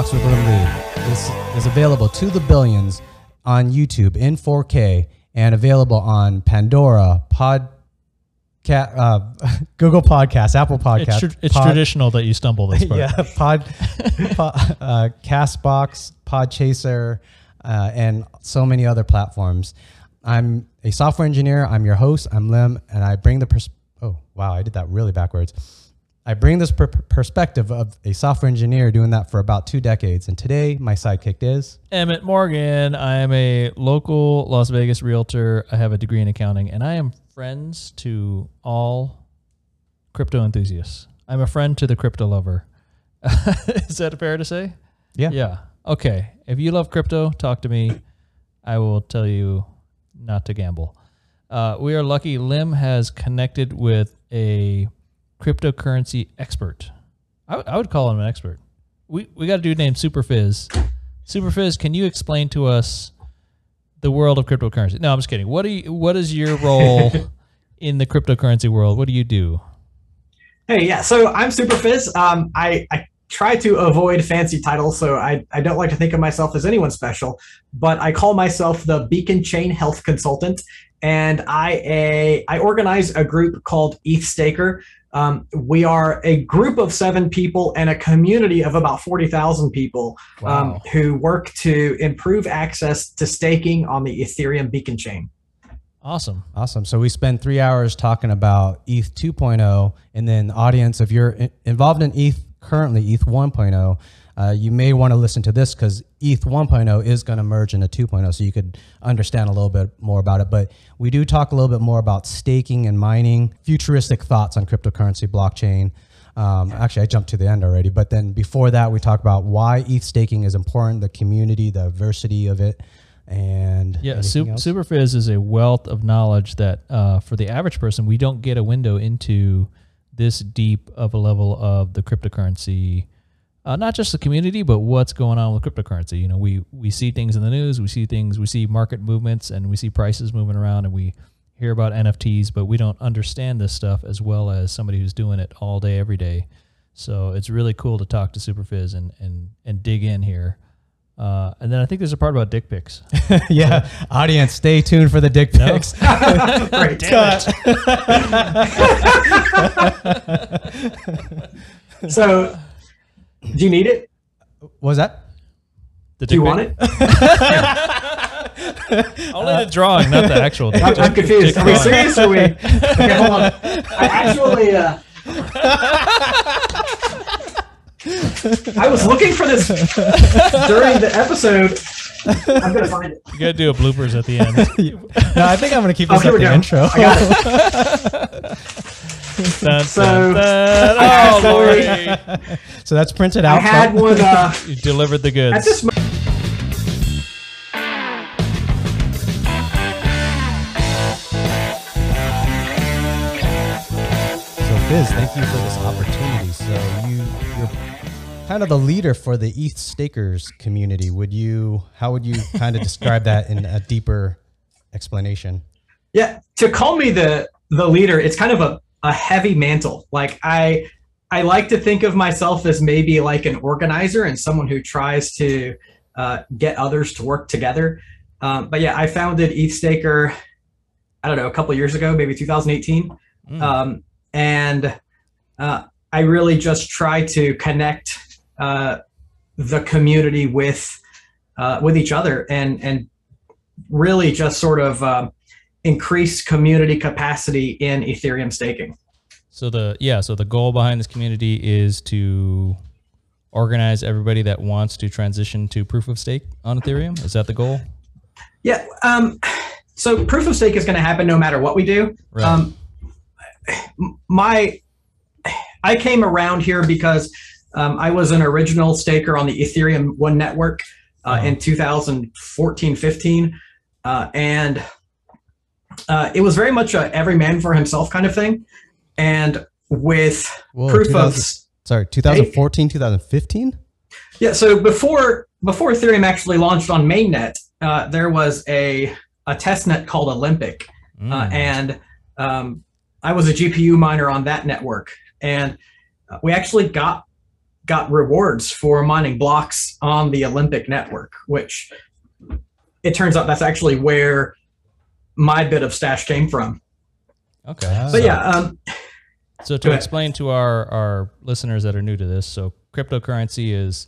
Talks with Lim Lee. This is available to the billions on YouTube in 4K and available on Pandora, Pod, uh, Google Podcasts, Apple Podcasts. It's, tr- it's Pod- traditional that you stumble this far. yeah, Pod, pod uh, Castbox, Podchaser, uh, and so many other platforms. I'm a software engineer. I'm your host. I'm Lim, and I bring the pers- oh wow, I did that really backwards. I bring this per- perspective of a software engineer doing that for about two decades. And today, my sidekick is Emmett Morgan. I am a local Las Vegas realtor. I have a degree in accounting, and I am friends to all crypto enthusiasts. I'm a friend to the crypto lover. is that fair to say? yeah, Yeah. Okay. If you love crypto, talk to me. I will tell you not to gamble. Uh, we are lucky. Lim has connected with a cryptocurrency expert. I, w- I would call him an expert. We we got a dude named Superphiz. Superphiz, can you explain to us the world of cryptocurrency? No, I'm just kidding. What do you? What is your role in the cryptocurrency world? What do you do? Hey, yeah. So I'm Superphiz. Um, I, I try to avoid fancy titles, so I, I don't like to think of myself as anyone special, but I call myself the Beacon Chain Health Consultant, and I a I organize a group called ETH Staker. Um, we are a group of seven people and a community of about forty thousand people um, who work to improve access to staking on the Ethereum Beacon Chain. Awesome. Awesome. So we spend three hours talking about ETH 2.0, and then audience, if you're involved in ETH currently, ETH 1.0, uh, you may want to listen to this because ETH 1.0 is going to merge into 2.0, so you could understand a little bit more about it. But we do talk a little bit more about staking and mining, futuristic thoughts on cryptocurrency, blockchain. Um, actually, I jumped to the end already, but then before that, we talk about why ETH staking is important, the community, the diversity of it, and Yeah, Superphiz is a wealth of knowledge that uh, for the average person, we don't get a window into this deep of a level of the cryptocurrency, uh, not just the community, but what's going on with cryptocurrency. You know, we we see things in the news, we see things, we see market movements, and we see prices moving around, and we hear about NFTs, but we don't understand this stuff as well as somebody who's doing it all day, every day. So it's really cool to talk to Superphiz and and and dig in here. Uh, and then I think there's a part about dick pics. yeah, audience, stay tuned for the dick No? pics. Great. so, do you need it? What was that? The Do you want pic? it? Only the drawing, not the actual. dick. I'm, I'm confused. Are we drawing. serious? Or are we? Okay, hold on. I actually, uh, I was looking for this during the episode. I'm gonna find it. You gotta do a bloopers at the end. No, I think I'm gonna keep Oh, this here at we the go. intro. I. Dun, So- dun, dun. Oh, Sorry. So that's printed I out. had one uh, You delivered the at goods. this. Mo- So Fizz, thank you for this opportunity. So you you're kind of the leader for the ETH stakers community. Would you how would you kind of describe that in a deeper explanation? Yeah, to call me the the leader, it's kind of a, a heavy mantle. Like I I like to think of myself as maybe like an organizer and someone who tries to uh, get others to work together. Um, but yeah, I founded ETH Staker, I don't know, a couple years ago, maybe 2018. Mm. Um, and uh, I really just try to connect uh, the community with uh, with each other and and really just sort of um, increase community capacity in Ethereum staking. So the yeah, so the goal behind this community is to organize everybody that wants to transition to proof of stake on Ethereum. Is that the goal? Yeah. Um, so proof of stake is going to happen no matter what we do. Right. Um, my, I came around here because um, I was an original staker on the Ethereum One network uh, in 2014, 15, uh, and uh, it was very much a every man for himself kind of thing. And with Whoa, proof 2000 of sorry, 2014, 2015? Yeah, so before before Ethereum actually launched on mainnet, uh, there was a a testnet called Olympic, uh, Mm. and um, I was a GPU miner on that network. And uh, we actually got got rewards for mining blocks on the Olympic network, which it turns out that's actually where my bit of stash came from. Okay. But yeah, um, So to explain to our our listeners that are new to this, so cryptocurrency is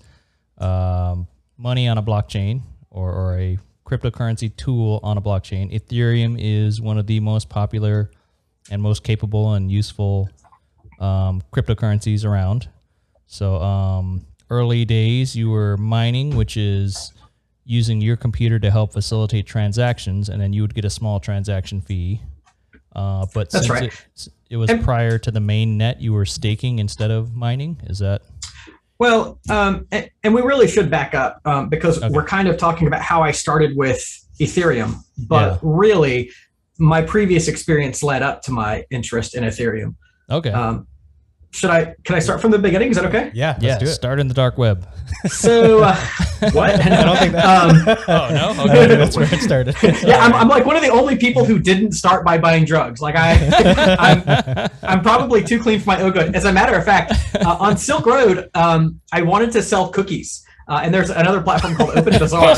um, money on a blockchain or, or a cryptocurrency tool on a blockchain. Ethereum is one of the most popular and most capable and useful um, cryptocurrencies around. So um, early days, you were mining, which is using your computer to help facilitate transactions, and then you would get a small transaction fee. Uh, but That's since right. it, it was And- prior to the main net, you were staking instead of mining. Is that Well, um, and, and we really should back up um, because Okay. we're kind of talking about how I started with Ethereum, but Yeah. really, my previous experience led up to my interest in Ethereum. okay? Um, should I? Can I start from the beginning? Is that okay? Yeah, let's yeah, do it. start in the dark web. So, uh, what? I don't think that. Um, Oh no, I don't that's where it started. yeah, I'm, I'm like one of the only people who didn't start by buying drugs. Like I, I'm, I'm probably too clean for my own good. As a matter of fact, uh, on Silk Road, um, I wanted to sell cookies. Uh, and there's another platform called Open Bazaar.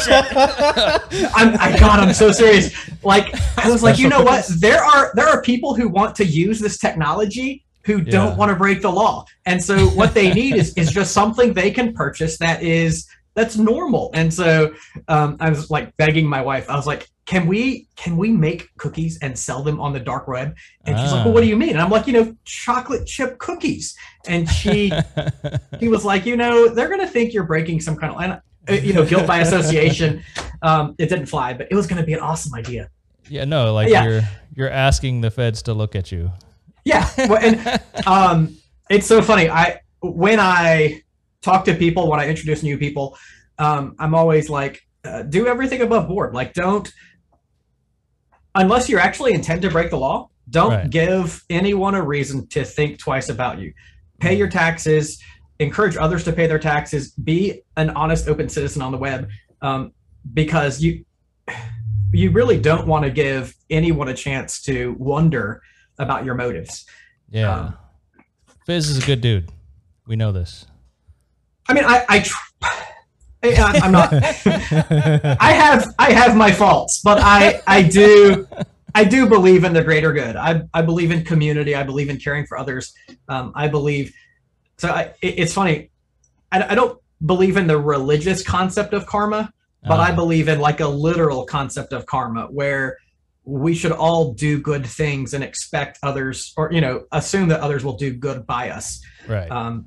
I'm, I God, I'm so serious. Like I was like, you know what? There are there are people who want to use this technology who Yeah. don't want to break the law, and so what they need is is just something they can purchase that is that's normal. And so um, I was like begging my wife. I was like, can we can we make cookies and sell them on the dark web? And she's like, well, what do you mean? And I'm like, you know, chocolate chip cookies. And she he was like, you know, they're gonna think you're breaking some kind of, and, uh, you know, guilt by association. Um, it didn't fly, but it was gonna be an awesome idea. yeah, no, like Yeah. you're you're asking the feds to look at you. Yeah, well, and um, it's so funny. I when I talk to people, when I introduce new people, um, I'm always like, uh, do everything above board. Like, don't unless you actually intend to break the law. Don't Right. give anyone a reason to think twice about you. Pay your taxes. Encourage others to pay their taxes. Be an honest, open citizen on the web, um, because you you really don't want to give anyone a chance to wonder about your motives. Yeah, Um, Fizz is a good dude. We know this. I mean, I, I tr- I- I'm not. I have I have my faults, but I I do I do believe in the greater good. I I believe in community. I believe in caring for others. Um, I believe. So I, it, it's funny. I, I don't believe in the religious concept of karma, but I Uh, believe in like a literal concept of karma, where we should all do good things and expect others, or you know, assume that others will do good by us. right. Um,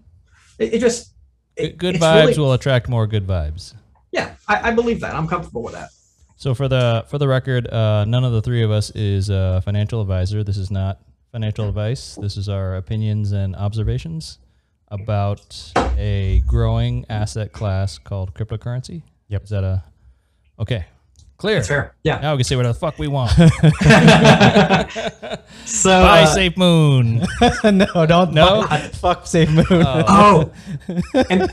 it, it just good it- good vibes really- will attract more good vibes. Yeah, I, I believe that. I'm comfortable with that. So for the for the record, uh, none of the three of us is a financial advisor. This is not financial advice. This is our opinions and observations about a growing asset class called cryptocurrency. Yep. Is that a okay? Clear. That's fair. Yeah. Now we can say whatever the fuck we want. so Bye, uh, Safe Moon. no, don't. No? Fuck, fuck Safe Moon. oh, and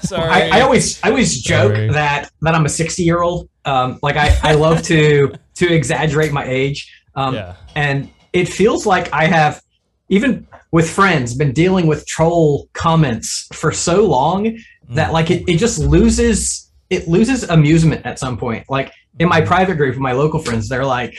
Sorry. I, I always I always joke Sorry. that that I'm a 60 year old. Um, like I I love to to exaggerate my age. Um, yeah. and it feels like I have even with friends been dealing with troll comments for so long Mm. that like it, it just loses it loses amusement at some point like in my private group with my local friends they're like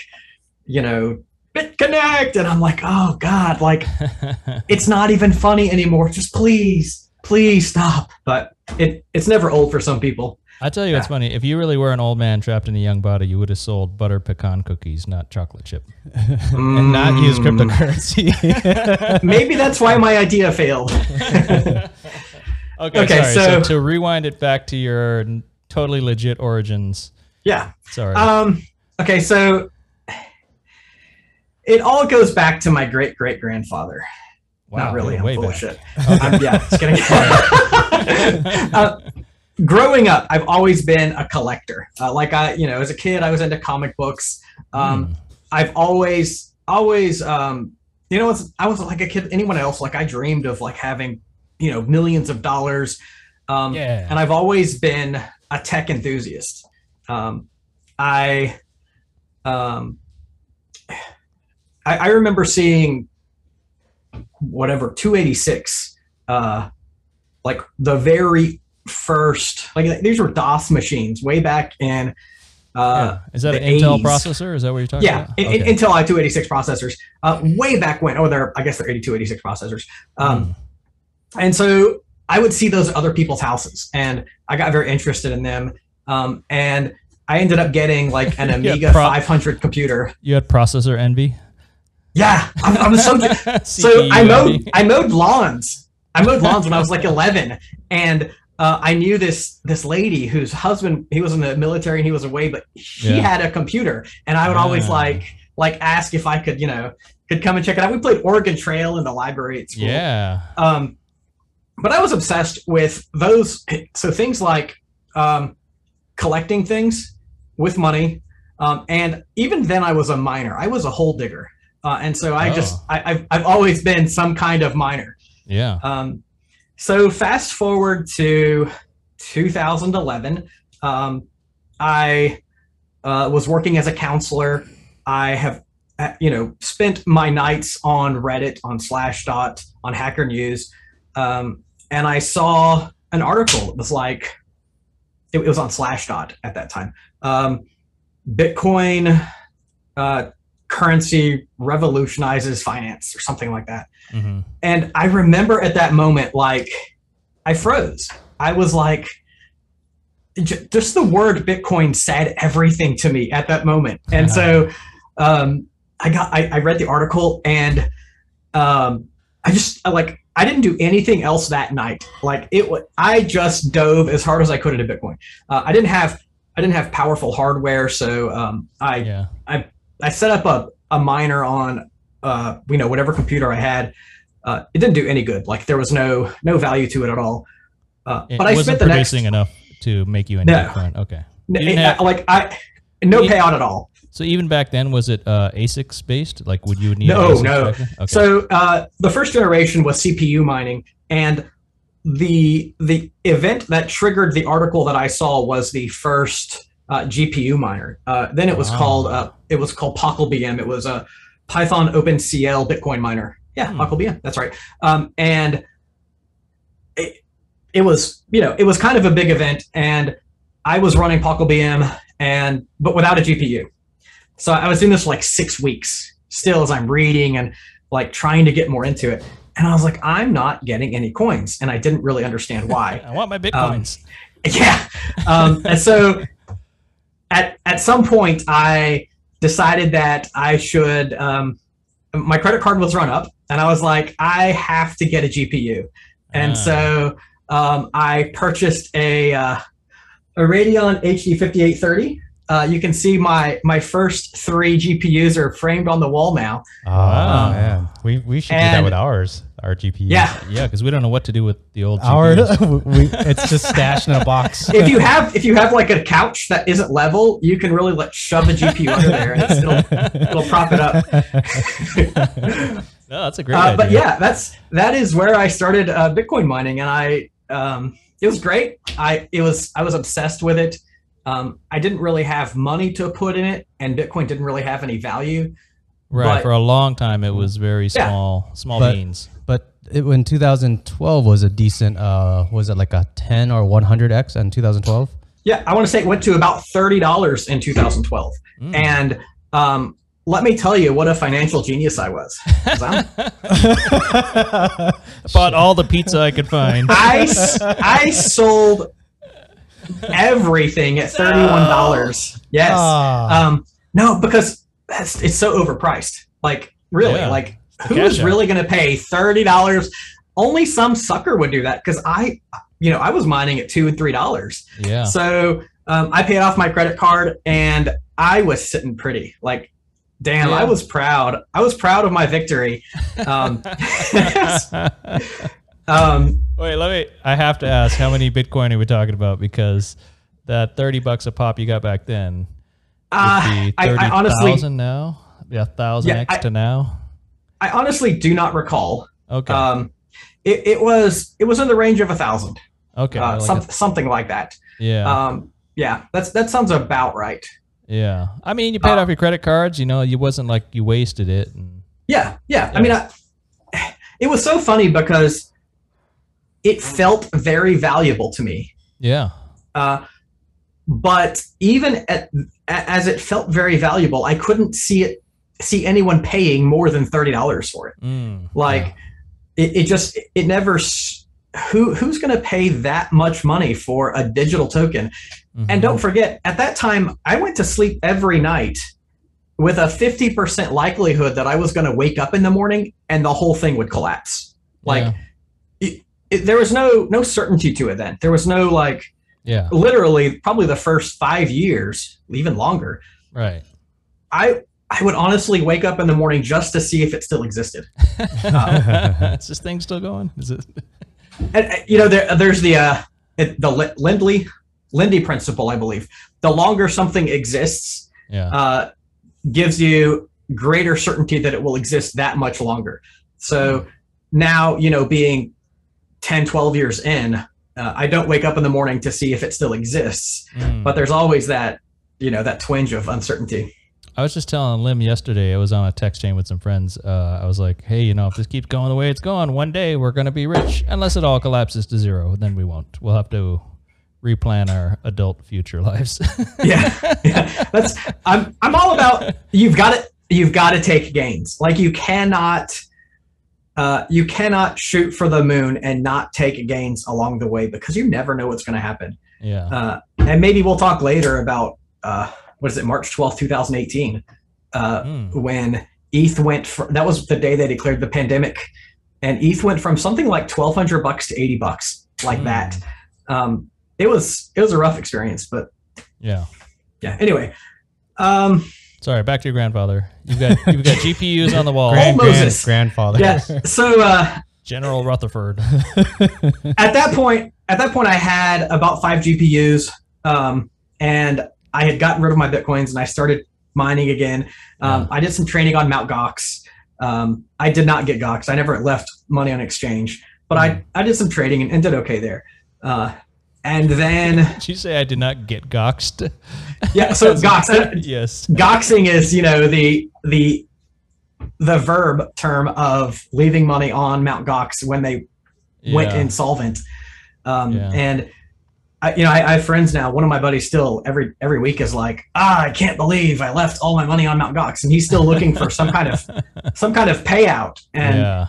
you know BitConnect and I'm like oh god like it's not even funny anymore just please please stop but it it's never old for some people I tell you, it's Yeah. funny. If you really were an old man trapped in a young body, you would have sold butter pecan cookies, not chocolate chip. and not use Mm, cryptocurrency. maybe that's why my idea failed Okay, Okay, sorry. So, so- to rewind it back to your totally legit origins. Yeah Sorry. Um. Okay, so it all goes back to my great great grandfather. wow, Not really. I'm way full of back. shit. I'm, yeah, just kidding. uh, growing up, I've always been a collector. Uh, like I, you know, as a kid, I was into comic books. Um, Hmm. I've always, always, um, you know, I was like a kid. Anyone else? Like I dreamed of like having, you know, millions of dollars. Um, Yeah. and I've always been a tech enthusiast. Um, I, um, I, I remember seeing whatever 286 uh, like the very first, like these were DOS machines way back in. Uh, Yeah. Is that an Intel processor? Is that what you're talking yeah, about? in, in- Intel i286 processors, uh, way back when. Oh, they're I guess they're 8286 processors. Um, And so I would see those at other people's houses, and I got very interested in them. Um, and I ended up getting like an Amiga pro- 500 computer. you had processor envy. Yeah, I'm, I'm so so I mowed. I mowed lawns. I mowed lawns when I was like 11, and uh, I knew this this lady whose husband he was in the military and he was away, but he Yeah. had a computer, and I would always Ah. like like ask if I could you know could come and check it out. We played Oregon Trail in the library at school. Yeah. Um, but I was obsessed with those. So things like um, collecting things with money, um, and even then I was a miner. I was a hole digger, uh, and so I just Oh. I, I've I've always been some kind of miner. Yeah. Um, so fast forward to 2011, um, I uh, was working as a counselor. I have, uh, you know, spent my nights on Reddit, on Slashdot, on Hacker News, um, and I saw an article that was like, it, it was on Slashdot at that time. Um, Bitcoin uh, currency revolutionizes finance, or something like that. hmm And I remember at that moment, like, I froze. I was like, j- just the word Bitcoin said everything to me at that moment. And so um, I got, I, I read the article and um, I just, I, like, I didn't do anything else that night. Like it was, I just dove as hard as I could into Bitcoin. Uh, I didn't have, I didn't have powerful hardware. So um, I, Yeah. I set up a, a miner on uh, you know whatever computer I had. Uh, it didn't do any good. Like there was no no value to it at all. Uh, It but I spent the next enough to make you any No. different. Okay. it- have- like I no You- payout at all. So even back then, was it uh, ASICs based? Like, would you need? No, no. Okay. So uh, the first generation was CPU mining, and the the event that triggered the article that I saw was the first uh, GPU miner. Uh, then it was Wow. called uh, it was called poclbm. It was a Python OpenCL Bitcoin miner. Yeah, Hmm. poclbm. That's right. Um, and it, it was you know it was kind of a big event, and I was running poclbm and but without a GPU. So I was doing this for like six weeks still as I'm reading and like trying to get more into it. And I was like, I'm not getting any coins. And I didn't really understand why. I want my bitcoins. yeah. Um, and so at, at some point, I decided that I should, um, my credit card was run up. And I was like, I have to get a GPU. And Ah. so um, I purchased a, uh, a Radeon HD 5830. Uh, you can see my my first three GPUs are framed on the wall now. Oh Wow. man, we we should do that with ours, our GPUs. Yeah, yeah, because we don't know what to do with the old Our GPUs. we, it's just stashed in a box. if you have if you have like a couch that isn't level, you can really like shove a GPU under there and it'll it'll prop it up. No, that's a great Uh, idea. but yeah, that's that is where I started uh, Bitcoin mining, and I um, it was great. I it was I was obsessed with it. Um, I didn't really have money to put in it, and Bitcoin didn't really have any value. right but- for a long time, it was very Yeah. small, small But- beans. But it, in 2012 was a decent. Uh, was it like a 10 or 100x in 2012? Yeah, I want to say it went to about thirty dollars in 2012, Mm. and um, let me tell you what a financial genius I was. I'm- Bought all the pizza I could find. I, I sold everything at thirty-one dollars. Yes. Ah. Um, no, because that's, it's so overpriced. Like, really, Yeah. like, who is out. really going to pay thirty dollars? Only some sucker would do that because I, you know, I was mining at two and three dollars. Yeah. So um, I paid off my credit card and I was sitting pretty. Like, damn, Yeah. I was proud. I was proud of my victory. Um, um, Wait, let me. I have to ask, how many Bitcoin are we talking about? Because that thirty bucks a pop you got back then would uh, be I, thirty I honestly, thousand now. Yeah, thousand Yeah, x I- to now. I honestly do not recall. Okay. Um, it, it was it was in the range of a thousand, okay. uh, like some, a- something like that. yeah. Um, yeah, that's that sounds about right. yeah. I mean, you paid uh, off your credit cards. You know, you wasn't like you wasted it. And, Yeah, yeah. I mean, I, it was so funny because it felt very valuable to me. Yeah. Uh, but even at, as it felt very valuable, I couldn't see it see anyone paying more than thirty dollars for it. Mm, Like yeah. it, it just it never. Who who's going to pay that much money for a digital token? Mhm. And don't forget, at that time, I went to sleep every night with a 50% likelihood that I was going to wake up in the morning and the whole thing would collapse. Like Yeah. It, there was no no certainty to it then. There was no like yeah. literally probably the first 5 years, even longer. Right. I I would honestly wake up in the morning just to see if it still existed. Is this thing still going? Is it? And uh, you know there there's the uh the Li- Lindley Lindy principle, I believe. The longer something exists, Yeah. uh, gives you greater certainty that it will exist that much longer. So now, you know, being 10, 12 years in, uh, I don't wake up in the morning to see if it still exists, Mm. but there's always that, you know, that twinge of uncertainty. I was just telling Lim yesterday. I was on a text chain with some friends. Uh, I was like, "Hey, you know, if this keeps going the way it's going, one day we're going to be rich, unless it all collapses to zero. Then we won't. We'll have to replan our adult future lives." Yeah. yeah. That's, I'm, I'm all about, you've got to, you've got to take gains. Like you cannot, uh, you cannot shoot for the moon and not take gains along the way because you never know what's going to happen. yeah. Uh, and maybe we'll talk later about uh, what is it, March twelfth, two 2018, uh, Mm. when ETH went. That was the day they declared the pandemic, and ETH went from something like 1,200 bucks to 80 bucks, like Mm. that. Um, it was it was a rough experience, but Yeah. yeah. Anyway, um, Sorry. Back to your grandfather. You've got you've got GPUs on the wall. Grand, grand, Moses. grandfather. yeah. So uh, General Rutherford. at that point, at that point, I had about five GPUs, um, and I had gotten rid of my bitcoins, and I started mining again. Um, I did some training on Mt. Gox. Um, I did not get Gox. I never left money on exchange, but I I did some trading and, and did okay there. Uh, and then Did you say I did not get goxed? yeah, so Gox. uh, yes. Goxing is you know the the the verb term of leaving money on Mount Gox when they went insolvent. Um, Yeah. And I, you know, I, I have friends now. One of my buddies still every every week is like, ah, I can't believe I left all my money on Mount Gox, and he's still looking for some kind of some kind of payout. And yeah.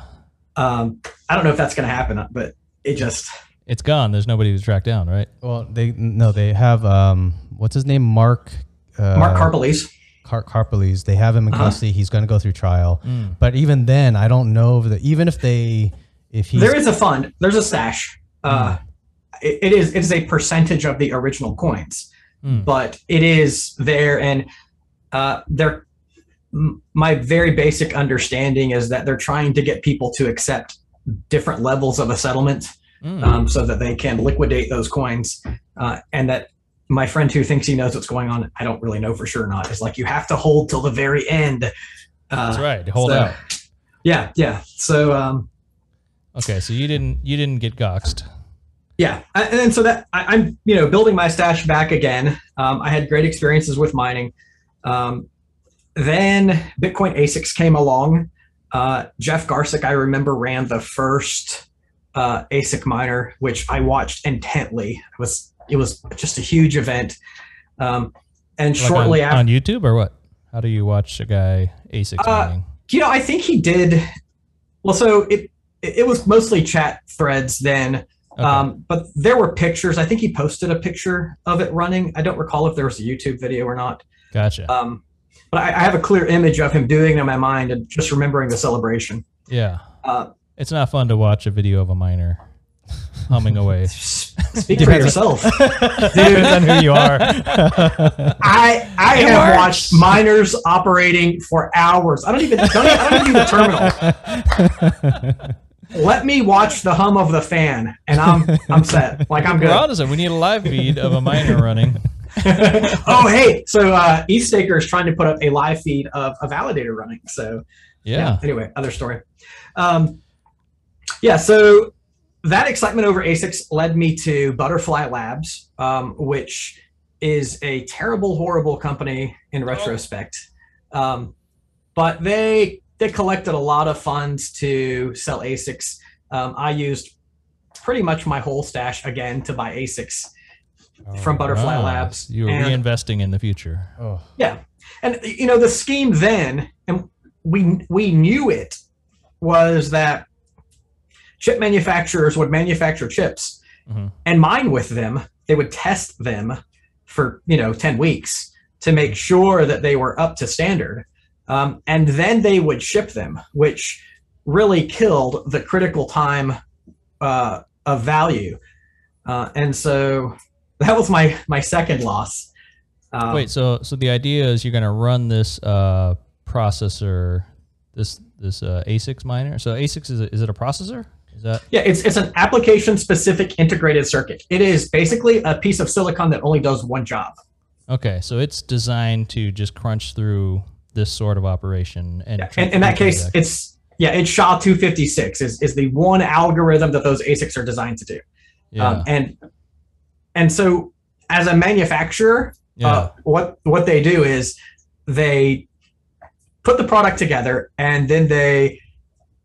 um, I don't know if that's going to happen, but it just It's gone. There's nobody to track down, right? Well, they no, they have um, what's his name, Mark. Uh, Mark Karpeles. Car- Karpeles. They have him in Uh-huh. custody. He's going to go through trial. Mm. But even then, I don't know if the, even if they if he There is a fund. There's a stash. Uh, Hmm. it, it is it is a percentage of the original coins. Mm. but it is there and uh, they're m- my very basic understanding is that they're trying to get people to accept different levels of a settlement Mm. um, so that they can liquidate those coins uh, and that my friend who thinks he knows what's going on i don't really know for sure or not is like you have to hold till the very end uh, That's right. Hold so- out. yeah yeah so um, Okay, so you didn't you didn't get goxed. yeah and then so that I, i'm you know building my stash back again um, i had great experiences with mining um, then bitcoin asics came along uh, Jeff Garzik i remember ran the first uh, asic miner which i watched intently it was it was just a huge event um, and Like shortly on, after on YouTube or what? How do you watch a guy ASIC Uh, mining? you know i think he did well so it it was mostly chat threads then Okay. Um, but there were pictures. I think he posted a picture of it running. I don't recall if there was a YouTube video or not. gotcha. Um, but I, I have a clear image of him doing it in my mind and just remembering the celebration. yeah. Uh, It's not fun to watch a video of a miner humming away. s- speak for yourself. depends on who you are. I I It have works. watched miners operating for hours. I don't even don't, even- I don't even do the terminal. Let me watch the hum of the fan, and I'm I'm set. Like I'm We're good. on to We need a live feed of a miner running. oh hey, so uh, ETH Staker is trying to put up a live feed of a validator running. So Yeah. Anyway, other story. Um, yeah. So that excitement over ASICs led me to Butterfly Labs, um, which is a terrible, horrible company in retrospect. Um, but they they collected a lot of funds to sell ASICs. Um, I used pretty much my whole stash again to buy ASICs from Butterfly Labs. You were And- reinvesting in the future. Oh, Yeah, and you know the scheme then, and we we knew it was that chip manufacturers would manufacture chips Mhm. and mine with them. They would test them for you know ten weeks to make sure that they were up to standard, um, and then they would ship them, which really killed the critical time uh, of value. Uh, and so that was my my second loss. Um, Wait, so so the idea is you're going to run this uh, processor, this this uh, ASICs miner. So ASICs is it, is it a processor? Is that Yeah, it's it's an application specific integrated circuit. It is basically a piece of silicon that only does one job. okay? So it's designed to just crunch through this sort of operation, and Yeah. And in that case, it's yeah, it's SHA two fifty six is is the one algorithm that those ASICs are designed to do. yeah, Um, and and so as a manufacturer, yeah, uh, what what they do is they put the product together and then they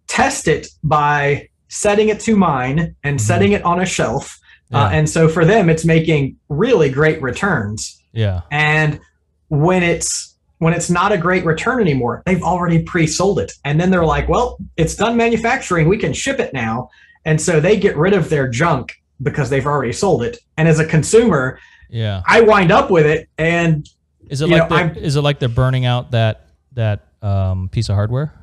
test it by setting it to mine and Mhm. setting it on a shelf. yeah, Uh, and so for them, it's making really great returns. yeah. And when it's when it's not a great return anymore, they've already pre-sold it. And then they're like, well, it's done manufacturing. We can ship it now. And so they get rid of their junk because they've already sold it. And as a consumer, yeah. I wind up with it and Is it like know, they're, is it like they're burning out that that um, piece of hardware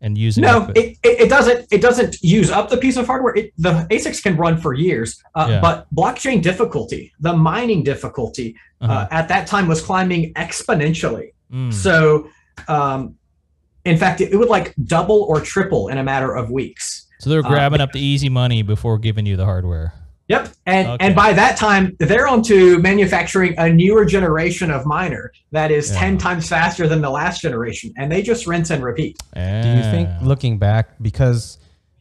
and using no, it? it, it, doesn't it doesn't use up the piece of hardware. It, the ASICs can run for years, uh, Yeah. but blockchain difficulty, the mining difficulty, Uh-huh. uh, at that time was climbing exponentially. Mm. So, um, in fact, it, it would like double or triple in a matter of weeks. so they're uh, grabbing up the easy money before giving you the hardware. Yep, and Okay. and by that time, they're onto manufacturing a newer generation of miner that is Yeah. ten times faster than the last generation, and they just rinse and repeat. Do you think, looking back, because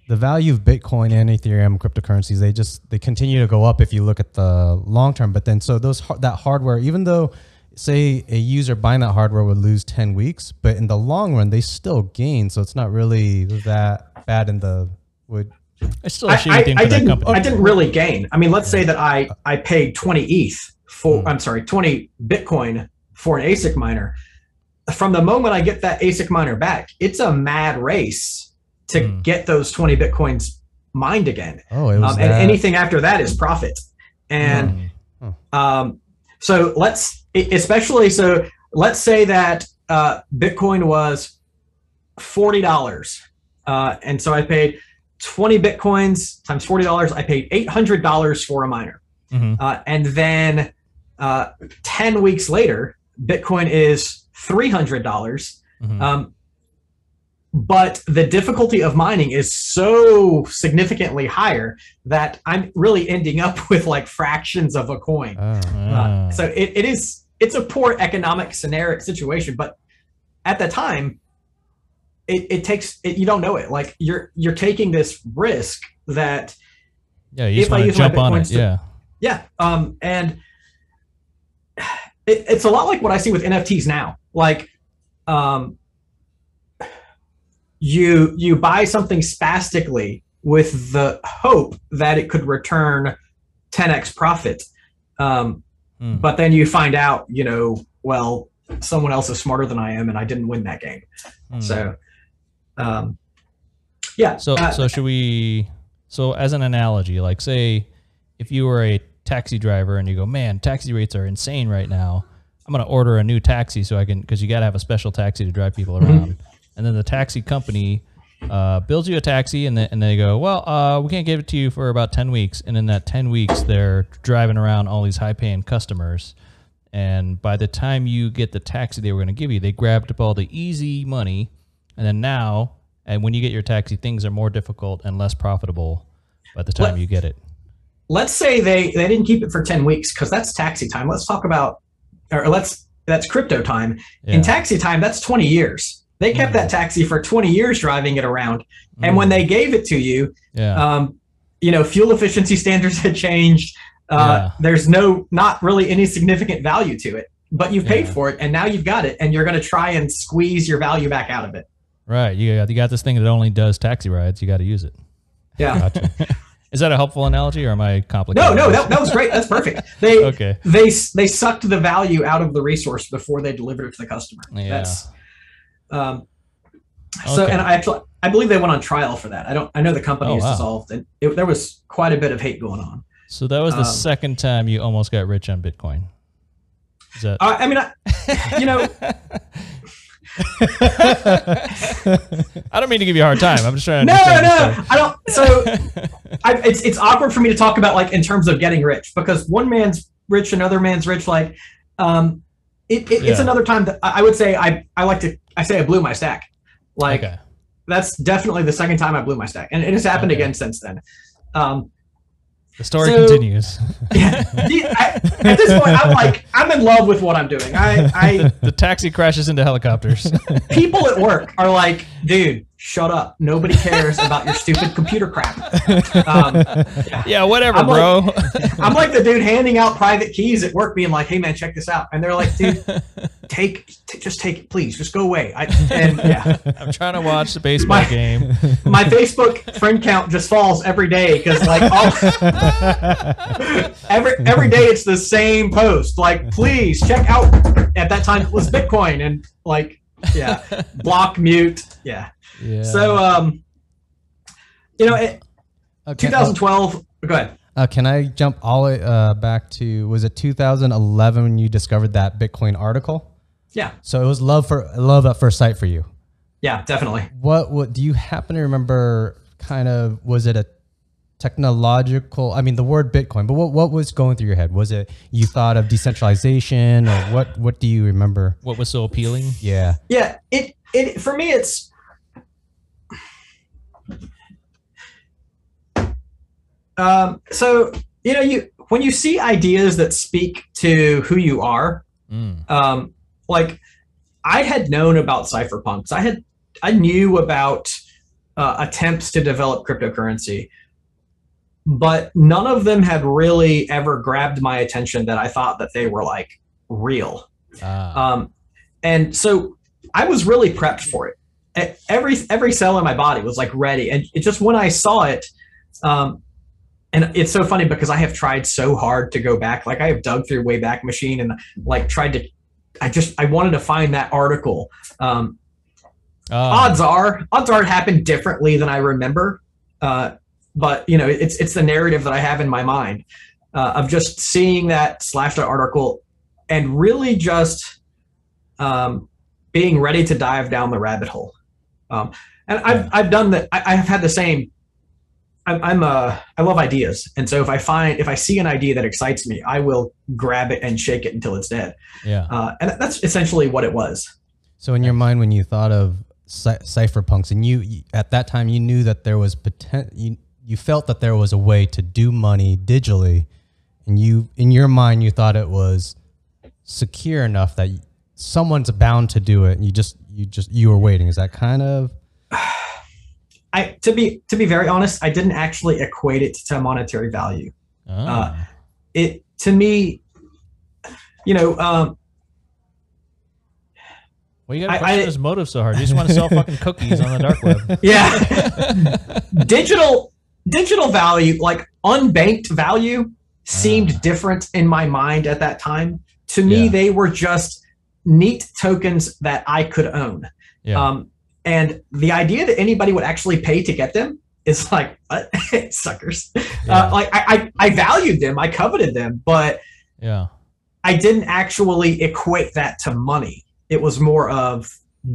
the value of Bitcoin and Ethereum cryptocurrencies, they just they continue to go up if you look at the long term. But then, so those that hardware, even though say a user buying that hardware would lose ten weeks, but in the long run they still gain. So it's not really that bad in the would. I still I, a shitty I, thing I for that didn't. company. I didn't really gain. I mean, let's say that I I paid twenty ETH for. Hmm. I'm sorry, twenty Bitcoin for an ASIC miner. From the moment I get that ASIC miner back, it's a mad race to Hmm. get those twenty Bitcoins mined again. Oh, it was Um, and anything after that is profit. And Mm. Um, so let's, especially so, let's say that uh, Bitcoin was forty dollars, uh, and so I paid twenty bitcoins times forty dollars. I paid eight hundred dollars for a miner, Mhm. uh, and then uh, ten weeks later, Bitcoin is three hundred dollars. Mhm. Um, but the difficulty of mining is so significantly higher that I'm really ending up with like fractions of a coin. Oh. Uh, so it, it is it's a poor economic scenario situation, but at the time, it, it takes it, you don't know it. Like you're you're taking this risk that yeah, you if I use my jump on it. Bitcoins to- Yeah. yeah, um, and it, it's a lot like what I see with NFTs now. Like, um, you you buy something spastically with the hope that it could return 10x profit, um, Hmm. but then you find out, you know, well, someone else is smarter than I am, and I didn't win that game. Hmm. So, um, yeah. So uh, so should we? So as an analogy, like say, if you were a taxi driver and you go, man, taxi rates are insane right now. I'm gonna order a new taxi so I can because you got to have a special taxi to drive people Mm-hmm. around. and then the taxi company uh, builds you a taxi, and then and they go, well, uh, we can't give it to you for about ten weeks. And in that ten weeks, they're driving around all these high paying customers. And by the time you get the taxi they were going to give you, they grabbed up all the easy money. And then now, and when you get your taxi, things are more difficult and less profitable by the time Let- you get it. let's say they they didn't keep it for 10 weeks because that's taxi time let's talk about or let's that's crypto time Yeah. in taxi time that's 20 years they kept Mm. that taxi for 20 years driving it around and when Mm. they gave it to you yeah, um, you know fuel efficiency standards had changed uh, Yeah. there's no not really any significant value to it but you've paid Yeah. for it and now you've got it and you're going to try and squeeze your value back out of it right, you got, you got this thing that only does taxi rides. You got to use it. yeah Gotcha. Is that a helpful analogy, or am I complicated? No, no, that, that was great. That's perfect. They Okay. they they sucked the value out of the resource before they delivered it to the customer. Yeah. That's um. So Okay. and I actually I believe they went on trial for that. I don't I know the company Oh, is wow. dissolved and it, there was quite a bit of hate going on. So that was the Um, second time you almost got rich on Bitcoin. Is that? I, I mean, I, you know, I don't mean to give you a hard time. I'm just trying to no, no, I don't. So I, it's it's awkward for me to talk about like in terms of getting rich because one man's rich, another man's rich. Like, um, it, it, it's another time that I I would say I I like to I say I blew my stack. Like okay. that's definitely the second time I blew my stack, and it has happened Okay. again since then. Um, The story so- continues. yeah, the- I, at this point, I'm like I'm in love with what I'm doing. I, I the taxi crashes into helicopters. people at work are like, dude, shut up. Nobody cares about your stupid computer crap. Um, yeah, whatever, I'm bro. I'm like the dude handing out private keys at work, being like, "Hey, man, check this out," and they're like, "Dude, take, t- just take it, please, just go away." I, and yeah, I'm trying to watch the baseball My- game. my Facebook friend count just falls every day because like all, every every day it's the same post. Like, please check out. At that time, it was Bitcoin, and like, yeah, block, mute, yeah. Yeah. So, um, you know, it, Okay, 2012. Go ahead. Uh, can I jump all uh, back to was it 2011 when you discovered that Bitcoin article? Yeah, So it was love for love at first sight for you. yeah, definitely. What what do you happen to remember? Kind of was it a technological? I mean, the word Bitcoin, but what what was going through your head? Was it you thought of decentralization or what? What do you remember? what was so appealing? Yeah. Yeah, it it for me it's um so you know you when you see ideas that speak to who you are Mm. um like I had known about cypherpunks. I had I knew about uh, attempts to develop cryptocurrency, but none of them had really ever grabbed my attention that I thought that they were like real. Ah. Um, and so I was really prepped for it. Every every cell in my body was like ready, and it just when I saw it, um, and it's so funny because I have tried so hard to go back. Like I have dug through Wayback Machine and like tried to. I just I wanted to find that article. Um, Ah. odds are odds are it happened differently than I remember. Uh, but you know, it's it's the narrative that I have in my mind uh, of just seeing that Slashdot article and really just um, being ready to dive down the rabbit hole. Um, and I've. I've done that. I, I have had the same. I'm, I'm uh I love ideas, and so if I find if I see an idea that excites me, I will grab it and shake it until it's dead. yeah. Uh, and that's essentially what it was. So in your mind, when you thought of cy- cypherpunks, and you, you at that time you knew that there was poten- you you felt that there was a way to do money digitally, and you in your mind you thought it was secure enough that someone's bound to do it. And you just you just you were waiting. Is that kind of I to be to be very honest, I didn't actually equate it to monetary value. Ah. It to me, you know, um, well, you got to question I- his motive so hard. You just want to sell fucking cookies on the dark web. yeah, digital digital value, like unbanked value, seemed Ah. different in my mind at that time. To me, Yeah. they were just neat tokens that I could own. Yeah. Um, and the idea that anybody would actually pay to get them is like what? suckers. Yeah. Uh, like I, I, I valued them, I coveted them, but yeah. I didn't actually equate that to money. It was more of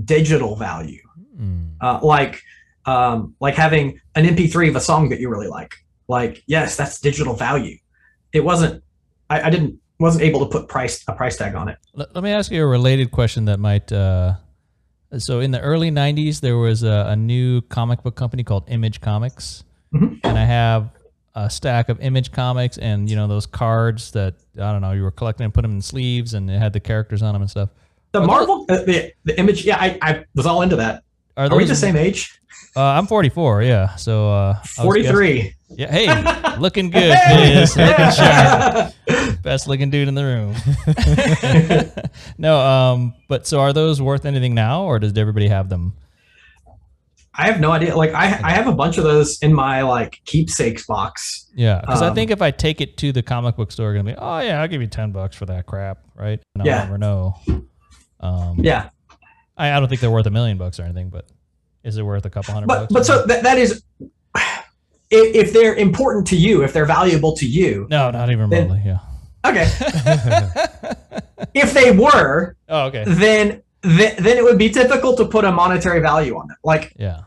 digital value, Mm. uh, like um, like having an MP3 of a song that you really like. Like yes, that's digital value. It wasn't. I, I didn't wasn't able to put price a price tag on it. Let, let me ask you a related question that might. Uh, so in the early '90s, there was a, a new comic book company called Image Comics, mm-hmm. and I have a stack of Image Comics and you know those cards that I don't know you were collecting and put them in sleeves and it had the characters on them and stuff. The are Marvel, those, uh, the, the Image, yeah, I, I was all into that. Are, are those, we the same age? Uh, I'm 44, yeah. So uh, 43. Yeah. Hey, looking good. Looking sharp. Best looking dude in the room. no. Um. But so are those worth anything now, or does everybody have them? I have no idea. Like I, I have a bunch of those in my like keepsakes box. Yeah, because I Um, think if I take it to the comic book store, gonna be, oh yeah, I'll give you ten bucks for that crap, right? And I'll Yeah. never know. Um, Yeah, I, I don't think they're worth a million bucks or anything, but is it worth a couple hundred but bucks? but so that, that is if, if they're important to you, if they're valuable to you. no, not even Then- remotely. Yeah. Okay, if they were, oh, okay. then then, then it would be difficult to put a monetary value on it. Like Yeah.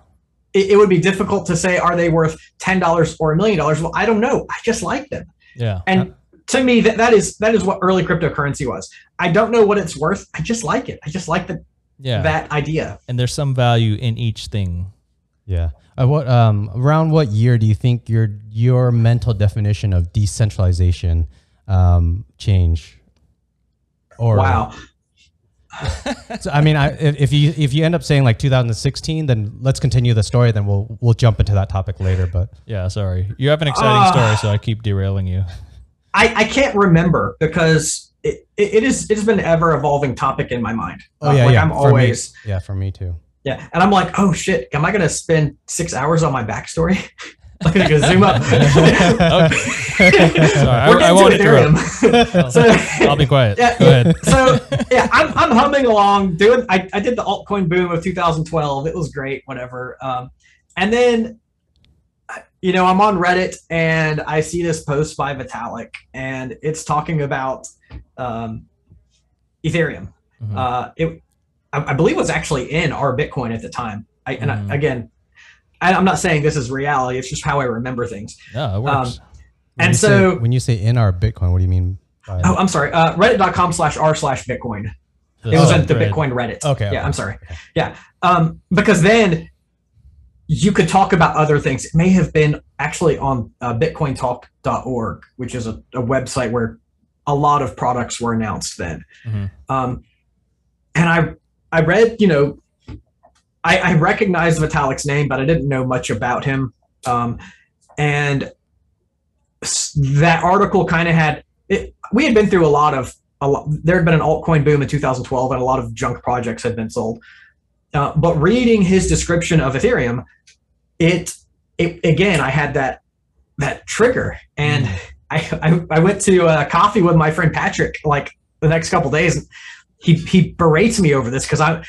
it, it would be difficult to say, are they worth ten dollars or a million dollars? Well, I don't know. I just like them. Yeah. And to me, that, that is that is what early cryptocurrency was. I don't know what it's worth. I just like it. I just like the, yeah. that idea. and there's some value in each thing. Yeah. Uh, what um around what year do you think your your mental definition of decentralization um change? Or wow. So, I mean, I, if, if you if you end up saying like 2016, then let's continue the story. Then we'll we'll jump into that topic later. But Yeah. Sorry. You have an exciting Ah. story, so I keep derailing you. I, I can't remember because it, it, it is it's been an ever evolving topic in my mind. oh Uh, yeah, like yeah. I'm for me- always yeah, for me too. Yeah, and I'm like, oh shit, am I gonna spend six hours on my backstory? like, gonna zoom up. Sorry, I- We're I won't Ethereum. so, I'll be quiet. Yeah, Go ahead. so yeah, I'm, I'm humming along doing. I, I did the altcoin boom of 2012. It was great, whatever. Um, and then, you know, I'm on Reddit and I see this post by Vitalik, and it's talking about um, Ethereum. Mhm. Uh, it, I, I believe, it was actually in our Bitcoin at the time. I, and Mhm. I, again, I, I'm not saying this is reality. It's just how I remember things. No, it works. When And you say- so- when you say in our Bitcoin, what do you mean? By Oh, I'm sorry. Uh, Reddit.com slash r slash Bitcoin. It was subthread. at the Bitcoin Reddit. Okay, Yeah, okay. I'm sorry. Yeah. Um, because then you could talk about other things. It may have been actually on uh, bitcointalk.org, which is a, a website where a lot of products were announced then. Mhm. Um, and I, I read, you know, I, I recognized Vitalik's name, but I didn't know much about him. Um, and that article kind of had it, we had been through a lot of a lot, there had been an altcoin boom in 2012 and a lot of junk projects had been sold. Uh, but reading his description of ethereum it, it again i had that that trigger. And I, I i went to uh, coffee with my friend patrick like the next couple days and he he berates me over this because i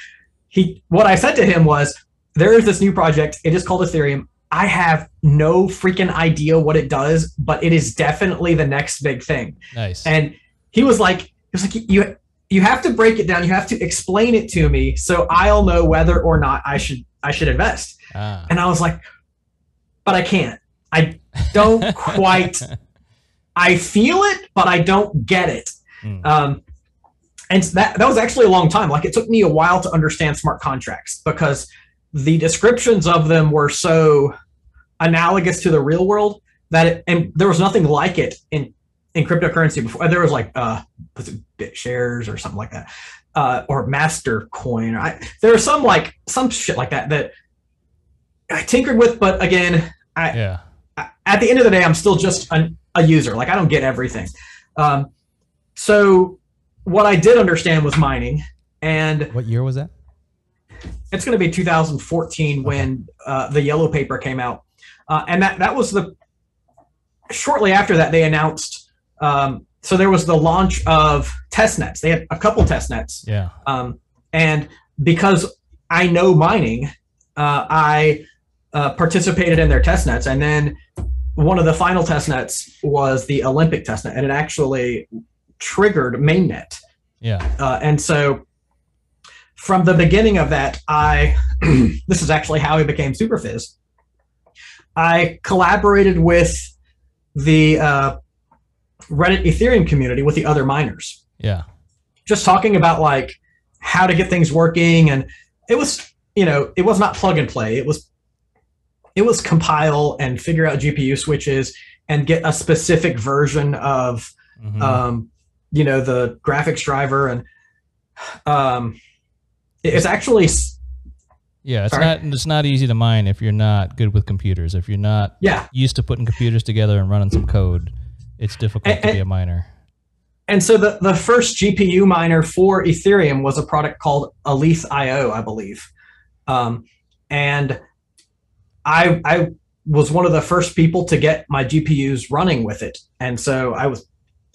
he what i said to him was there is this new project it is called ethereum I have no freaking idea what it does, but it is definitely the next big thing. Nice. And he was like, he was like, you you have to break it down. You have to explain it to me so I'll know whether or not I should I should invest. ah. And I was like, but I can't. I don't quite. I feel it, but I don't get it. Mm. Um, and that that was actually a long time. Like it took me a while to understand smart contracts because the descriptions of them were so analogous to the real world that it, and there was nothing like it in in cryptocurrency before. There was like uh, was it BitShares or something like that, uh, or Mastercoin. I, there was some like some shit like that that I tinkered with, but again, I, yeah. I- at the end of the day, I'm still just an, a user. Like I don't get everything. Um, so what I did understand was mining, and What year was that? it's going to be 2014 when uh, the yellow paper came out, uh, and that that was the shortly after that they announced. Um, so there was the launch of test nets. They had a couple test nets, Yeah. um, and because I know mining, uh, I uh, participated in their test nets, and then one of the final test nets was the Olympic test net, and it actually triggered mainnet. Yeah. Uh, and so from the beginning of that, I this is actually how I became Superphiz. I collaborated with the uh, Reddit Ethereum community with the other miners Yeah. just talking about like how to get things working and it was you know it was not plug and play it was it was compile and figure out gpu switches and get a specific version of Mhm. um, you know the graphics driver and um, it's actually yeah. It's sorry. not. It's not easy to mine if you're not good with computers. If you're not yeah used to putting computers together and running some code, it's difficult And- to be a miner. and so the, the first gpu miner for ethereum was a product called aleth io i believe um, and I I was one of the first people to get my GPUs running with it, and so I was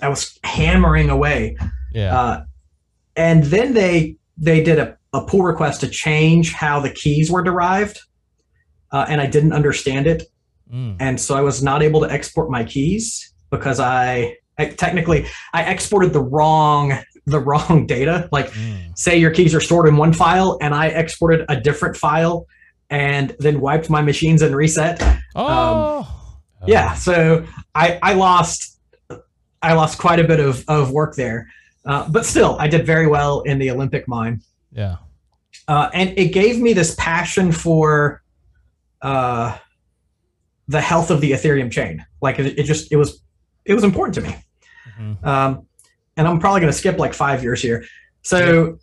I was hammering away. Yeah. Uh, and then they they did a, a pull request to change how the keys were derived, uh, and I didn't understand it, Mm. and so I was not able to export my keys because I, I technically I exported the wrong the wrong data. Like Mm. say your keys are stored in one file, and I exported a different file, and then wiped my machines and reset. Oh. Yeah, so I I lost I lost quite a bit of of work there, uh, but still I did very well in the Olympic mine, yeah. uh, and it gave me this passion for uh, the health of the Ethereum chain. Like it, it just it was it was important to me. Mhm. Um, and I'm probably going to skip like five years here. So,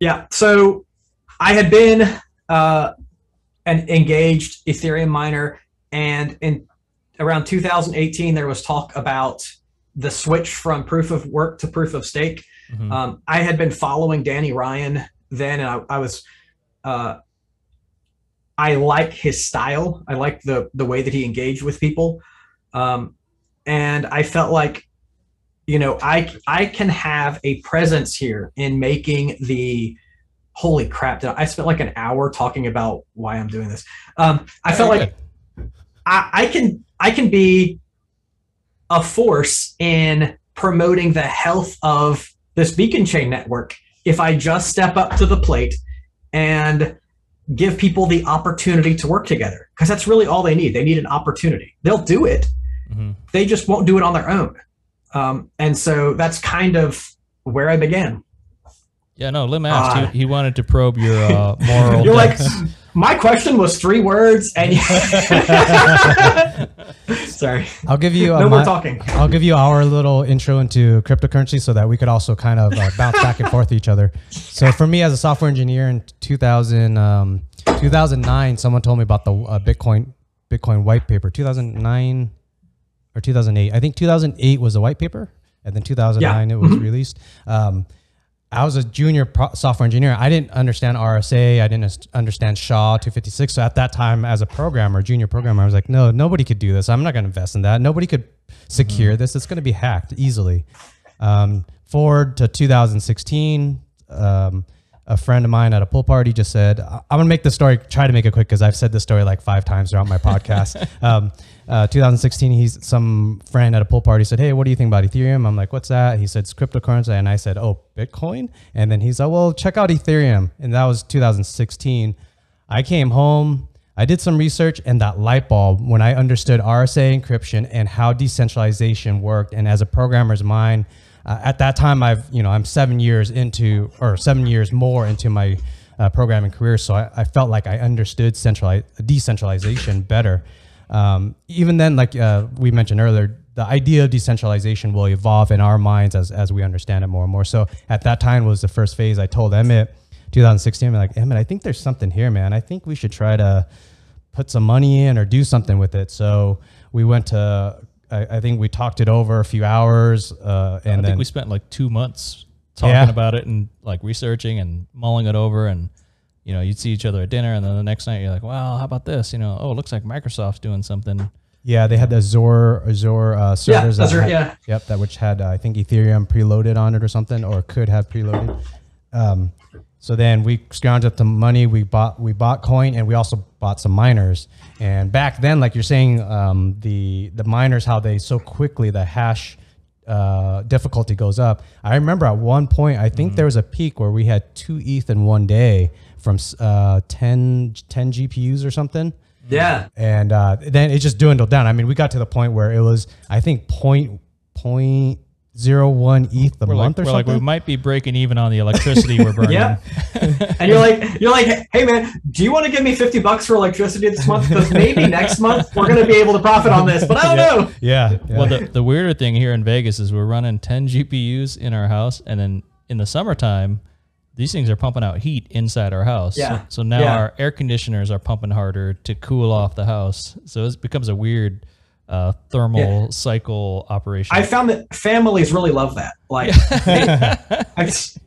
yeah. So I had been uh, an engaged Ethereum miner, and in around 2018, there was talk about the switch from proof of work to proof of stake. Mhm. Um, I had been following Danny Ryan then, and I, I was, uh, I like his style. I like the the way that he engaged with people, um, and I felt like, you know, I I can have a presence here in making the. Holy crap! Did I I spent like an hour talking about why I'm doing this. Um, I felt Very like I, I can I can be a force in promoting the health of this beacon chain network if I just step up to the plate and give people the opportunity to work together because that's really all they need. They need an opportunity. They'll do it. Mhm. They just won't do it on their own. Um, and so that's kind of where I began. Yeah, no, Lim asked. Uh, he, he wanted to probe your uh, moral. You're like. My question was three words, and sorry, I'll give you. no more my- talking. I'll give you our little intro into cryptocurrency so that we could also kind of uh, bounce back and forth each other. So for me as a software engineer in 2000, um, 2009, someone told me about the uh, Bitcoin Bitcoin white paper. 2009 or 2008. I think 2008 was the white paper, and then 2009 it was released. Um, I was a junior pro- software engineer. I didn't understand RSA. I didn't understand SHA 256. So at that time, as a programmer, junior programmer, I was like, no, nobody could do this. I'm not going to invest in that. Nobody could secure this. It's going to be hacked easily. Um, forward to 2016, um, a friend of mine at a pool party just said, I'm going to make this story, try to make it quick because I've said this story like five times throughout my podcast. um, uh, 2016, he's some friend at a pool party said, Hey, what do you think about Ethereum? I'm like, What's that? He said, It's cryptocurrency. And I said, Oh, Bitcoin? And then he's like, Well, check out Ethereum. And that was 2016. I came home. I did some research and that light bulb when I understood RSA encryption and how decentralization worked. And as a programmer's mind, uh, at that time, I've you know I'm seven years into or seven years more into my uh, programming career, so I, I felt like I understood centralize, decentralization better. Um, even then, like uh, we mentioned earlier, the idea of decentralization will evolve in our minds as, as we understand it more and more. So at that time was the first phase. I told Emmett, 2016, I'm like Emmett, I think there's something here, man. I think we should try to put some money in or do something with it. So we went to, I, I think we talked it over a few hours, uh, and I then think we spent like two months talking Yeah. about it and like researching and mulling it over and you know you'd see each other at dinner and then the next night you're like well how about this you know oh it looks like microsoft's doing something yeah, they had the Azure Azure uh, servers. that Azure, had- yeah. Yep, that which had uh, I think Ethereum preloaded on it or something, or could have preloaded. Um, so then we scrounged up the money. We bought we bought coin, and we also bought some miners. And back then, like you're saying, um, the the miners how they so quickly the hash uh, difficulty goes up. I remember at one point, I think there was a peak where we had two ETH in one day from uh, 10, 10 GPUs or something Yeah. and uh, then it just dwindled down. I mean, we got to the point where it was, I think, point point zero one ETH a we're month like, or we're like we might be breaking even on the electricity we're burning Yeah. and you're like, you're like, hey man, do you want to give me fifty bucks for electricity this month? Because maybe next month we're gonna be able to profit on this, but I don't know. yeah, yeah. well the, the weirder thing here in vegas is we're running 10 gpus in our house and then in the summertime these things are pumping out heat inside our house Yeah. so, so now Yeah. our air conditioners are pumping harder to cool off the house so it becomes a weird uh, thermal cycle operation I found that families really love that. Like, they- I just,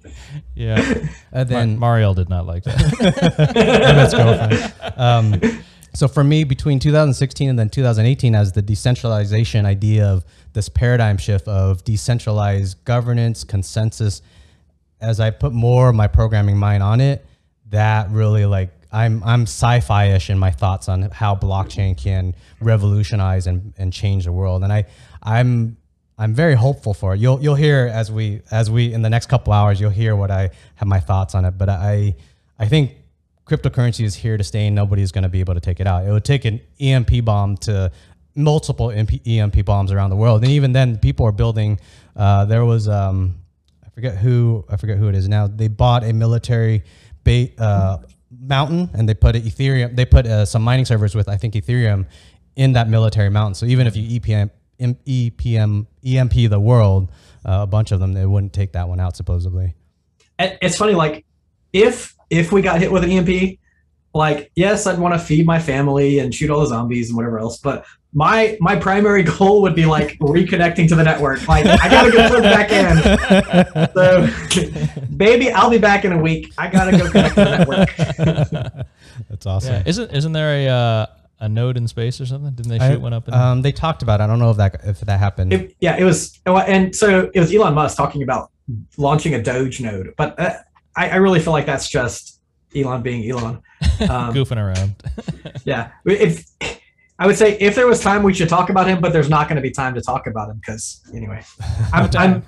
yeah and then then Mariel did not like that Emmett's girlfriend. Um, so for me, between 2016 and then 2018, as the decentralization idea of this paradigm shift of decentralized governance, consensus, as I put more of my programming mind on it, that really like I'm I'm sci-fi-ish in my thoughts on how blockchain can revolutionize and, and change the world. And I I'm I'm very hopeful for it. You'll you'll hear as we as we in the next couple hours you'll hear what I have my thoughts on it. But I I think cryptocurrency is here to stay and nobody's going to be able to take it out. It would take an EMP bomb to multiple EMP bombs around the world, and even then, people are building. Uh, there was um, I forget who I forget who it is now. They bought a military ba- uh, mountain and they put Ethereum. They put uh, some mining servers with I think Ethereum in that military mountain. So even if you EPM EPM EMP the world, uh, a bunch of them, they wouldn't take that one out supposedly. It's funny, like if if we got hit with an EMP, like yes, I'd want to feed my family and shoot all the zombies and whatever else, but my my primary goal would be like reconnecting to the network. Like I gotta go plug back in. So, baby, I'll be back in a week. I gotta go connect to the network. That's awesome. Yeah. Isn't isn't there a uh, a node in space or something? Didn't they shoot I- one up? In um, they talked about. It. I don't know if that if that happened. It- yeah, it was, and so it was Elon Musk talking about launching a Doge node, but uh, I, I really feel like that's just Elon being Elon. Um, goofing around? yeah, if I would say if there was time, we should talk about him, but there's not going to be time to talk about him because anyway, I'm, I'm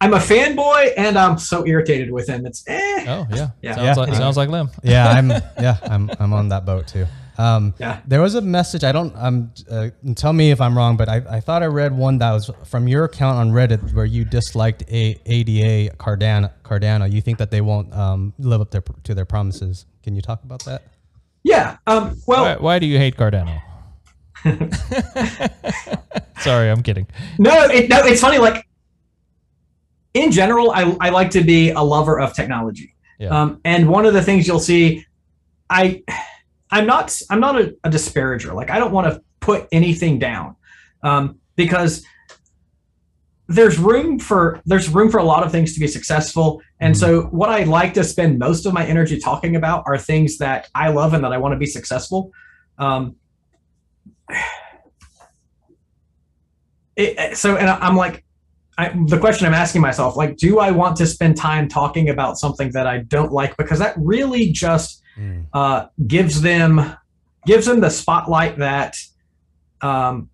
I'm a fanboy and I'm so irritated with him. It's eh. oh yeah, Yeah. Sounds Yeah. like sounds like Lim. yeah, I'm yeah, I'm I'm on that boat too. Um, Yeah. There was a message. I don't. Um, uh, tell me if I'm wrong, but I, I thought I read one that was from your account on Reddit where you disliked a ADA Cardano. Cardano. You think that they won't um, live up their, to their promises. Can you talk about that? Yeah. Um. Well, Why, why do you hate Cardano? Sorry, I'm kidding. no, it, no. It's funny. Like in general, I I like to be a lover of technology. Yeah. Um. And one of the things you'll see, I, I'm not I'm not a, a disparager. Like I don't want to put anything down, um, because there's room for there's room for a lot of things to be successful and so what i like to spend most of my energy talking about are things that i love and that i want to be successful um, it, so and i'm like I, the question i'm asking myself like do i want to spend time talking about something that i don't like? Because that really just Mm. uh, gives them gives them the spotlight that um,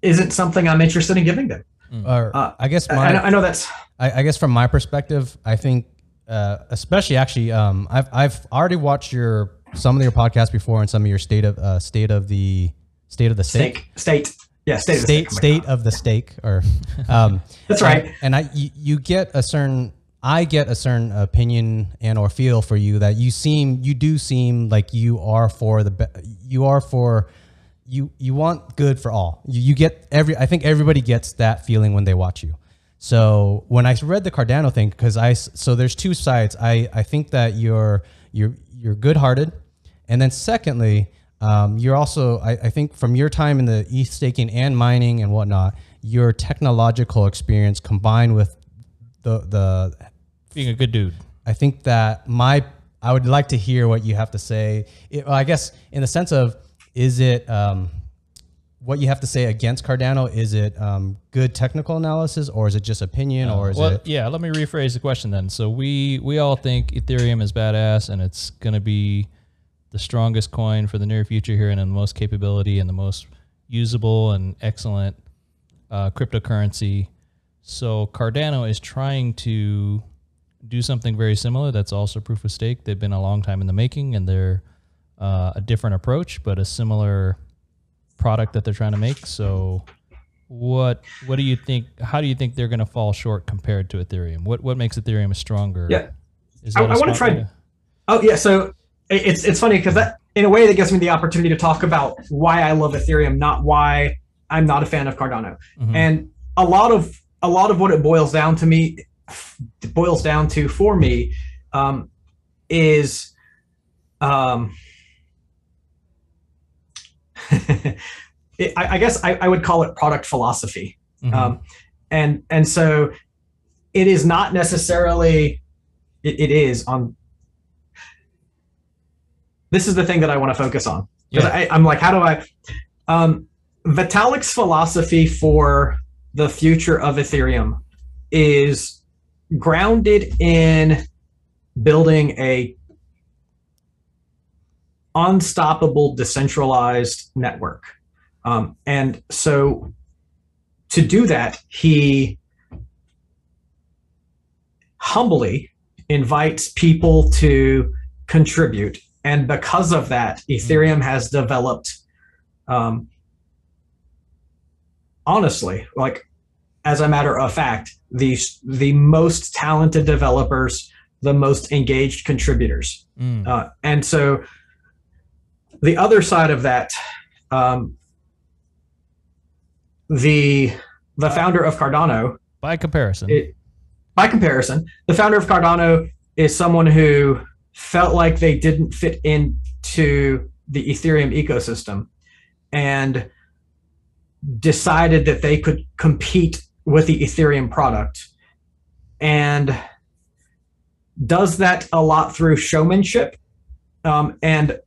isn't something i'm interested in giving them. Or Uh, I guess I, my I know- I know that's I, I guess from my perspective, I think, uh, especially actually, um, I've I've already watched your some of your podcasts before and some of your state of uh, state of the state of the steak, state state yeah state of the state state of the steak, or um, That's right. And, and I you, you get a certain I get a certain opinion and or feel for you that you seem you do seem like you are for the you are for you you want good for all. You, you get every I think everybody gets that feeling when they watch you. So when I read the Cardano thing, because I, so there's two sides. I I think that you're you're you're good hearted, and then secondly, um, you're also I, I think from your time in the ETH staking and mining and whatnot, your technological experience combined with the the Being a good dude. I think that my I would like to hear what you have to say. It, I guess in the sense of is it um, what you have to say against Cardano? Is it um, good technical analysis or is it just opinion or is well, it? yeah. Let me rephrase the question then. So we we all think Ethereum is badass and it's gonna be the strongest coin for the near future here and the most capability and the most usable and excellent uh, cryptocurrency. So Cardano is trying to do something very similar. That's also proof of stake. They've been a long time in the making, and they're uh, a different approach, but a similar product that they're trying to make. So, what what do you think? How do you think they're going to fall short compared to Ethereum? What what makes Ethereum stronger? Yeah. Is I- I try- way to- Oh yeah, so it's it's funny because that in a way that gives me the opportunity to talk about why I love Ethereum, not why I'm not a fan of Cardano. Mhm. And a lot of a lot of what it boils down to me boils down to for me um, is um, it, I, I guess I, I would call it product philosophy. Mhm. Um, and and so it is not necessarily it, it is on this is the thing that I want to focus on. Because I I'm like, how do I? Um, Vitalik's philosophy for the future of Ethereum is grounded in building a unstoppable decentralized network. Um, and so to do that, he humbly invites people to contribute. And because of that, Ethereum has developed, um, honestly, like as a matter of fact, the, the most talented developers, the most engaged contributors. Mm. Uh, and so the other side of that, um, the the founder of Cardano, By comparison. it, by comparison, the founder of Cardano is someone who felt like they didn't fit into the Ethereum ecosystem and decided that they could compete with the Ethereum product and does that a lot through showmanship um, and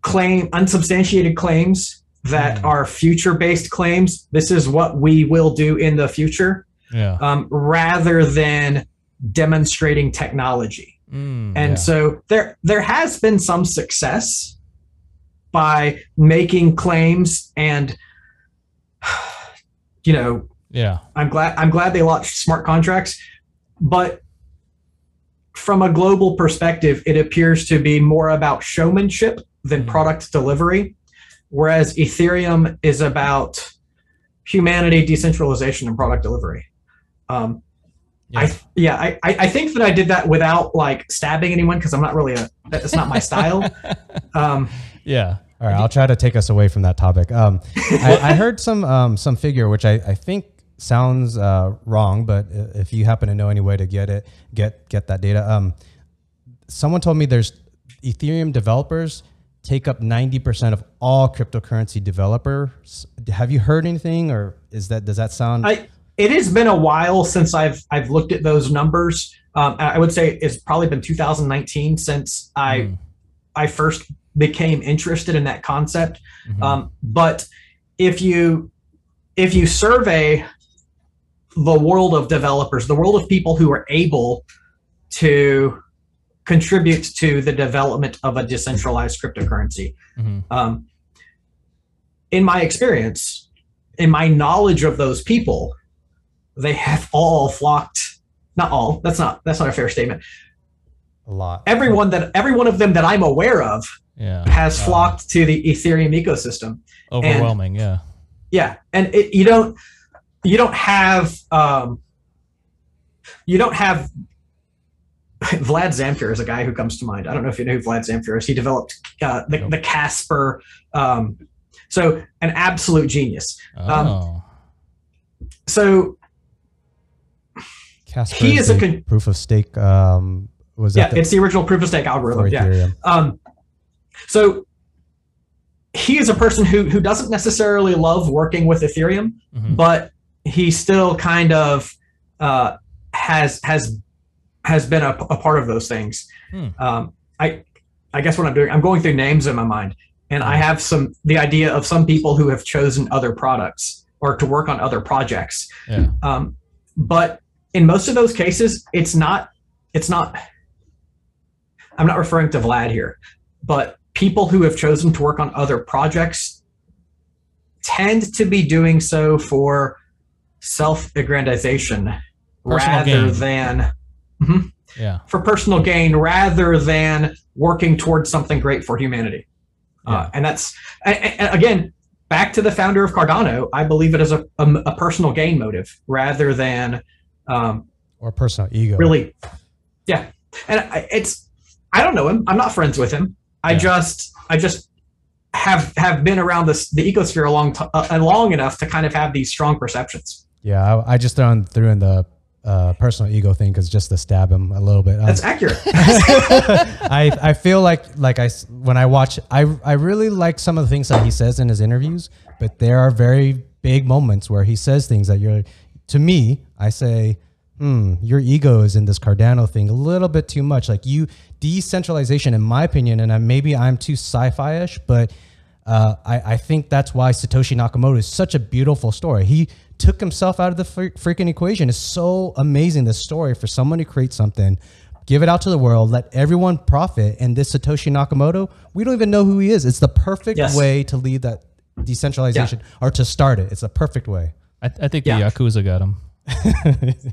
claim unsubstantiated claims that Mm. are future based claims. This is what we will do in the future yeah. um, rather than demonstrating technology. Mm, And yeah. so there there has been some success by making claims and you know yeah. I'm glad I'm glad they launched smart contracts, but from a global perspective, it appears to be more about showmanship than Mm. product delivery, whereas Ethereum is about humanity, decentralization, and product delivery. Um, Yeah. I yeah, I, I think that I did that without like stabbing anyone because I'm not really a that's not my style. Um, yeah. All right, I'll try to take us away from that topic. Um, I, I heard some um, some figure which I, I think sounds uh, wrong, but if you happen to know any way to get it, get get that data. Um, someone told me there's Ethereum developers take up ninety percent of all cryptocurrency developers. Have you heard anything, or is that does that sound? I it has been a while since I've I've looked at those numbers. Um, I would say it's probably been 2019 since I Mm. I first became interested in that concept. Mhm. Um, but if you if you survey the world of developers, the world of people who are able to contribute to the development of a decentralized cryptocurrency, Mhm. um, in my experience, in my knowledge of those people, they have all flocked. Not all. That's not. That's not a fair statement. a lot. Everyone that every one of them that I'm aware of Yeah. has flocked to the Ethereum ecosystem. overwhelming. yeah. Yeah, and it, you don't you don't have um, you don't have Vlad Zamfir is a guy who comes to mind. I don't know if you know who Vlad Zamfir is. He developed uh, the, Nope. the Casper. Um, so an absolute genius. Um, Oh. So Casper he is a con- proof of stake. Um, was yeah, the, it's the original proof of stake algorithm. Yeah. Um, so he is a person who who doesn't necessarily love working with Ethereum, Mhm. but he still kind of uh, has has has been a, a part of those things. Hmm. Um, I I guess what I'm doing, I'm going through names in my mind, and I Hmm. have some the idea of some people who have chosen other products or to work on other projects. Yeah. Um, but in most of those cases, it's not it's not. I'm not referring to Vlad here, but people who have chosen to work on other projects tend to be doing so for self-aggrandization Personal rather gain. than Yeah. for personal gain rather than working towards something great for humanity. Yeah. Uh, and that's a- a- a- again back to the founder of Cardano. I believe it is a, a, a personal gain motive rather than um, or personal ego? really, yeah. And I, it's I don't know him. I'm not friends with him. I Yeah. just I just have have been around this the ecosphere a long t- uh, long enough to kind of have these strong perceptions. Yeah, I, I just threw in, threw in the uh, personal ego thing because just to stab him a little bit. Um, That's accurate. I I feel like like I when I watch I I really like some of the things that he says in his interviews, but there are very big moments where he says things that you're to me I say, hmm, your ego is in this Cardano thing a little bit too much. Like you decentralization, in my opinion, and I, maybe I'm too sci-fi-ish, but Uh, I, I think that's why Satoshi Nakamoto is such a beautiful story. He took himself out of the fre- freaking equation. It's so amazing, this story for someone to create something, give it out to the world, let everyone profit. And this Satoshi Nakamoto, we don't even know who he is. It's the perfect Yes. way to lead that decentralization or to start it. It's a perfect way. I, I think Yeah. the Yakuza got him.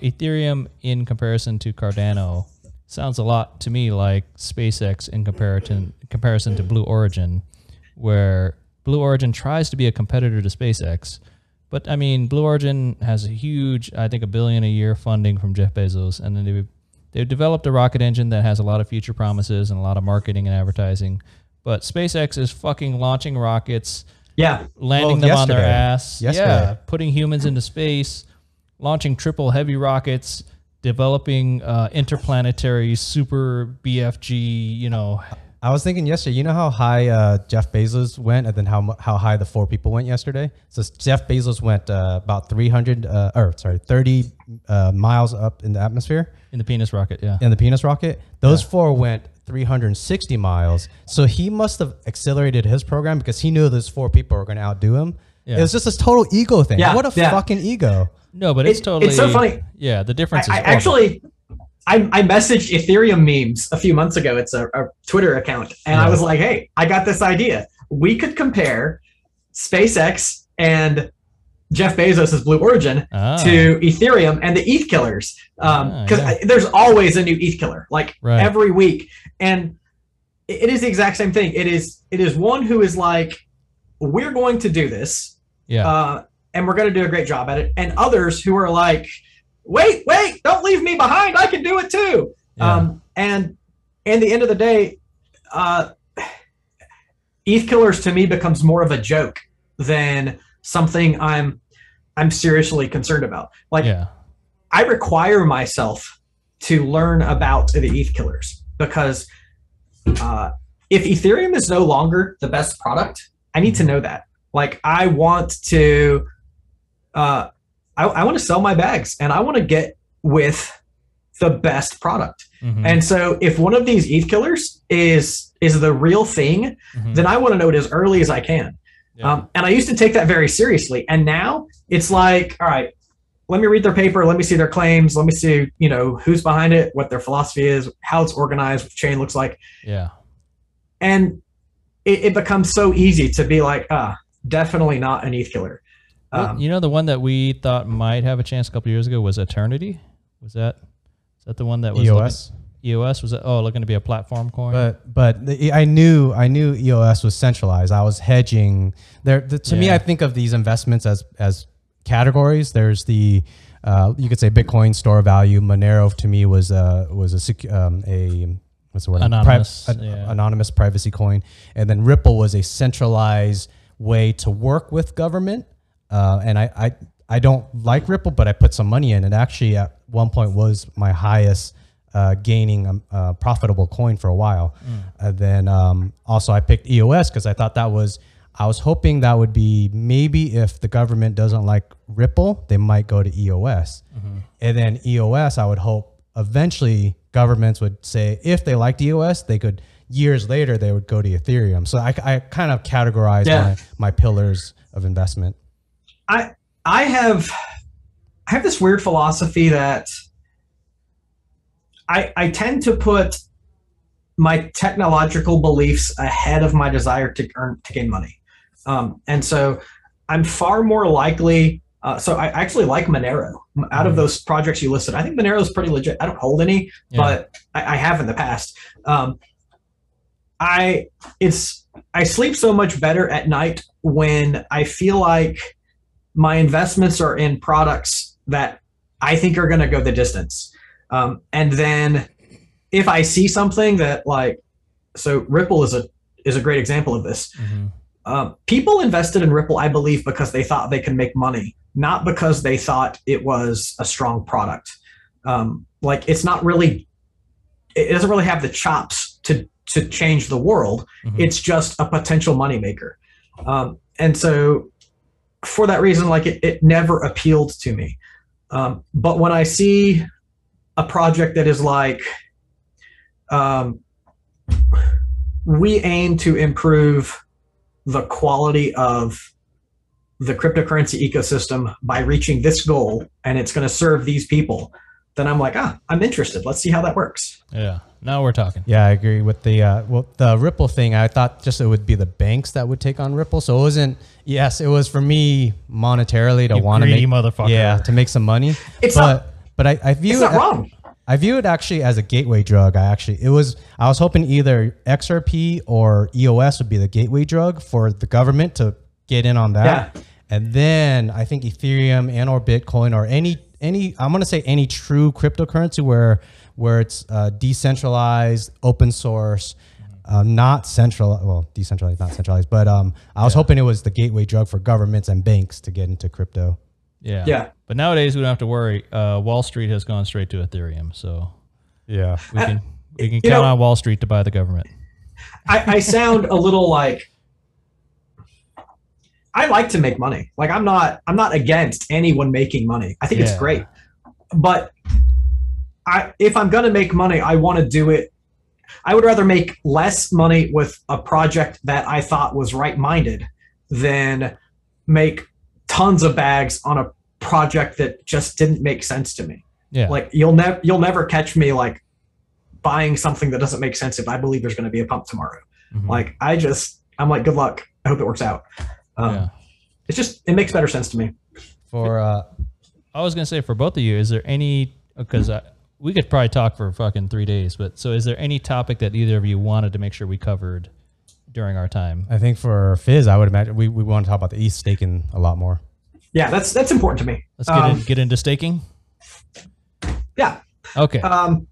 Ethereum, in comparison to Cardano, sounds a lot to me like SpaceX in comparison comparison to Blue Origin, where Blue Origin tries to be a competitor to SpaceX, but I mean Blue Origin has a huge, I think, a billion a year funding from Jeff Bezos, and then they they've developed a rocket engine that has a lot of future promises and a lot of marketing and advertising. But SpaceX is fucking launching rockets Yeah. landing Well, them on their ass. Yesterday. Yeah, putting humans into space, launching triple heavy rockets, developing uh, interplanetary super BFG. You know, I was thinking yesterday, you know how high uh, Jeff Bezos went and then how, how high the four people went yesterday? So Jeff Bezos went uh, about 300, uh, or sorry, 30 uh, miles up in the atmosphere. in the penis rocket. Yeah, in the penis rocket. Those four went 360 miles. So he must have accelerated his program because he knew those four people were going to outdo him. Yeah. It was just this total ego thing. Yeah, what a yeah. fucking ego. no, but it's It- totally. it's so funny. Yeah, the difference I, I is awful. actually I, I messaged Ethereum memes a few months ago. It's a, a Twitter account, and I was like, "Hey, I got this idea. We could compare SpaceX and Jeff Bezos' Blue Origin Ah, to Ethereum and the ETH killers, Ah, because yeah. there's always a new ETH killer, like Right. every week, and it is the exact same thing. It is it is one who is like, we're going to do this, yeah, uh, and we're going to do a great job at it. And others who are like, wait, wait, don't leave me behind. I can do it too. yeah. Um, and in the end of the day, uh, ETH killers to me becomes more of a joke than something I'm I'm seriously concerned about. Like yeah, I require myself to learn about the ETH killers because uh, if Ethereum is no longer the best product, I need to know that. Like, I want to, uh, I, I want to sell my bags and I want to get with the best product. Mhm, And so, if one of these ETH killers is is the real thing, mhm. then I want to know it as early as I can. Yeah. Um, and I used to take that very seriously. And now it's like, all right, let me read their paper. Let me see their claims. Let me see, you know, who's behind it, what their philosophy is, how it's organized, what the chain looks like. yeah, And it, it becomes so easy to be like, ah, definitely not an ETH killer. Um, you know, the one that we thought might have a chance a couple years ago was Aeternity. Was that? Is that the one that was EOS. looking- EOS was it? Oh, looking to be a platform coin. But but the, I knew I knew EOS was centralized. I was hedging. There the, to me, I think of these investments as as categories. There's the uh, you could say Bitcoin store value. Monero to me was uh, was a sec- um, a what's the word Anonymous, an- yeah. anonymous privacy coin, and then Ripple was a centralized way to work with government. Uh, and I, I I don't like Ripple, but I put some money in. It actually at one point was my highest uh, gaining um, uh, profitable coin for a while. And then um, also I picked EOS because I thought that was I was hoping that would be maybe if the government doesn't like Ripple, they might go to EOS. Mm-hmm. And then EOS, I would hope eventually governments would say if they liked EOS, they could years later they would go to Ethereum. So I, I kind of categorize Yeah. my, my pillars of investment. I I have I have this weird philosophy that I I tend to put my technological beliefs ahead of my desire to earn to gain money, um, and so I'm far more likely. Uh, so I actually like Monero. Out of Mhm. those projects you listed, I think Monero is pretty legit. I don't hold any, Yeah. but I, I have in the past. Um, I it's I sleep so much better at night when I feel like my investments are in products that I think are going to go the distance. Um, and then if I see something that like, so Ripple is a is a great example of this. Mhm. Um, people invested in Ripple, I believe, because they thought they could make money, not because they thought it was a strong product. Um, like it's not really, it doesn't really have the chops to to change the world. Mhm. It's just a potential moneymaker. Um, and so, for that reason, like it, it never appealed to me. Um, but when I see a project that is like, um, we aim to improve the quality of the cryptocurrency ecosystem by reaching this goal and it's going to serve these people, then I'm like, ah, I'm interested. Let's see how that works. Yeah. Now we're talking. Yeah, I agree with the uh, well the Ripple thing. I thought just it would be the banks that would take on Ripple, so it wasn't. Yes, it was for me monetarily to want to greedy make motherfucker. Yeah, to make some money. It's but not- but I, I view It's not it, wrong. I view it actually as a gateway drug. I actually it was I was hoping either XRP or EOS would be the gateway drug for the government to get in on that. Yeah. And then I think Ethereum and or Bitcoin or any any I'm gonna say any true cryptocurrency where where it's uh, decentralized, open source, uh, not central. Well, decentralized, not centralized. But um, I was hoping it was the gateway drug for governments and banks to get into crypto. Yeah. Yeah. But nowadays we don't have to worry. Uh, Wall Street has gone straight to Ethereum, so Yeah. we can we can count know- on Wall Street to buy the government. I, I sound a little like I like to make money. Like I'm not I'm not against anyone making money. I think it's great. But I if I'm gonna make money, I want to do it. I would rather make less money with a project that I thought was right minded than make tons of bags on a project that just didn't make sense to me. Yeah. Like you'll never you'll never catch me like buying something that doesn't make sense if I believe there's going to be a pump tomorrow. Mhm. Like I just I'm like good luck. I hope it works out. Um, yeah. It's just it makes better sense to me. For uh, I was gonna say for both of you, is there any because we could probably talk for fucking three days, but so is there any topic that either of you wanted to make sure we covered during our time? I think for Phiz, I would imagine we, we want to talk about the ETH staking a lot more. Yeah, that's that's important to me. Let's get Um, in, get into staking. Yeah. Okay. Um,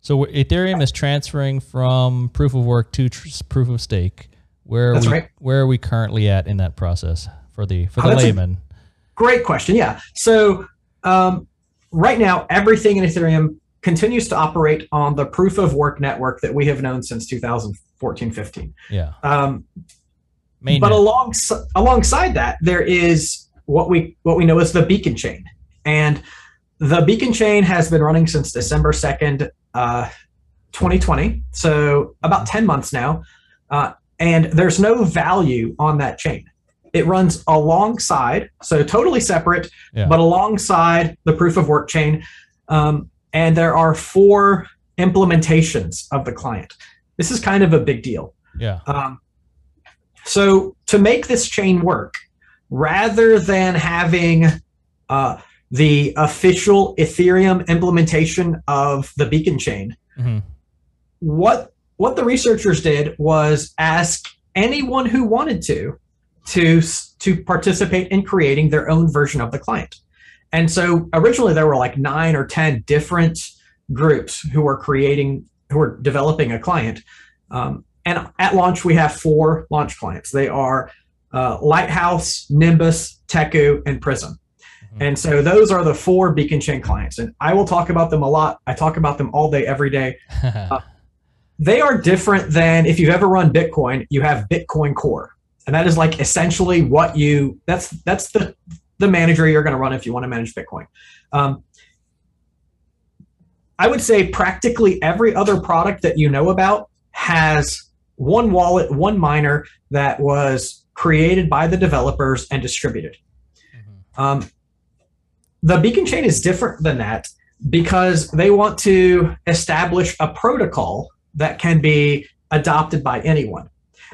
So Ethereum is transferring from proof of work to tr- proof of stake. Where are we, right. Where are we currently at in that process for the for Oh, the that's a- layman? great question. Yeah. So um, right now, everything in Ethereum continues to operate on the proof of work network that we have known since 2014 15. yeah. Um, Main but along, alongside that, there is what we what we know as the beacon chain, and the beacon chain has been running since December second, uh, 2020. So about 10 months now, uh, and there's no value on that chain. It runs alongside, so totally separate, Yeah. but alongside the proof of work chain. Um, and there are four implementations of the client. This is kind of a big deal. yeah. Um, so to make this chain work, rather than having uh, the official Ethereum implementation of the beacon chain, Mhm. what what the researchers did was ask anyone who wanted to to to participate in creating their own version of the client. And so originally there were like nine or ten different groups who were creating who are developing a client. Um, and at launch we have four launch clients. They are uh, Lighthouse, Nimbus, Teku, and Prysm. And so those are the four beacon chain clients. And I will talk about them a lot. I talk about them all day, every day they are different than if you've ever run bitcoin you have bitcoin core and that is like essentially what you that's that's the the manager you're going to run if you want to manage bitcoin um, i would say practically every other product that you know about has one wallet one miner that was created by the developers and distributed um, the beacon chain is different than that because they want to establish a protocol that can be adopted by anyone.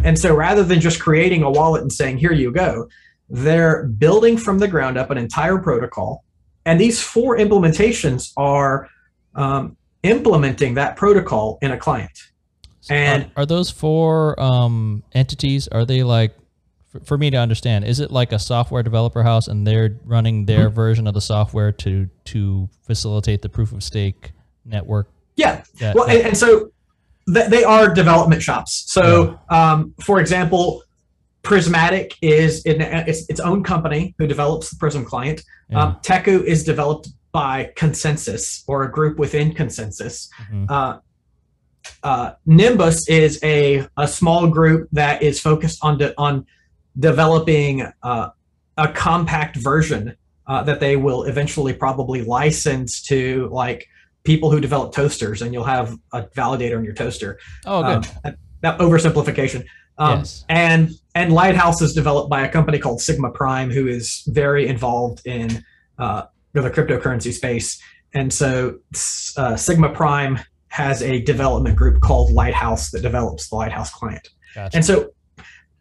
And so rather than just creating a wallet and saying, here you go, they're building from the ground up an entire protocol. And these four implementations are um, implementing that protocol in a client. So And- are, are those four um, entities? Are they like, for, for me to understand, is it like a software developer house and they're running their Mm-hmm. version of the software to to facilitate the proof of stake network? Yeah. That, Well, that- and, and so th- they are development shops. So, um, for example, Prysmatic is in its, its own company who develops the Prysm client. yeah. Um, Teku is developed by ConsenSys or a group within ConsenSys. Mhm. Uh, uh, Nimbus is a, a small group that is focused on de- on developing uh, a compact version uh, that they will eventually probably license to like people who develop toasters, and you'll have a validator in your toaster. oh, good. Um, that, that oversimplification. Um, yes. and and Lighthouse is developed by a company called Sigma Prime, who is very involved in uh, the cryptocurrency space. And so uh, Sigma Prime has a development group called Lighthouse that develops the Lighthouse client. Gotcha. And so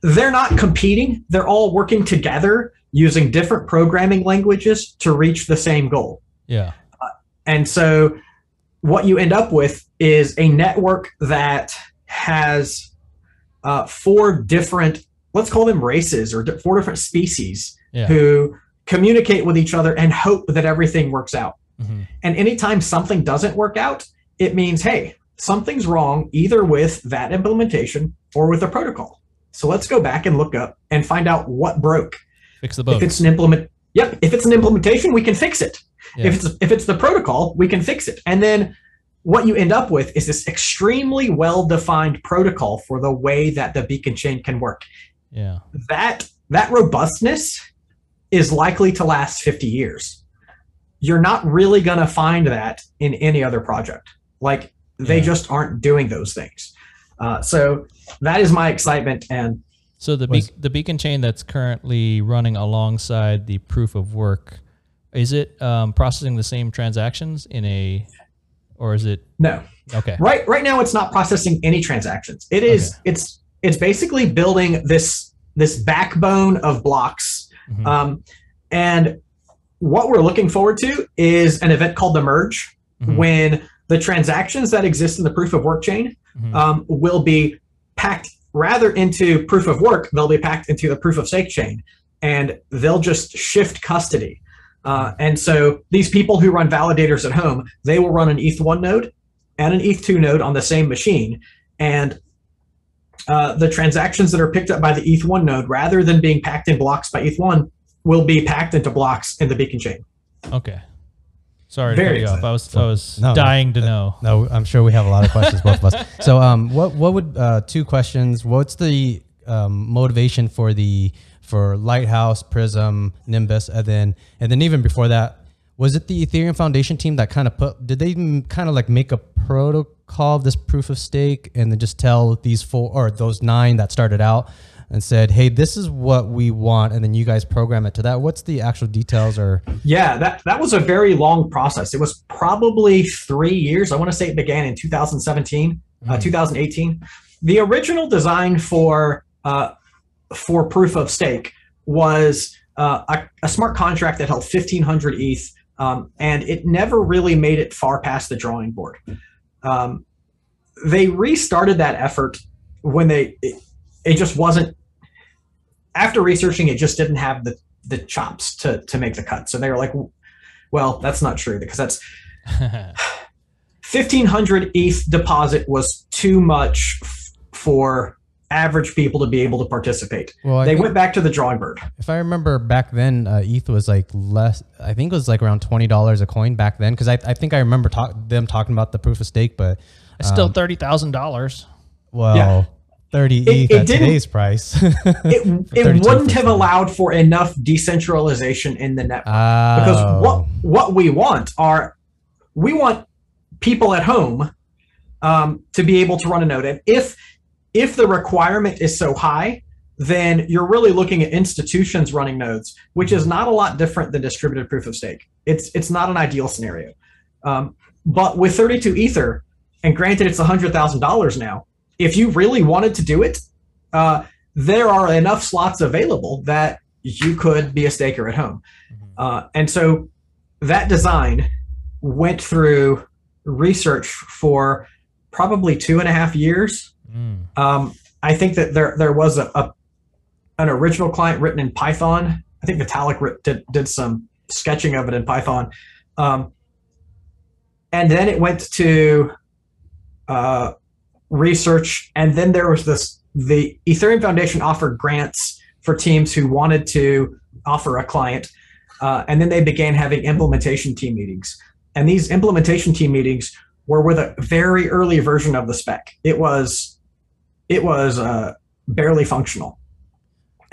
they're not competing, they're all working together using different programming languages to reach the same goal. Yeah. Uh, and so what you end up with is a network that has uh, four different, let's call them races or four different species yeah. who communicate with each other and hope that everything works out. Mm-hmm. And anytime something doesn't work out, it means, hey, something's wrong either with that implementation or with the protocol. So let's go back and look up and find out what broke. Fix the bugs. If it's an implement, yep. If it's an implementation, we can fix it. Yeah. If it's if it's the protocol, we can fix it. And then what you end up with is this extremely well-defined protocol for the way that the beacon chain can work. Yeah. That that robustness is likely to last 50 years. You're not really going to find that in any other project. Like they yeah. just aren't doing those things. Uh, so that is my excitement and so the be- the beacon chain that's currently running alongside the proof of work is it um, processing the same transactions in a or is it no okay right right now it's not processing any transactions it is okay. it's it's basically building this this backbone of blocks mm-hmm. um, and what we're looking forward to is an event called the merge mm-hmm. when the transactions that exist in the proof of work chain mm-hmm. um, will be packed rather into proof of work, they'll be packed into the proof of stake chain and they'll just shift custody. Uh, and so these people who run validators at home, they will run an ETH1 node and an ETH2 node on the same machine. And uh, the transactions that are picked up by the ETH1 node, rather than being packed in blocks by ETH1, will be packed into blocks in the beacon chain. Okay. Sorry Very to cut you off. I was I was no, dying to uh, know. No, I'm sure we have a lot of questions, both of us. So, um, what what would uh, two questions? What's the um, motivation for the for Lighthouse, Prysm, Nimbus, and then and then even before that, was it the Ethereum Foundation team that kind of put? Did they kind of like make a protocol of this proof of stake and then just tell these four or those nine that started out? and said, "Hey, this is what we want," and then you guys program it to that. What's the actual details? Or yeah, that that was a very long process. It was probably three years. I want to say it began in 2017, uh, mm. uh, 2018. The original design for uh, for proof of stake was uh, a, a, smart contract that held 1500 ETH, um, and it never really made it far past the drawing board. Um, they restarted that effort when they it, it just wasn't after researching, it just didn't have the the chops to to make the cut. So they were like, well, that's not true because that's 1500 ETH deposit was too much f- for average people to be able to participate. Well, they went back to the drawing board. If I remember back then, uh, ETH was like less. I think it was like around twenty dollars a coin back then. Because I, I think I remember talk, them talking about the proof of stake, but um, it's still um, thirty thousand dollars. Well, yeah. 30 it, ETH it at today's price. it it wouldn't have allowed for enough decentralization in the network. Oh. Because what what we want are we want people at home um, to be able to run a node. And if if the requirement is so high, then you're really looking at institutions running nodes, which is not a lot different than distributed proof of stake. It's it's not an ideal scenario. Um, but with 32 Ether, and granted it's $100,000 now, if you really wanted to do it, uh, there are enough slots available that you could be a staker at home. Mm-hmm. Uh, and so that design went through research for probably two and a half years. Mm. Um, I think that there there was a, a, an original client written in Python. I think Vitalik did, did some sketching of it in Python. Um, and then it went to uh, research, and then there was this. The Ethereum Foundation offered grants for teams who wanted to offer a client, uh, and then they began having implementation team meetings. And these implementation team meetings were with a very early version of the spec. It was, it was uh, barely functional.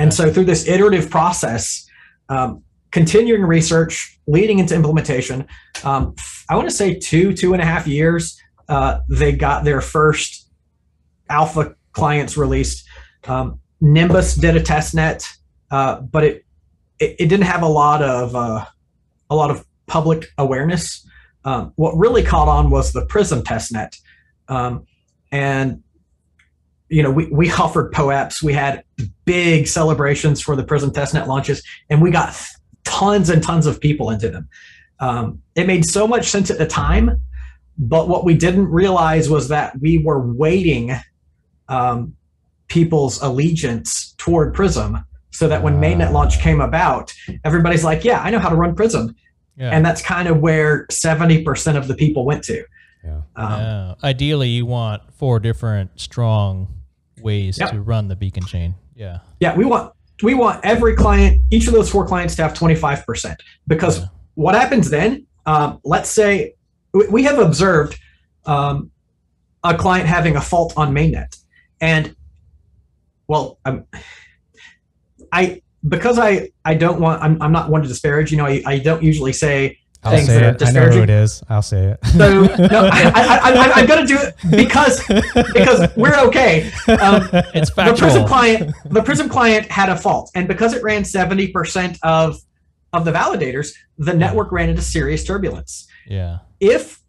And so through this iterative process, um, continuing research, leading into implementation, um, I want to say two, two and a half years, uh, they got their first alpha clients released. Um, Nimbus did a test net, uh, but it, it, it didn't have a lot of uh, a lot of public awareness. Um, what really caught on was the Prysm test net, um, and you know we we offered POAPs. We had big celebrations for the Prysm testnet launches, and we got tons and tons of people into them. Um, it made so much sense at the time, but what we didn't realize was that we were waiting um, people's allegiance toward Prysm, so that when mainnet launch came about, everybody's like, "Yeah, I know how to run Prysm," Yeah. and that's kind of where seventy percent of the people went to. Yeah. Um, Yeah. Ideally, you want four different strong ways Yep. to run the beacon chain. Yeah. Yeah, we want we want every client, each of those four clients, to have twenty five percent. Because Yeah. what happens then? Um, let's say we- we have observed um, a client having a fault on mainnet, and well, I'm, I because I I don't want I'm, I'm not one to disparage. You know, I, I don't usually say I'll things say that are it. I know who it is. I'll say it. So no, I, I, I, I'm gonna do it because because we're okay. Um, It's the Prysm client the Prysm client had a fault and because it ran 70% of of the validators the network ran into serious turbulence yeah. if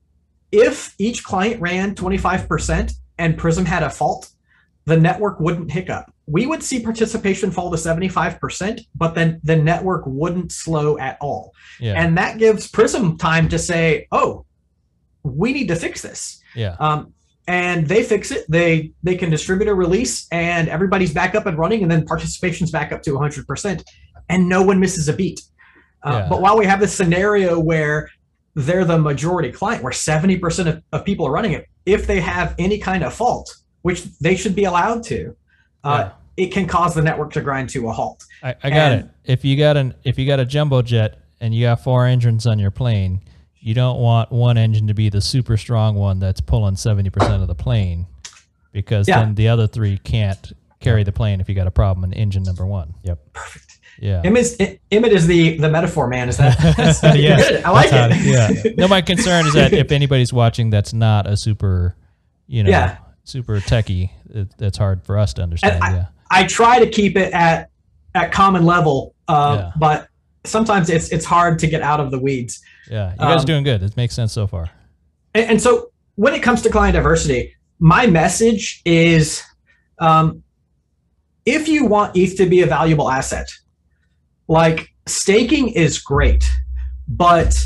if each client ran 25% and Prysm had a fault the network wouldn't hiccup we would see participation fall to 75% but then the network wouldn't slow at all Yeah. and that gives Prysm time to say oh we need to fix this yeah. um, and they fix it. They they can distribute a release, and everybody's back up and running, and then participation's back up to 100%, and no one misses a beat. Uh, Yeah. But while we have this scenario where they're the majority client, where 70% of, of people are running it, if they have any kind of fault, which they should be allowed to, uh, it can cause the network to grind to a halt. I, I got and- it. If you got an if you got a jumbo jet and you got four engines on your plane, you don't want one engine to be the super strong one that's pulling seventy percent of the plane, because Yeah. then the other three can't carry the plane if you got a problem in engine number one. Yep. Perfect. Yeah. Emmett, Emmett is the the metaphor man. Is that? That's Yeah, good. I like that's it. yeah. No, my concern is that if anybody's watching that's not a super, you know, Yeah. super techie, it, that's hard for us to understand. I- yeah. I try to keep it at at common level, uh, Yeah. but sometimes it's it's hard to get out of the weeds. Yeah. You guys Um, doing good. It makes sense so far. And, and so when it comes to client diversity, my message is, um, if you want ETH to be a valuable asset, like staking is great, but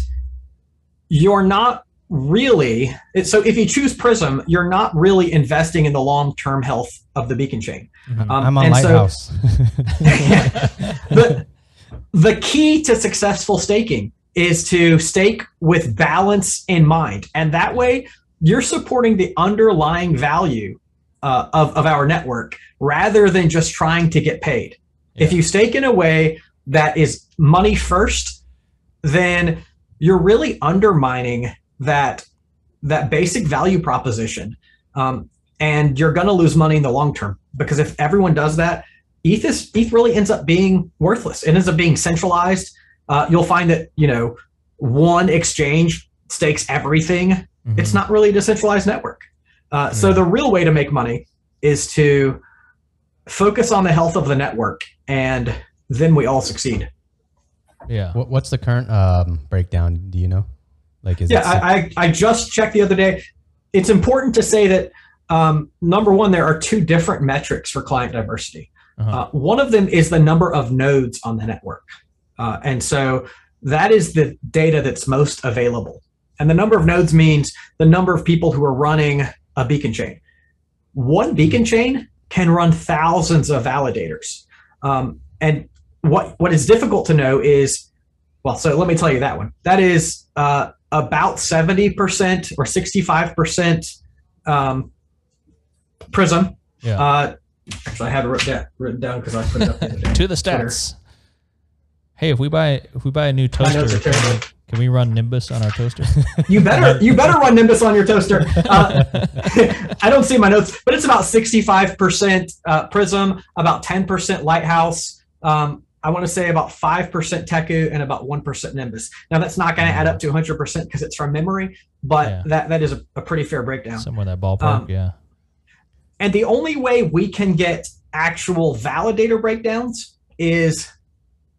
you're not really so if you choose Prysm you're not really investing in the long-term health of the beacon chain Mhm. Um, I'm on and so- Lighthouse. the, the key to successful staking is to stake with balance in mind. And that way, you're supporting the underlying value uh, of, of our network rather than just trying to get paid. If you stake in a way that is money first, then you're really undermining that that basic value proposition, um, and you're going to lose money in the long term. Because if everyone does that, ETH is ETH really ends up being worthless. It ends up being centralized. Uh, you'll find that you know one exchange stakes everything. Mhm. It's not really a decentralized network. Uh, So the real way to make money is to focus on the health of the network, and then we all succeed. Yeah. What's the current um, breakdown? Do you know? Like, is Yeah, I, I, I just checked the other day. It's important to say that um, number one, there are two different metrics for client diversity. Uh-huh. Uh, one of them is the number of nodes on the network. Uh, and so that is the data that's most available. And the number of nodes means the number of people who are running a beacon chain. One beacon chain can run thousands of validators. Um, and what, what is difficult to know is, well, so let me tell you that one. That is uh, about 70% or 65% um, Prysm. yeah. Uh, actually, I have it written down, written down because I put it up the to the Twitter. stats. Hey, if we buy if we buy a new toaster, can we, can we run Nimbus on our toaster? You better you better run Nimbus on your toaster. Uh, I don't see my notes, but it's about 65% uh, Prysm, about 10% Lighthouse. Um, I want to say about 5% Teku and about 1% Nimbus. Now that's not going to add up to 100% because it's from memory, but Yeah. that, that is a, a pretty fair breakdown. Somewhere in that ballpark. Um, yeah. And the only way we can get actual validator breakdowns is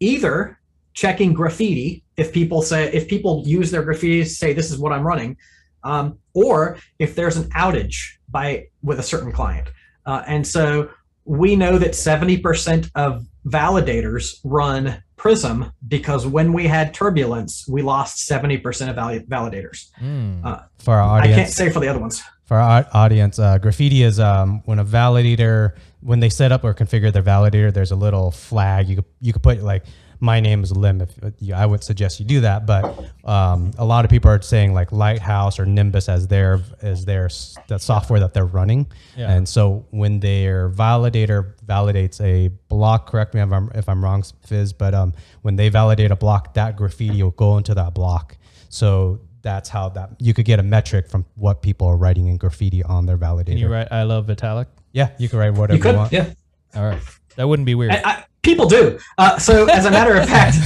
either checking graffiti if people say if people use their graffiti to say this is what I'm running, um, or if there's an outage by with a certain client. Uh, and so we know that 70% of validators run Prysm because when we had turbulence, we lost 70% of val- validators. Mm. Uh, For our I can't say for the other ones. for our audience, uh, graffiti is um, when a validator, when they set up or configure their validator, there's a little flag. You could, you could put like, my name is Lim. If you, I would suggest you do that, but um, a lot of people are saying like Lighthouse or Nimbus as their as their the software that they're running. Yeah. And so when their validator validates a block, correct me if I'm if I'm wrong, Phiz, but um, when they validate a block, that graffiti will go into that block. So that's how that you could get a metric from what people are writing in graffiti on their validator. Can you write I love Vitalik? Yeah, you can write whatever You you, want. yeah. All right. That wouldn't be weird. I, I, people do. Uh, so, as a matter of fact,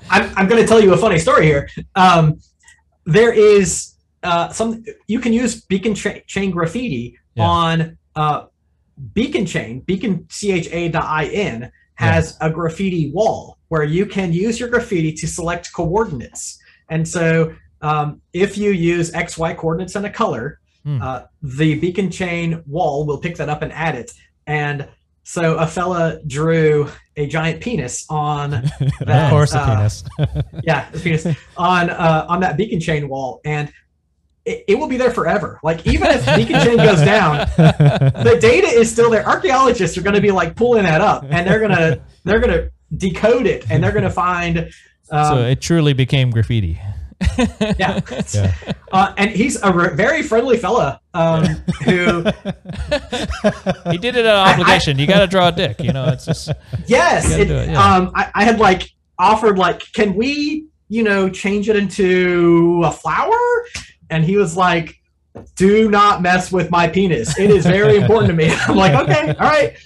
I'm, I'm going to tell you a funny story here. Um, there is uh, some you can use beacon cha- chain graffiti Yeah. on uh, beacon chain beaconcha.in has a graffiti wall where you can use your graffiti to select coordinates and so um, if you use xy coordinates and a color uh, the beacon chain wall will pick that up and add it and so a fella drew a giant penis on of that, course, a uh, penis. yeah, the penis on uh, on that beacon chain wall, and it, it will be there forever. Like even if beacon chain goes down, the data is still there. Archaeologists are going to be like pulling that up, and they're gonna they're gonna decode it, and they're gonna find. Um, so it truly became graffiti. Yeah, yeah. uh, and he's a re- very friendly fella um, who, He did it on obligation. you got to draw a dick. You know, it's just yes, it, it, yeah. um, I, I had like offered like, can we, you know, change it into a flower? And he was like, do not mess with my penis. It is very important to me. I'm like, okay, all right.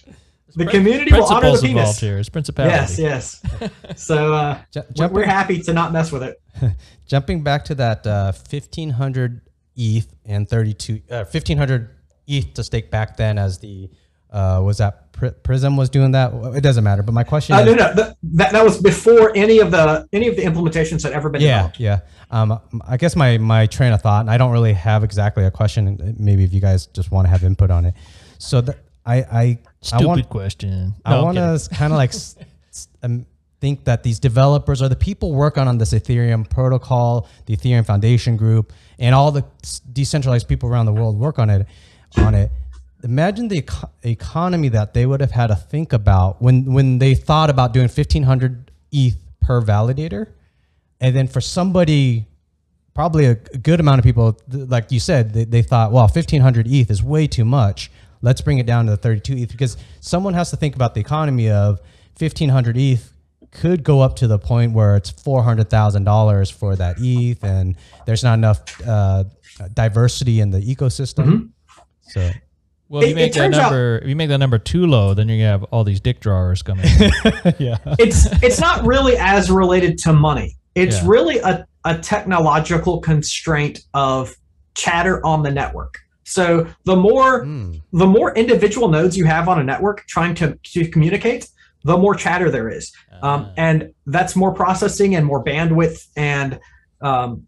The community will honor the principles involved penis. here. It's principality. Yes, yes. So uh, we're- jumping, we're happy to not mess with it. jumping back to that uh, 1500 ETH and 32, uh, 1500 ETH to stake back then as the, uh, was that Pri- Prysm was doing that? It doesn't matter. But my question Uh, is, no, no, th- that, that was before any of the any of the implementations had ever been yeah, developed. yeah. Um, I guess my my train of thought, and I don't really have exactly a question. Maybe if you guys just want to have input on it. So that I I Stupid I want question. I No, I'm want to kind of like s- s- um, think that these developers or the people working on this Ethereum protocol, the Ethereum Foundation group, and all the s- decentralized people around the world work on it. On it, imagine the eco- economy that they would have had to think about when when they thought about doing fifteen hundred ETH per validator, and then for somebody probably a a good amount of people, like you said, they, they thought, well, 1500 ETH is way too much. Let's bring it down to the 32 ETH because someone has to think about the economy of 1500 ETH could go up to the point where it's $400,000 for that ETH and there's not enough uh, diversity in the ecosystem. So, Well, if you make that turns out- number, if you make that number too low, then you're gonna have all these dick drawers coming. yeah. it's it's not really as related to money. It's Yeah. really a, a technological constraint of chatter on the network. So the more Mm. the more individual nodes you have on a network trying to, to communicate, the more chatter there is. Um, and that's more processing and more bandwidth and um,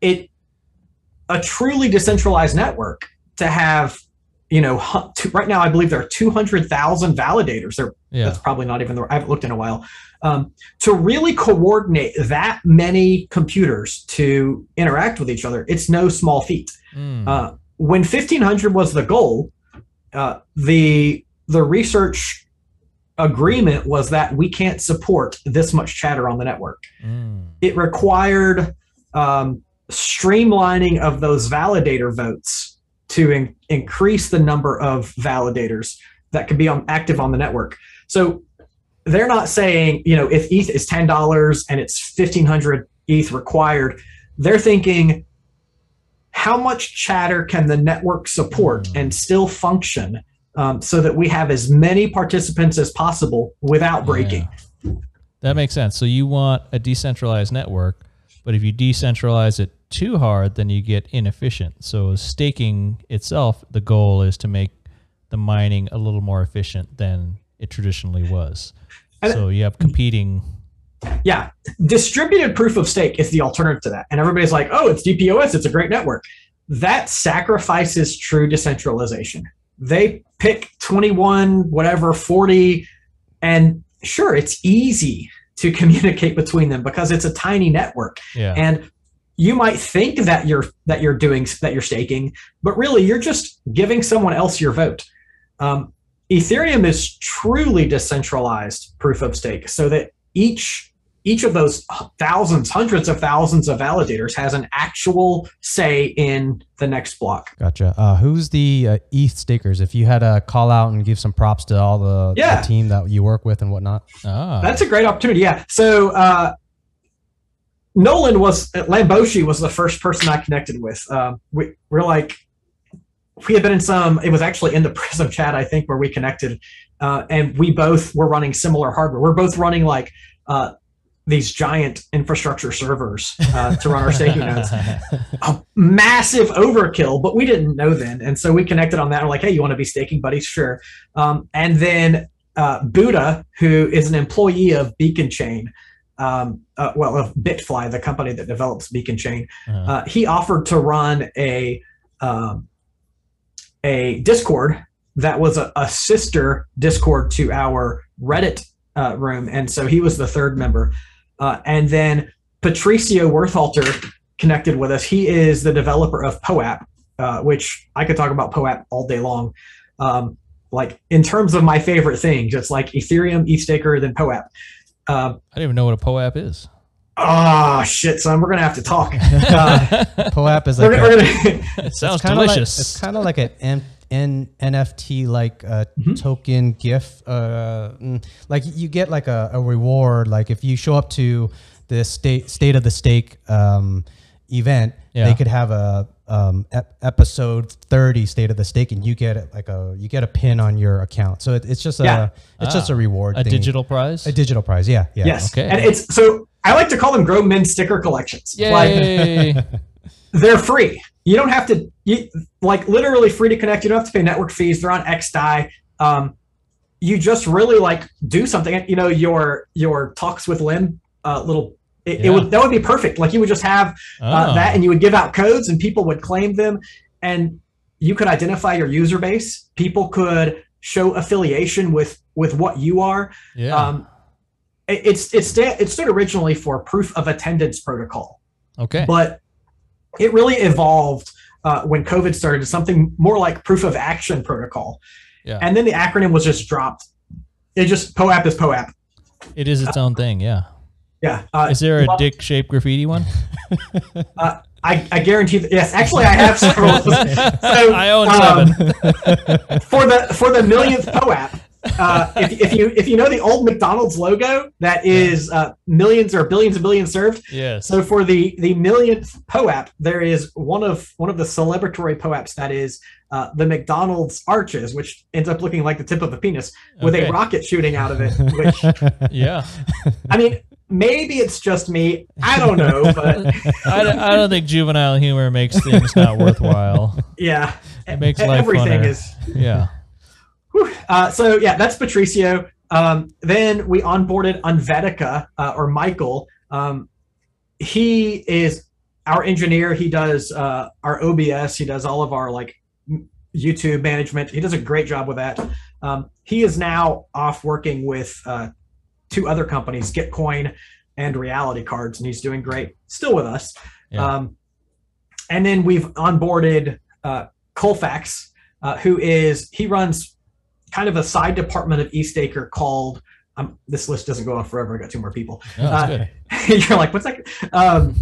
it a truly decentralized network to have you know to, right now i believe there are 200000 validators there yeah, that's probably not even the i haven't looked in a while um, to really coordinate that many computers to interact with each other it's no small feat Mm. uh, when 1500 was the goal uh, the the research agreement was that we can't support this much chatter on the network Mm. it required um, streamlining of those validator votes to in- increase the number of validators that could be on, active on the network. So they're not saying, you know, if ETH is ten dollars and it's fifteen hundred ETH required, they're thinking, how much chatter can the network support Hmm. and still function, um, so that we have as many participants as possible without breaking. That makes sense. So you want a decentralized network, but if you decentralize it too hard, then you get inefficient. So staking itself, the goal is to make the mining a little more efficient than it traditionally was. And- so you have competing. Yeah, distributed proof of stake is the alternative to that, and everybody's like, "Oh, it's DPoS. It's a great network." That sacrifices true decentralization. They pick 21, whatever, 40, and sure, it's easy to communicate between them because it's a tiny network. Yeah. and you might think that you're that you're doing that you're staking but really you're just giving someone else your vote um, ethereum is truly decentralized proof of stake so that each each of those thousands hundreds of thousands of validators has an actual say in the next block Gotcha. Uh, who's the uh, ETH stakers? If you had a call out and give some props to all the, the team that you work with and whatnot. ah. That's a great opportunity. Yeah. So uh, Nolan was Lamboshi was the first person I connected with. Um, we we're like we had been in some. It was actually in the Prysm chat, I think, where we connected, uh, and we both were running similar hardware. We're both running like uh, these giant infrastructure servers uh, to run our staking nodes. A massive overkill, but we didn't know then, and so we connected on that. We're like, hey, you want to be staking buddies? Sure. Um, and then uh, Buddha, who is an employee of Beacon Chain, um, uh, well, of Bitfly, the company that develops Beacon Chain, Uh-huh. uh, he offered to run a um, a Discord that was a, a sister Discord to our Reddit uh, room, and so he was the third member. Uh, and then Patricio Worthalter connected with us. He is the developer of POAP, uh, which I could talk about POAP all day long. Um, like in terms of my favorite things, it's like Ethereum, ETHStaker, then POAP. Um, I don't even know what a POAP is. oh shit, son, we're gonna have to talk. Uh, POAP is we're, like a, we're gonna, It sounds kinda like- delicious. it's kind of like an N, N, NFT like uh, Mhm. token GIF. Uh, mm, like you get like a, a reward. Like if you show up to the state state of the stake um, event, Yeah. they could have a um, ep- episode thirty state of the stake, and you get like a you get a pin on your account. So it, it's just a Yeah. it's just Ah, a reward. a thing. digital prize. a digital prize. Yeah, yeah. yes, Okay. and it's so I like to call them Grow Men sticker collections. Like they're free. You don't have to, you, like literally free to connect. You don't have to pay network fees. They're on XDAI. Um, you just really like do something. You know, your your talks with Lim, uh, little. It, it would that would be perfect. Like you would just have uh, Oh. that, and you would give out codes, and people would claim them, and you could identify your user base. People could show affiliation with with what you are. yeah. Um, it, it's it's it stood originally for proof of attendance protocol okay. but it really evolved uh, when COVID started to something more like proof of action protocol. Yeah. And then the acronym was just dropped. It just POAP is POAP. it is its own thing. Yeah. Yeah. Uh, Is there a well, dick shaped graffiti one? I, I guarantee that yes, actually I have several. So, I own um, seven. for the for the millionth POAP. Uh, if, if you if you know the old McDonald's logo that is uh, millions or billions and billions served, yes. So for the the millionth POAP, there is one of one of the celebratory POAPs that is uh, the McDonald's arches, which ends up looking like the tip of a penis with Okay. a rocket shooting out of it. Which yeah. I mean, maybe it's just me. I don't know, but I, don't- I don't think juvenile humor makes things not worthwhile. yeah, It makes life everything funner. is. Yeah. Uh, so yeah, that's Patricio. Um, then we onboarded Unvetica uh, or Michael. Um, he is our engineer. He does uh, our OBS. He does all of our like YouTube management. He does a great job with that. Um, he is now off working with uh, two other companies, Gitcoin and Reality Cards, and he's doing great. Still with us. Yeah. Um, and then we've onboarded uh, Colfax, uh, who is he runs kind of a side department of ETHStaker called. Um, this list doesn't go on forever. I got two more people. No, Uh. You're like, what's that? Um,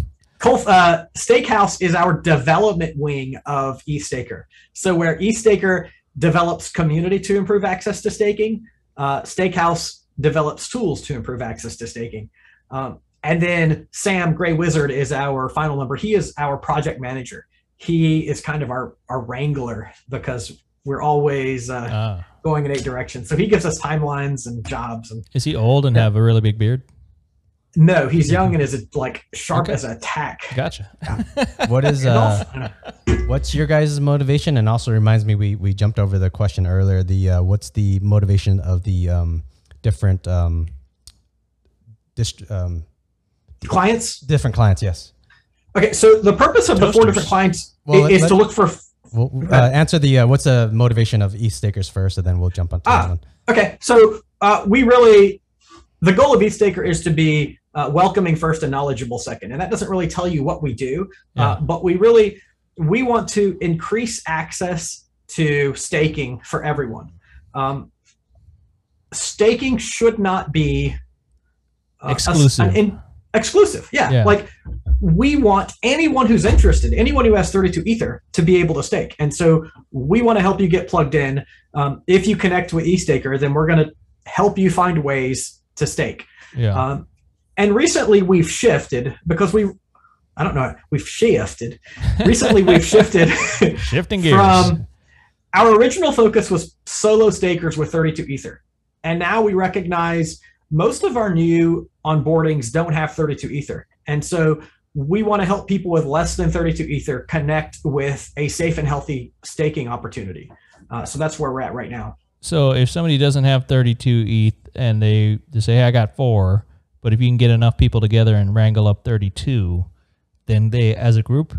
uh, Stakehouse is our development wing of ETHStaker. So where ETHStaker develops community to improve access to staking, uh, Stakehouse develops tools to improve access to staking. Um, and then Sam Gray Wizard is our final number. He is our project manager. He is kind of our our wrangler because we're always uh, Ah. Going in eight directions. So he gives us timelines and jobs and Is he old and Yeah. have a really big beard? no, he's young and is like sharp Okay. as a tack. Gotcha. What is uh, what's your guys' motivation? And also reminds me, we we jumped over the question earlier. The uh, what's the motivation of the um, different um, dist- um, clients. different clients? Yes. Okay, so the purpose of the four different clients Well, i- is let- to look for. Well, uh, answer the uh, what's the motivation of ETH stakers first, and then we'll jump onto Ah. one. Okay, so uh, we really the goal of ETHStaker is to be uh, welcoming first and knowledgeable second, and that doesn't really tell you what we do, Yeah. uh, but we really we want to increase access to staking for everyone. Um, staking should not be uh, Exclusive. in- exclusive, yeah. Yeah. Like we want anyone who's interested, anyone who has 32 Ether, to be able to stake, and so we want to help you get plugged in. Um, if you connect with ETHStaker, then we're going to help you find ways to stake. Yeah. Um, and recently we've shifted because we, I don't know, we've shifted. Recently we've shifted Shifting gears. from our original focus was solo stakers with 32 Ether. And now we recognize most of our new onboardings don't have 32 Ether. And so we want to help people with less than 32 Ether connect with a safe and healthy staking opportunity. Uh, so that's where we're at right now. So if somebody doesn't have 32 ETH and they, they say, hey, I got four, but if you can get enough people together and wrangle up 32, then they, as a group,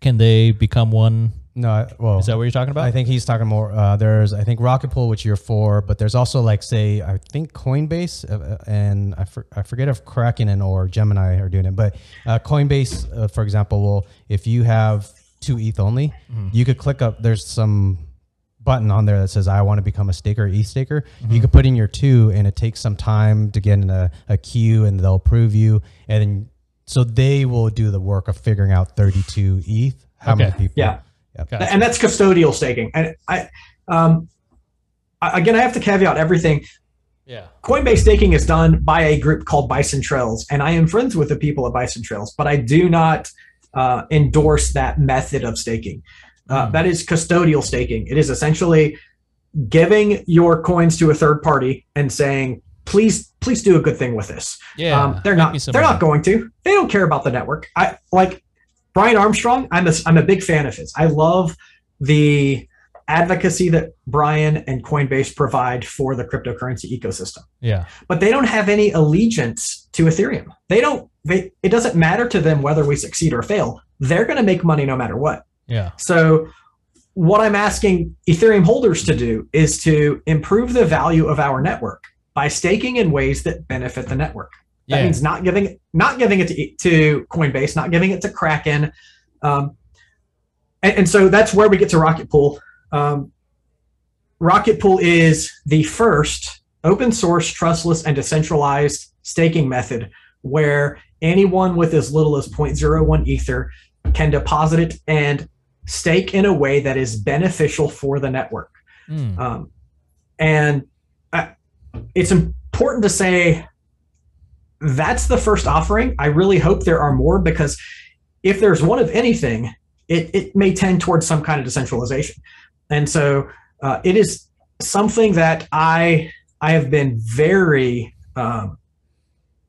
can they become one? No, well, Is that what you're talking about? I think he's talking more. Uh, there's, I think Rocket Pool, which you're for, but there's also like, say, I think Coinbase, uh, uh, and I, for, I forget if Kraken and or Gemini are doing it, but uh, Coinbase, uh, for example, will if you have two ETH only, you could click up. There's some button on there that says I want to become a staker, ETH staker. You could put in your two, and it takes some time to get in a, a queue, and they'll approve you, and then so they will do the work of figuring out 32 ETH. How many people? Yeah. Gotcha. and that's custodial staking. And I, um, again, I have to caveat everything. yeah. Coinbase staking is done by a group called Bison Trails, and I am friends with the people at Bison Trails, but I do not uh, endorse that method of staking. Uh, Hmm. That is custodial staking. It is essentially giving your coins to a third party and saying, "Please, please do a good thing with this." Yeah. um, they're not. They're not going to. They don't care about the network. I like Brian Armstrong. I'm a, I'm a big fan of his. I love the advocacy that Brian and Coinbase provide for the cryptocurrency ecosystem. Yeah. But they don't have any allegiance to Ethereum. They don't. They. It doesn't matter to them whether we succeed or fail. They're going to make money no matter what. Yeah. So, what I'm asking Ethereum holders to do is to improve the value of our network by staking in ways that benefit the network. That Yeah. means not giving not giving it to, to Coinbase, not giving it to Kraken, um, and, and so that's where we get to Rocket Pool. Um, Rocket Pool is the first open source, trustless, and decentralized staking method where anyone with as little as 0.01 Ether can deposit it and stake in a way that is beneficial for the network. Mm. Um, and uh, it's important to say that's the first offering. I really hope there are more because if there's one of anything, it, it may tend towards some kind of decentralization. And so uh, it is something that I I have been very um,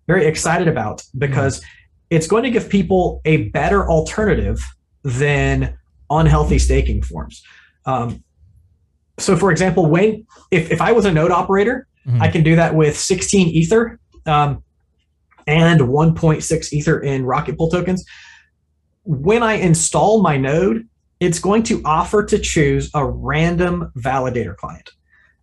very excited about because it's going to give people a better alternative than unhealthy staking forms. Um, so, for example, when if, if I was a node operator, Mhm. I can do that with 16 Ether um, and 1.6 Ether in Rocket Pool tokens. When I install my node, it's going to offer to choose a random validator client.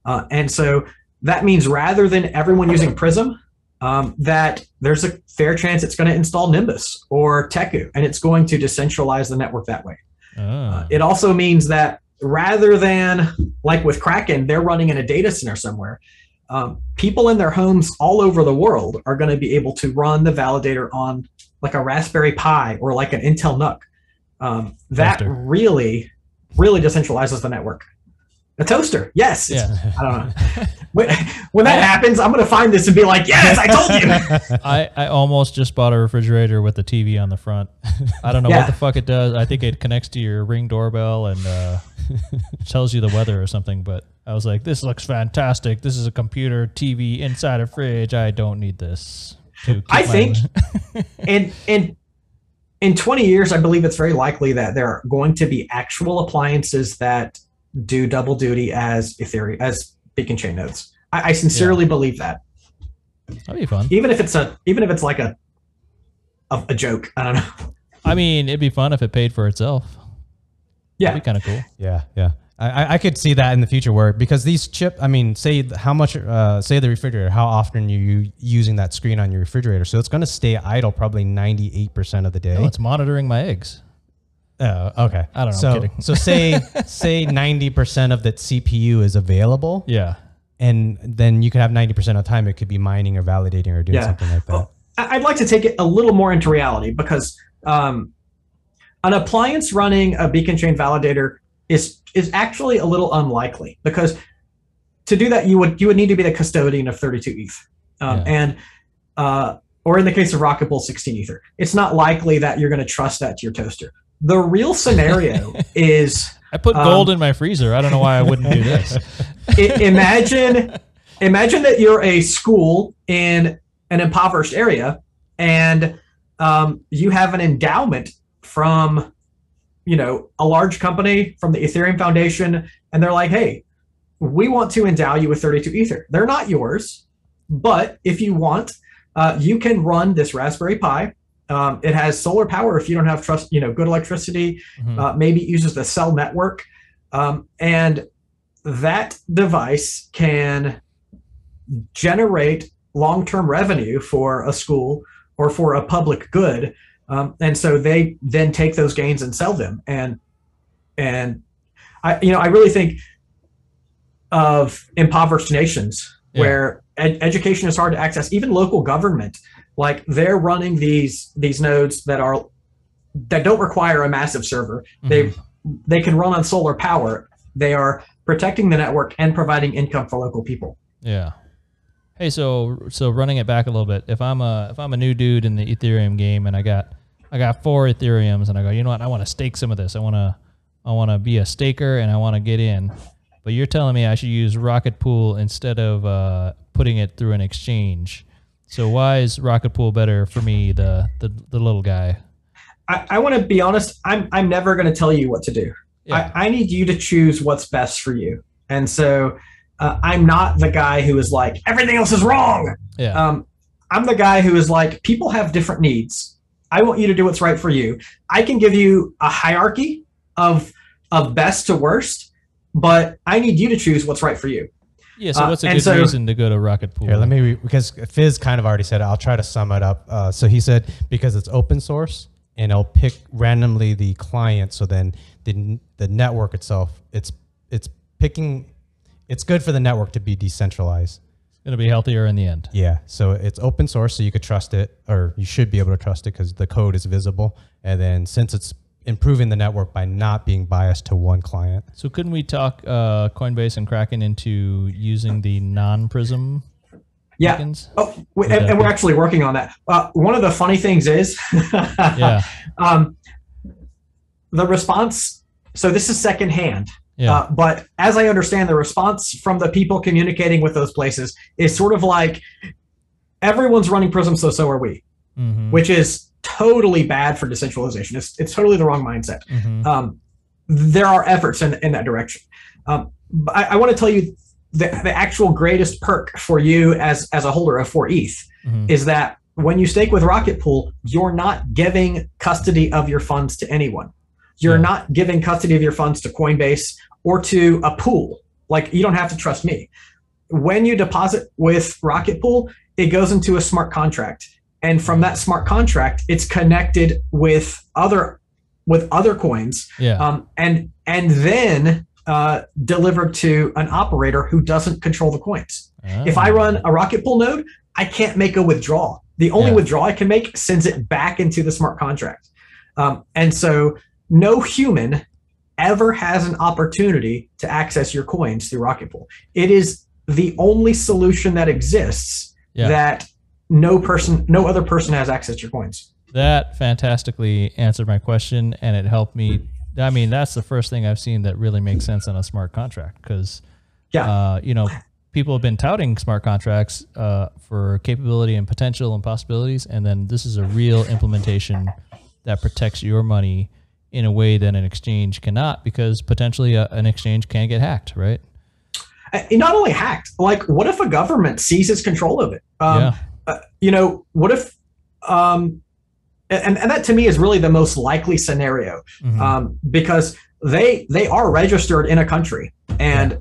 Uh, and so that means rather than everyone using Prysm, um, that there's a fair chance it's going to install Nimbus or Teku, and it's going to decentralize the network that way. Ah. Uh, it also means that rather than like with Kraken, they're running in a data center somewhere. Um, people in their homes all over the world are going to be able to run the validator on like a Raspberry Pi or like an Intel NUC. Um, that Toaster. really, really decentralizes the network. A toaster, yes. Yeah. I don't know. When, when that happens, I'm going to find this and be like, yes, I told you. I, I almost just bought a refrigerator with a TV on the front. I don't know Yeah. what the fuck it does. I think it connects to your ring doorbell and uh, tells you the weather or something. But I was like, this looks fantastic. This is a computer TV inside a fridge. I don't need this. to I think- and and in 20 years, I believe it's very likely that there are going to be actual appliances that do double duty as Ethereum as beacon chain nodes. I, I sincerely believe that, that'd be fun. even if it's a even if it's like a a, a joke. I don't know. I mean, it'd be fun if it paid for itself. Yeah. That'd be kind of cool. Yeah, yeah. I, I- I could see that in the future where because these chip, I mean, say how much, uh, say the refrigerator, how often you you using that screen on your refrigerator, so it's going to stay idle probably ninety eight percent of the day. Oh, it's monitoring my eggs. Oh, okay. I don't know, I'm So, kidding. so say say ninety percent of that CPU is available, Yeah. and then you could have ninety percent of the time it could be mining or validating or doing Yeah. something like that. I- I'd like to take it a little more into reality because um, an appliance running a beacon chain validator is is actually a little unlikely because to do that you would you would need to be the custodian of 32 ETH, um, Yeah. and uh, or in the case of Rocket Pool 16 Ether, it's not likely that you're going to trust that to your toaster. The real scenario is I put Um, gold in my freezer. I don't know why I wouldn't do this. Imagine imagine that you're a school in an impoverished area and um, you have an endowment from you know a large company from the ethereum foundation and they're like hey we want to endow you with 32 ether. They're not yours but if you want uh, you can run this raspberry pi. Um, it has solar power if you don't have trust you know good electricity. Mhm. uh, maybe it uses the cell network. Um, and that device can generate long-term revenue for a school or for a public good um, and so they then take those gains and sell them and and i you know i really think of impoverished nations Yeah. where ed- education is hard to access even local government like they're running these these nodes that are that don't require a massive server they Mhm. they can run on solar power they are protecting the network and providing income for local people Yeah. Hey, so so running it back a little bit. If I'm a if I'm a new dude in the Ethereum game and I got I got four Ethereums and I go, you know what? I want to stake some of this. I want to I want to be a staker and I want to get in. But you're telling me I should use Rocket Pool instead of uh, putting it through an exchange. So why is Rocket Pool better for me, the the, the little guy? i, I want to be honest i'm i'm never going to tell you what to do Yeah. I, I need you to choose what's best for you and so uh, i'm not the guy who is like everything else is wrong yeah. um, i'm the guy who is like people have different needs i want you to do what's right for you i can give you a hierarchy of of best to worst but i need you to choose what's right for you yeah. So uh, what's a and good so- reason to go to Rocket Pool? Here, let me re- because Phiz kind of already said it. I'll try to sum it up. Uh, so he said because it's open source and it'll pick randomly the client. So then the the network itself, it's it's picking. It's good for the network to be decentralized. It's gonna be healthier in the end. Yeah. So it's open source, so you could trust it, or you should be able to trust it because the code is visible. And then since it's improving the network by not being biased to one client. So couldn't we talk uh, Coinbase and Kraken into using the non-Prysm yeah tokens? oh we, and, and we're actually working on that uh, one of the funny things is Yeah, um, the response so this is secondhand yeah, Uh, but as I understand, the response from the people communicating with those places is sort of like everyone's running Prysm, so so are we, Mhm, which is totally bad for decentralization. It's, it's totally the wrong mindset. mhm. Um, there are efforts in, in that direction. Um, but I, I want to tell you the, the actual greatest perk for you as, as a holder of 4 ETH Mhm. is that when you stake with Rocket Pool, you're not giving custody of your funds to anyone. You're Yeah. not giving custody of your funds to Coinbase or to a pool. Like you don't have to trust me. When you deposit with Rocket Pool, it goes into a smart contract. And from that smart contract, it's connected with other with other coins yeah, um, and and then uh, delivered to an operator who doesn't control the coins. If I run a Rocket Pool node, I can't make a withdrawal. The only Yeah. withdrawal I can make sends it back into the smart contract. Um, and so no human ever has an opportunity to access your coins through Rocket Pool. It is the only solution that exists Yeah. that no person, no other person has access to your coins. that fantastically answered my question, and it helped me. I mean, that's the first thing I've seen that really makes sense on a smart contract because, Yeah. uh, you know, people have been touting smart contracts uh, for capability and potential and possibilities, and then this is a real implementation that protects your money in a way that an exchange cannot, because potentially a, an exchange can get hacked, right? Uh, not only hacked, like what if a government seizes control of it? Um, yeah. uh, you know, what if, um, and, and that to me is really the most likely scenario Mhm. um, because they they are registered in a country, and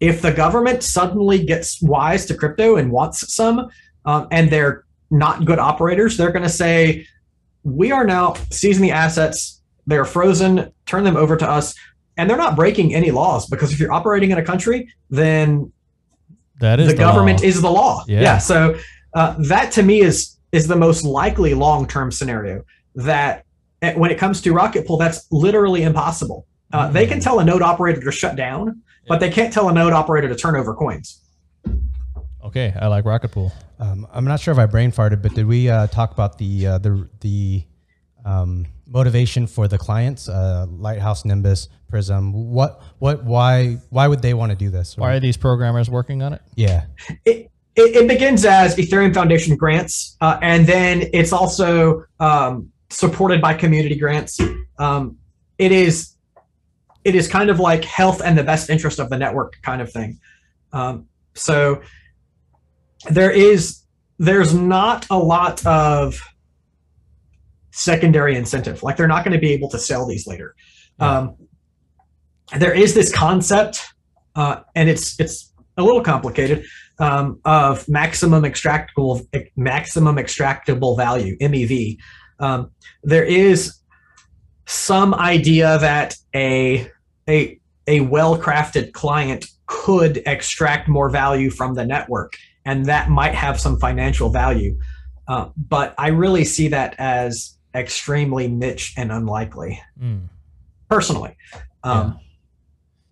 if the government suddenly gets wise to crypto and wants some, um, and they're not good operators, they're going to say, "We are now seizing the assets. They're frozen. Turn them over to us." And they're not breaking any laws because if you're operating in a country, then that is the, government law. is the law. Yeah. So uh, that to me is is the most likely long term scenario. That eh, when it comes to rocket pool, that's literally impossible. Uh, They can tell a node operator to shut down, but they can't tell a node operator to turn over coins. Okay, I like Rocket Pool. Um, I'm not sure if I brain farted, but did we uh, talk about the uh, the the um, motivation for the clients, uh, Lighthouse, Nimbus, Prysm? What what why why would they want to do this? Why are these programmers working on it? Yeah, It, it, it begins as Ethereum Foundation grants, uh, and then it's also um, supported by community grants. Um, it is it is kind of like health and the best interest of the network kind of thing. Um, so there is there's not a lot of secondary incentive. Like they're not going to be able to sell these later. Um, there is this concept, uh, and it's it's a little complicated um, of maximum extractable maximum extractable value MEV. Um, there is some idea that a a a well-crafted client could extract more value from the network, and that might have some financial value. Uh, but I really see that as extremely niche and unlikely, Mm. personally. Um,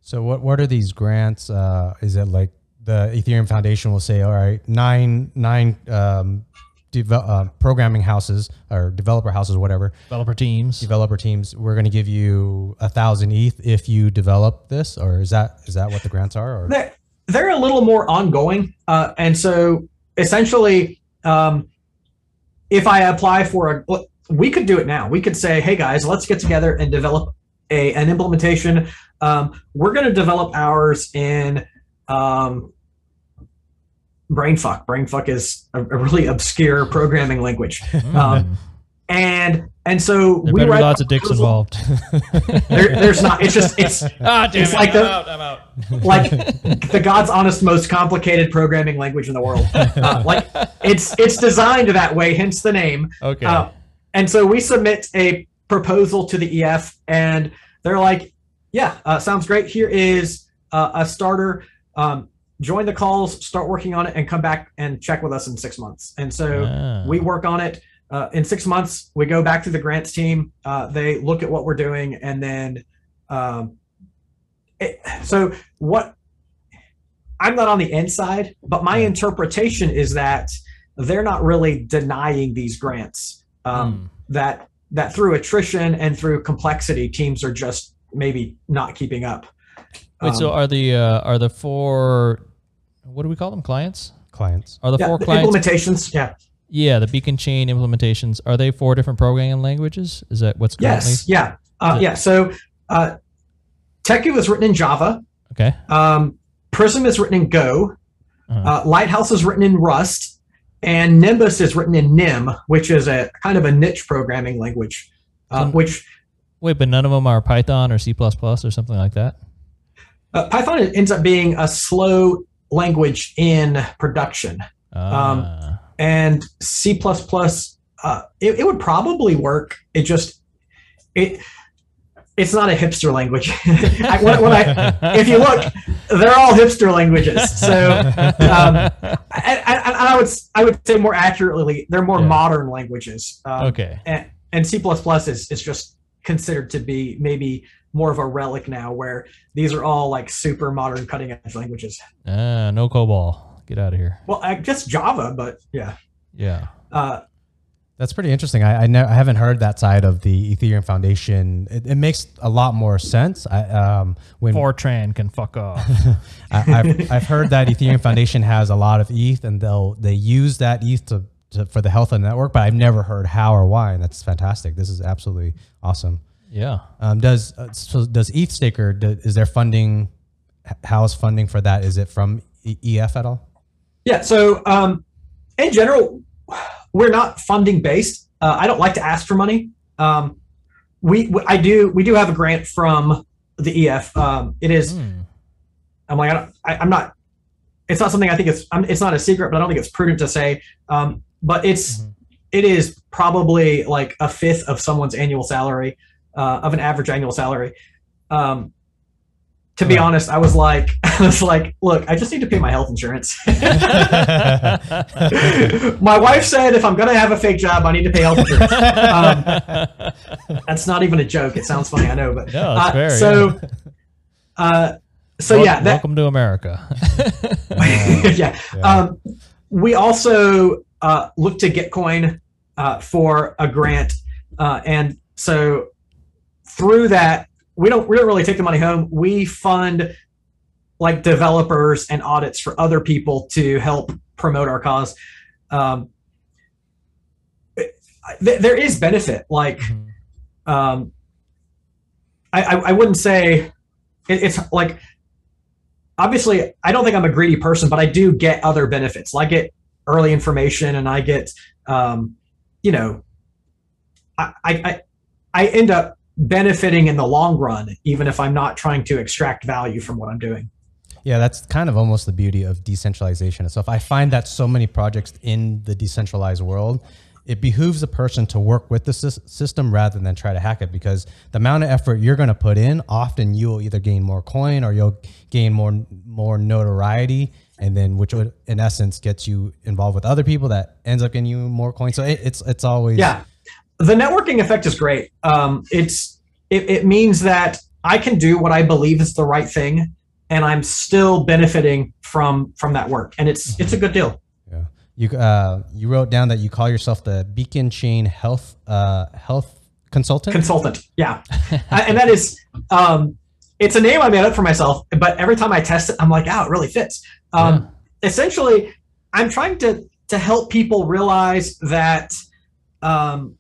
So what what are these grants? Uh, is it like the Ethereum Foundation will say, all right, nine nine um, devel- uh, programming houses or developer houses, whatever Developer teams. developer teams, we're going to give you a thousand ETH if you develop this, or is that is that what the grants are? Or they're, they're a little more ongoing. Uh, and so essentially, um, if I apply for a, we could do it now. We could say, hey guys, let's get together and develop a, an implementation. Um, we're going to develop ours in um, Brainfuck. Brainfuck is a, a really obscure programming language. Um, and and so there we write lots of dicks involved. There, there's not. It's just it's damn It's it! like I'm the- out. I'm out. like the God's honest most complicated programming language in the world. Uh, like it's it's designed that way, hence the name. Okay. Uh, and so we submit a proposal to the EF, and they're like, "Yeah, uh, sounds great. Here is uh, a starter. Um, join the calls, start working on it, and come back and check with us in six months." And so Ah. we work on it. Uh, in six months, we go back to the grants team. Uh, they look at what we're doing, and then, um, it, so what? I'm not on the inside, but my interpretation is that they're not really denying these grants. Um, Hmm. That that through attrition and through complexity, teams are just maybe not keeping up. Wait, so Um, are the uh, are the four what do we call them? Clients? clients. Are the yeah, four the clients? implementations, yeah, yeah, the beacon chain implementations. Are they four different programming languages? Is that what's currently? yes, yeah, uh, it- yeah. So uh, Teku is written in Java. Okay. Um, Prysm is written in Go. Uh-huh. Uh, Lighthouse is written in Rust, and Nimbus is written in Nim, which is a kind of a niche programming language. Uh, So- which Wait, but none of them are Python or C or something like that. uh, Python ends up being a slow language in production, Ah. and C++. Uh, it, it would probably work. It just it. It's not a hipster language. I, when, when I, if you look, they're all hipster languages. So um, and, and, and I would I would say more accurately, they're more Yeah. modern languages. Um, okay. and, and C is is just considered to be maybe more of a relic now, where these are all like super modern, cutting edge languages. Ah, no COBOL. Get out of here. Well, I guess Java, but yeah. Yeah. Uh, That's pretty interesting. I I, ne- I haven't heard that side of the Ethereum Foundation. It, it makes a lot more sense. I, um, when Fortran can fuck off. I, I've, I've heard that Ethereum Foundation has a lot of ETH, and they'll they use that ETH to, to for the health of the network. But I've never heard how or why, and that's fantastic. This is absolutely awesome. yeah. Um, does uh, so does ETH Staker do, is there funding? How is funding for that? Is it from E- EF at all? Yeah. So um, in general, we're not funding based. Uh, I don't like to ask for money. Um, we, we I do we do have a grant from the EF. Um, it is Hmm. I'm like I don't, I, I'm not. It's not something I think it's I'm, it's not a secret, but I don't think it's prudent to say. Um, but it's Mhm. it is probably like a fifth of someone's annual salary, uh, of an average annual salary. Um, to be honest, I was like, I was like, look, I just need to pay my health insurance. my wife said if I'm gonna have a fake job, I need to pay health insurance. Um, that's not even a joke. It sounds funny, I know, but No, uh, so, uh, so Wel- yeah, that, welcome to America. yeah. Um, we also uh, look to Gitcoin uh, for a grant, uh, and so through that, we don't we don't really take the money home. We fund like developers and audits for other people to help promote our cause. Um, th- there is benefit, like Mhm. um, I, I, I wouldn't say it, it's like obviously I don't think I'm a greedy person, but I do get other benefits. Like I get early information and I get um, you know I I I end up benefiting in the long run, even if I'm not trying to extract value from what I'm doing. Yeah, that's kind of almost the beauty of decentralization itself. I find that so many projects in the decentralized world, it behooves a person to work with the system rather than try to hack it because the amount of effort you're going to put in, often you will either gain more coin or you'll gain more more notoriety, and then which would in essence gets you involved with other people that ends up getting you more coin. So it, it's it's always Yeah, the networking effect is great. Um, it's it, it means that I can do what I believe is the right thing, and I'm still benefiting from from that work, and it's it's a good deal. Yeah. You uh you wrote down that you call yourself the Beacon Chain Health uh health consultant. consultant yeah I- and that is um it's a name i made up for myself but every time i test it i'm like oh it really fits um essentially i'm trying to to help people realize that um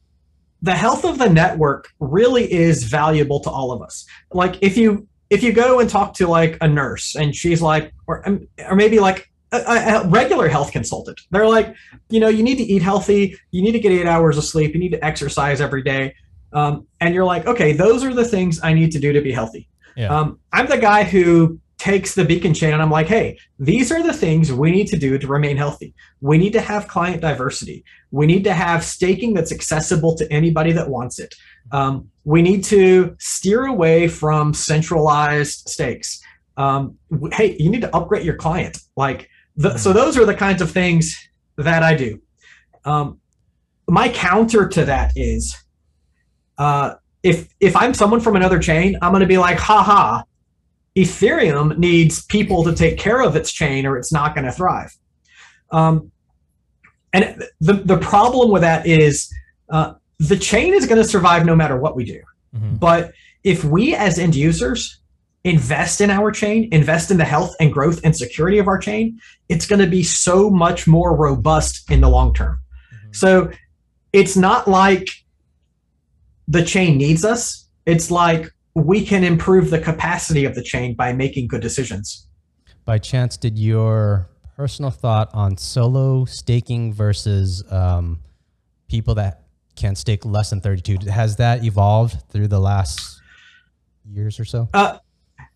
the health of the network really is valuable to all of us like if you if you go and talk to like a nurse and she's like or um, or maybe like a, a a regular health consultant they're like you know you need to eat healthy you need to get eight hours of sleep you need to exercise every day um, and you're like, okay, those are the things I need to do to be healthy. Yeah. Um, I'm the guy who takes the beacon chain and I'm like, hey, these are the things we need to do to remain healthy. We need to have client diversity. We need to have staking that's accessible to anybody that wants it. Um, we need to steer away from centralized stakes. Um, hey, you need to upgrade your client. Like, the, so those are the kinds of things that I do. Um, my counter to that is uh, if if I'm someone from another chain, I'm going to be like, haha, Ethereum needs people to take care of its chain or it's not going to thrive. Um, and the the problem with that is uh, the chain is going to survive no matter what we do. Mhm. But if we as end users invest in our chain, invest in the health and growth and security of our chain, it's going to be so much more robust in the long term. Mhm. So it's not like the chain needs us. It's like we can improve the capacity of the chain by making good decisions. By chance, did your personal thought on solo staking versus um, people that can stake less than 32 has that evolved through the last years or so? Uh,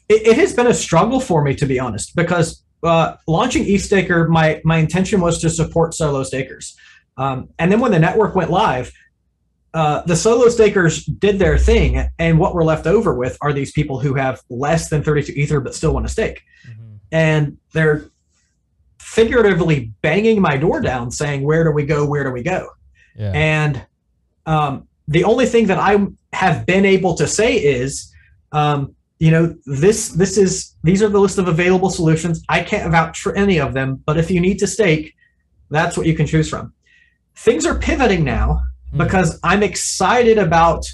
it, it has been a struggle for me, to be honest, because uh, launching ETHStaker, my my intention was to support solo stakers, um, and then when the network went live, uh, the solo stakers did their thing, and what we're left over with are these people who have less than 32 ether but still want to stake, Mhm. and they're figuratively banging my door down, saying, "Where do we go? Where do we go?" Yeah. And um, the only thing that I have been able to say is, um, you know, this this is these are the list of available solutions. I can't vouch for any of them, but if you need to stake, that's what you can choose from. Things are pivoting now because I'm excited about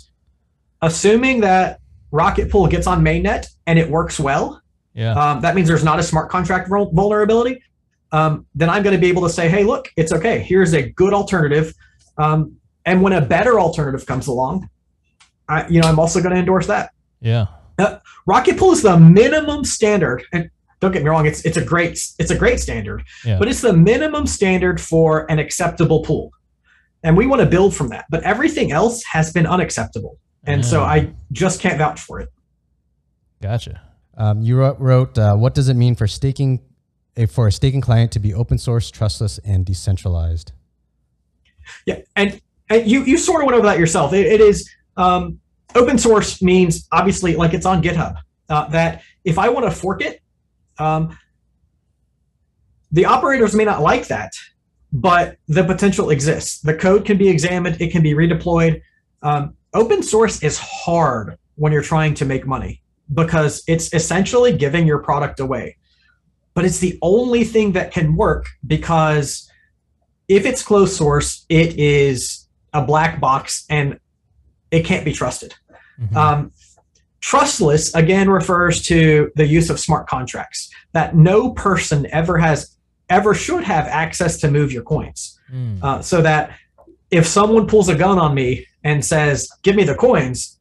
assuming that Rocket Pool gets on mainnet and it works well. Yeah. Um, that means there's not a smart contract vulnerability. Um, then I'm going to be able to say, hey, look, it's okay. Here's a good alternative. Um, and when a better alternative comes along, I, you know, I'm also going to endorse that. yeah. Rocket Pool is the minimum standard, and don't get me wrong, it's it's a great it's a great standard, Yeah. but it's the minimum standard for an acceptable pool, and we want to build from that. But everything else has been unacceptable, and so Ah. I just can't vouch for it. Gotcha. Um, you wrote, wrote uh, what does it mean for staking eh, for a staking client to be open source, trustless, and decentralized? Yeah, and, and you you sort of went over that yourself. It, it is um, open source means obviously like it's on GitHub. Uh, that if I want to fork it, um, the operators may not like that, but the potential exists. The code can be examined. It can be redeployed. Um, open source is hard when you're trying to make money because it's essentially giving your product away. But it's the only thing that can work because if it's closed source, it is a black box and it can't be trusted. Mhm. Um, trustless again refers to the use of smart contracts that no person ever has ever should have access to move your coins. Mm. Uh, so that if someone pulls a gun on me and says, "Give me the coins,"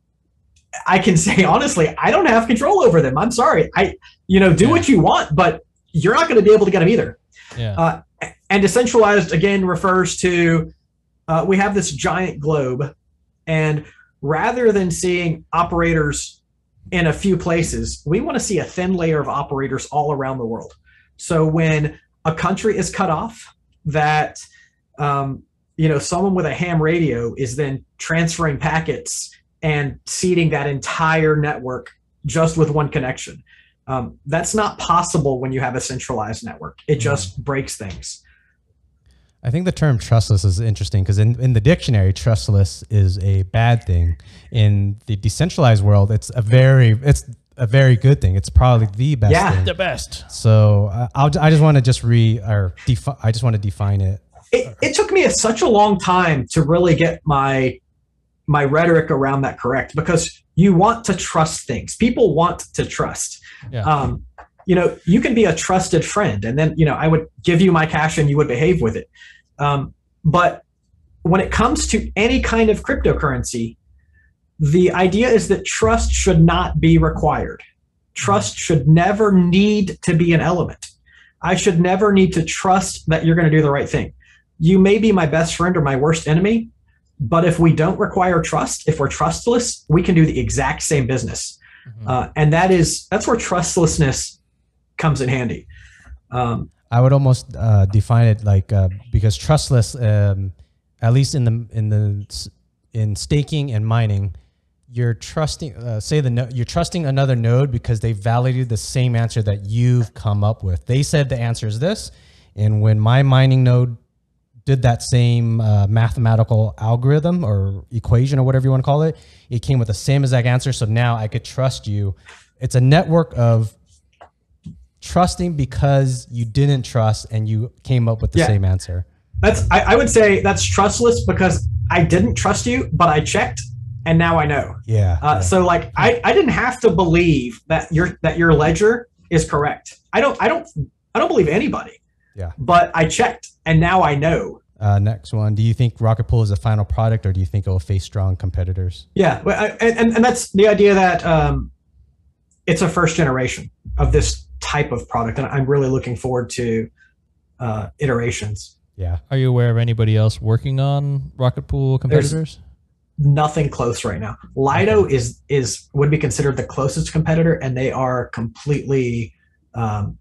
I can say honestly, I don't have control over them. I'm sorry. I, you know, do Yeah. what you want, but you're not going to be able to get them either. yeah. Uh, and decentralized again refers to uh, we have this giant globe, and rather than seeing operators in a few places, we want to see a thin layer of operators all around the world. So when a country is cut off, that um, you know someone with a ham radio is then transferring packets and seeding that entire network just with one connection. Um, that's not possible when you have a centralized network. It just breaks things. I think the term trustless is interesting because in, in the dictionary, trustless is a bad thing. In the decentralized world, it's a very it's a very good thing. It's probably the best Yeah. thing. the best. So uh, I'll, I just want to just re or defi- I just want to define it. It, it took me a, such a long time to really get my my rhetoric around that correct because you want to trust things. People want to trust. Yeah. Um, you know, you can be a trusted friend, and then you know I would give you my cash and you would behave with it. Um, but when it comes to any kind of cryptocurrency, the idea is that trust should not be required. Trust should never need to be an element. I should never need to trust that you're going to do the right thing. You may be my best friend or my worst enemy, but if we don't require trust, if we're trustless, we can do the exact same business. Mhm. Uh, and that is that's where trustlessness comes in handy. Um, I would almost uh, define it like uh, because trustless, um, at least in the in the in staking and mining, you're trusting. Uh, say the no, you're trusting another node because they validated the same answer that you've come up with. They said the answer is this, and when my mining node did that same uh, mathematical algorithm or equation or whatever you want to call it, it came with the same exact answer. So now I could trust you. It's a network of trusting because you didn't trust and you came up with the Yeah. same answer. that's I, I would say that's trustless because I didn't trust you, but I checked and now I know. Yeah. Uh, yeah. So like I, I didn't have to believe that your that your ledger is correct. I don't I don't I don't believe anybody. Yeah. But I checked and now I know. Uh, next one. Do you think Rocket Pool is the final product, or do you think it will face strong competitors? Yeah, well, and, and, and that's the idea that um, it's a first generation of this type of product, and I'm really looking forward to uh, iterations. Yeah. Are you aware of anybody else working on Rocket Pool competitors? Nothing close right now. Lido is is would be considered the closest competitor, and they are completely um,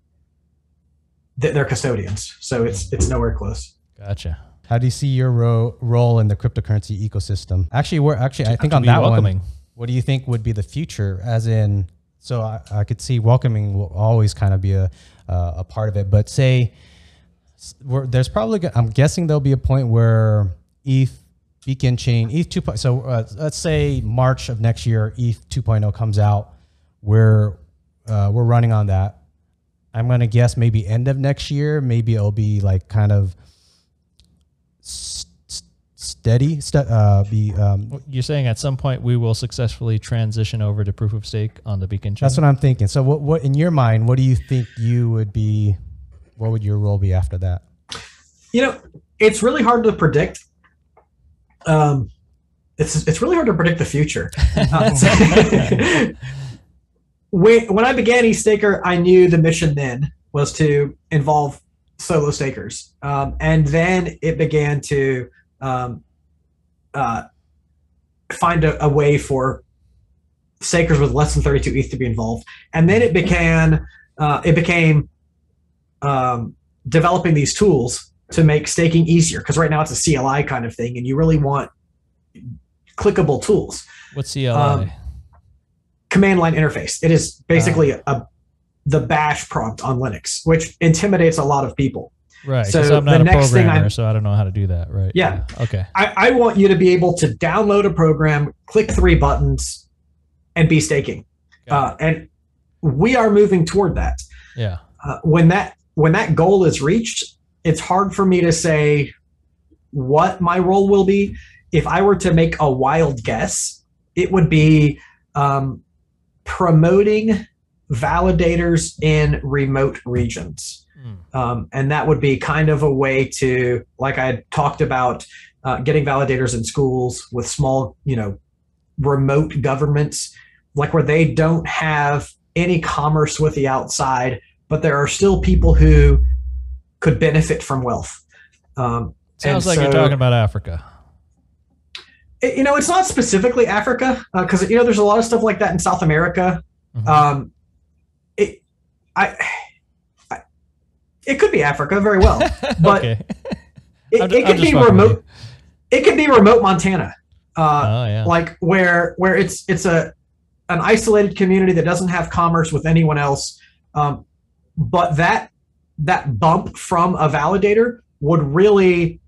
th- they're custodians, so it's it's nowhere close. Gotcha. How do you see your ro- role in the cryptocurrency ecosystem? Actually, we're actually I think on that welcoming. one. What do you think would be the future? As in, so I, I could see welcoming will always kind of be a uh, a part of it, but say s- we're, there's probably I'm guessing there'll be a point where ETH beacon chain ETH 2. So uh, let's say March of next year, ETH 2.0 comes out. We're uh, we're running on that. I'm gonna guess maybe end of next year. Maybe it'll be like kind of s- s- steady, st- uh, be um, You're saying at some point we will successfully transition over to proof of stake on the beacon chain. That's what I'm thinking. So, what, what in your mind, what do you think you would be? What would your role be after that? You know, it's really hard to predict. Um, it's it's really hard to predict the future. Uh, when when I began ETHStaker, I knew the mission then was to involve solo stakers, um, and then it began to um, uh, find a, a way for stakers with less than 32 ETH to be involved, and then it began uh, it became um, developing these tools to make staking easier because right now it's a CLI kind of thing, and you really want clickable tools. What's CLI? Um, Command line interface. It is basically a the bash prompt on Linux, which intimidates a lot of people. right. so I'm the a next thing I'm- so I don't know how to do that. Right. Yeah. Okay. I, I want you to be able to download a program, click three buttons, and be staking. Uh, and we are moving toward that. Yeah. uh, when that when that goal is reached, it's hard for me to say what my role will be. If I were to make a wild guess, it would be um, promoting validators in remote regions. Hmm. Um, and that would be kind of a way to, like I had talked about, uh, getting validators in schools with small, you know, remote governments, like where they don't have any commerce with the outside, but there are still people who could benefit from wealth. Um, Sounds like you're talking about Africa. it- you know, it's not specifically Africa because you know there's a lot of stuff like that in South America. Mhm. Um, it, I, I, it could be Africa very well. but okay. It, I'm it I'm could be remote. It could be remote Montana. Uh, Oh yeah. like where where it's it's a an isolated community that doesn't have commerce with anyone else um, but that that bump from a validator would really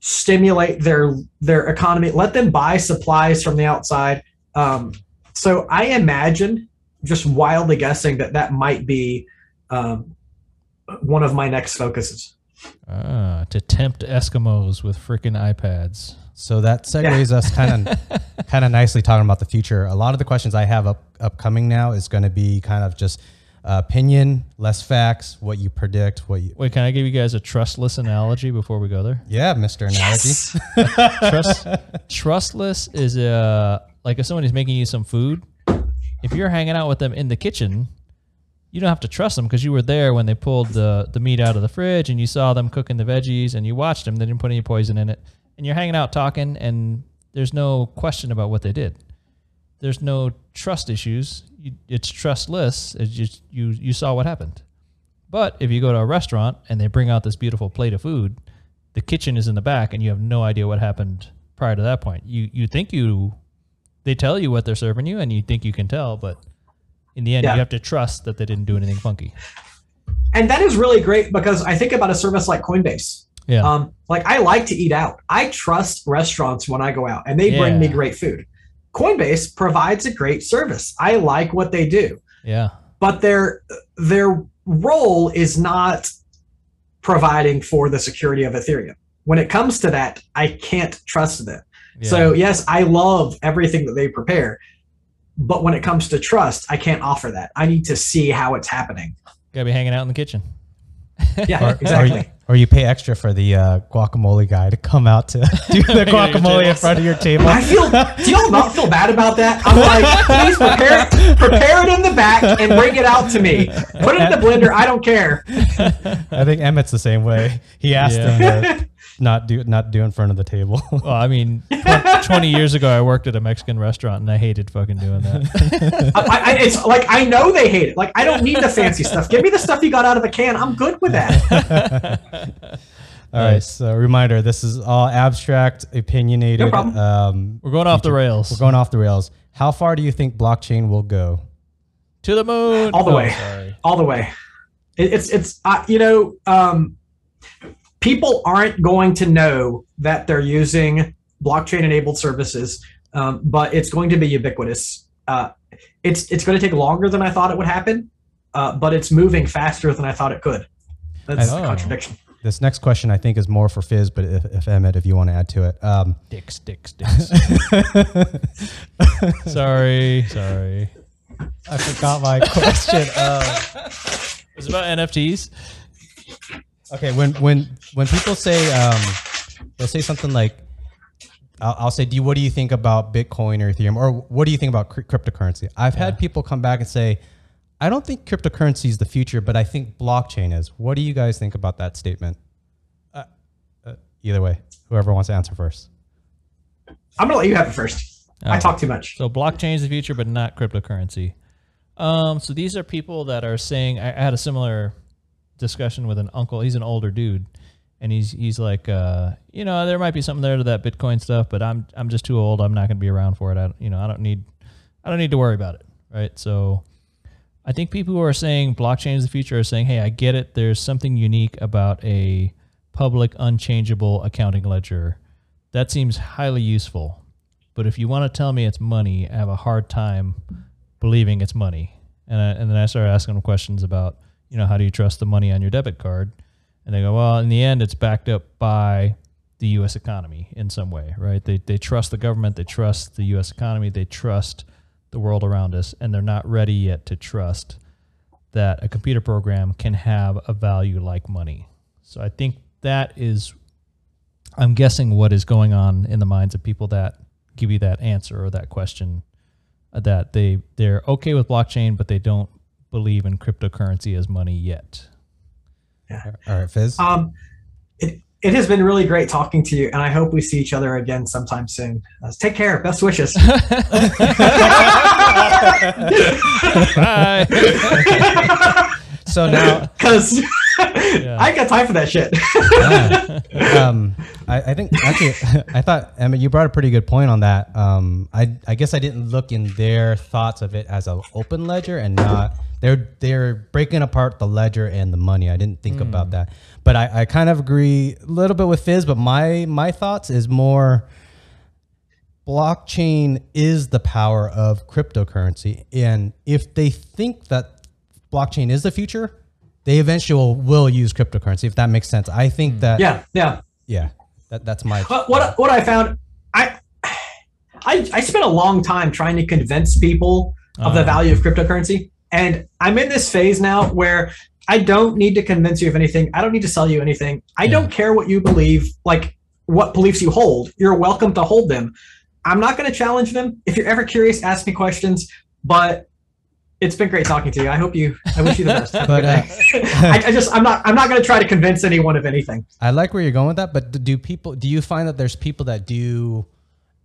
stimulate their their economy let them buy supplies from the outside um, so i imagine just wildly guessing that that might be um, one of my next focuses Ah, to tempt Eskimos with freaking iPads. So that segues us kind of kind of nicely talking about the future. A lot of the questions I have up upcoming now is going to be kind of just uh, opinion, less facts, what you predict, what you. Wait, can I give you guys a trustless analogy before we go there? Yeah, Mister Analogy. yes Trust, trustless is uh like if someone is making you some food. If you're hanging out with them in the kitchen, you don't have to trust them because you were there when they pulled the the meat out of the fridge and you saw them cooking the veggies and you watched them. They didn't put any poison in it, and you're hanging out talking, and there's no question about what they did. There's no trust issues. You, it's trustless. It's just you you saw what happened. But if you go to a restaurant and they bring out this beautiful plate of food, the kitchen is in the back and you have no idea what happened prior to that point. You you think you they tell you what they're serving you and you think you can tell, but in the end Yeah. you have to trust that they didn't do anything funky. and that is really great because i think about a service like coinbase Yeah. Um, like I like to eat out. I trust restaurants when I go out, and they bring me great food. Coinbase provides a great service. I like what they do, yeah. but their their role is not providing for the security of Ethereum. When it comes to that, I can't trust them. yeah. So yes, I love everything that they prepare, but when it comes to trust, I can't offer that. I need to see how it's happening. gotta be hanging out in the kitchen. Yeah, Or, exactly. or, you, or you pay extra for the uh, guacamole guy to come out to do the guacamole in front of your table. I feel. Do y'all not feel bad about that? I'm like, please prepare, prepare it in the back and bring it out to me. Put it in the blender. I don't care. I think Emmett's the same way. He asked Yeah. him to not do not do in front of the table. Well, I mean, 20 years ago, I worked at a Mexican restaurant and I hated fucking doing that. I, I, it's like I know they hate it. Like I don't need the fancy stuff. Give me the stuff you got out of the can. I'm good with that. All right. Nice. So reminder: this is all abstract, opinionated. No problem. Um, We're going off the rails. we're going off the rails. How far do you think blockchain will go? to the moon. All the Oh, way. Sorry. All the way. It, it's it's uh, you know um, people aren't going to know that they're using blockchain enabled services, um, but it's going to be ubiquitous. Uh, it's it's going to take longer than I thought it would happen, uh, but it's moving faster than I thought it could. That's Oh. a contradiction. this next question I think is more for Phiz, but if, if Emmett, if you want to add to it, um, Dicks, dicks, dicks. sorry, sorry. I forgot my question. Um, It's about NFTs. Okay, when when when people say um, they'll say something like, I'll, I'll say, "Do you, what do you think about Bitcoin or Ethereum, or what do you think about cr- cryptocurrency?" I've had people come back and say, "I don't think cryptocurrency is the future, but I think blockchain is." What do you guys think about that statement? Uh, uh, either way, whoever wants to answer first. I'm gonna let you have it first. I Oh. talk too much. So blockchain is the future, but not cryptocurrency. Um, so these are people that are saying. I, I had a similar discussion with an uncle. He's an older dude, and he's he's like, uh, you know, there might be something there to that Bitcoin stuff, but I'm I'm just too old. I'm not going to be around for it. I you know I don't need I don't need to worry about it, right? So. I think people who are saying blockchain is the future are saying, hey, I get it. There's something unique about a public, unchangeable accounting ledger. That seems highly useful. But if you want to tell me it's money, I have a hard time believing it's money. And, I, and then I started asking them questions about, you know, how do you trust the money on your debit card? And they go, well, in the end, it's backed up by the U.S. economy in some way, right? They, they trust the government, they trust the U.S. economy, they trust the world around us, and they're not ready yet to trust that a computer program can have a value like money. So I think that is, I'm guessing, what is going on in the minds of people that give you that answer or that question. uh, That they they're okay with blockchain, but they don't believe in cryptocurrency as money yet. Yeah. All right, Phiz. Um, it, it has been really great talking to you, and I hope we see each other again sometime soon. Uh, take care. Best wishes. Bye. so now, Because I ain't got time for that shit. yeah. um, I, I think actually, I thought Emmett, you brought a pretty good point on that. Um, I, I guess I didn't look in their thoughts of it as an open ledger and not they're they're breaking apart the ledger and the money. I didn't think about that, but I, I kind of agree a little bit with Phiz. But my my thoughts is more blockchain is the power of cryptocurrency, and if they think that blockchain is the future, they eventually will, will use cryptocurrency. If that makes sense, I think that yeah, yeah. yeah, that, that's my. But what what I found, I I I spent a long time trying to convince people of the Uh. value of cryptocurrency, and I'm in this phase now where I don't need to convince you of anything. I don't need to sell you anything. I don't care what you believe, like what beliefs you hold. You're welcome to hold them. I'm not going to challenge them. If you're ever curious, ask me questions. But it's been great talking to you. I hope you. I wish you the best. But, uh. I, I just I'm not I'm not going to try to convince anyone of anything. I like where you're going with that, but do people? Do you find that there's people that do,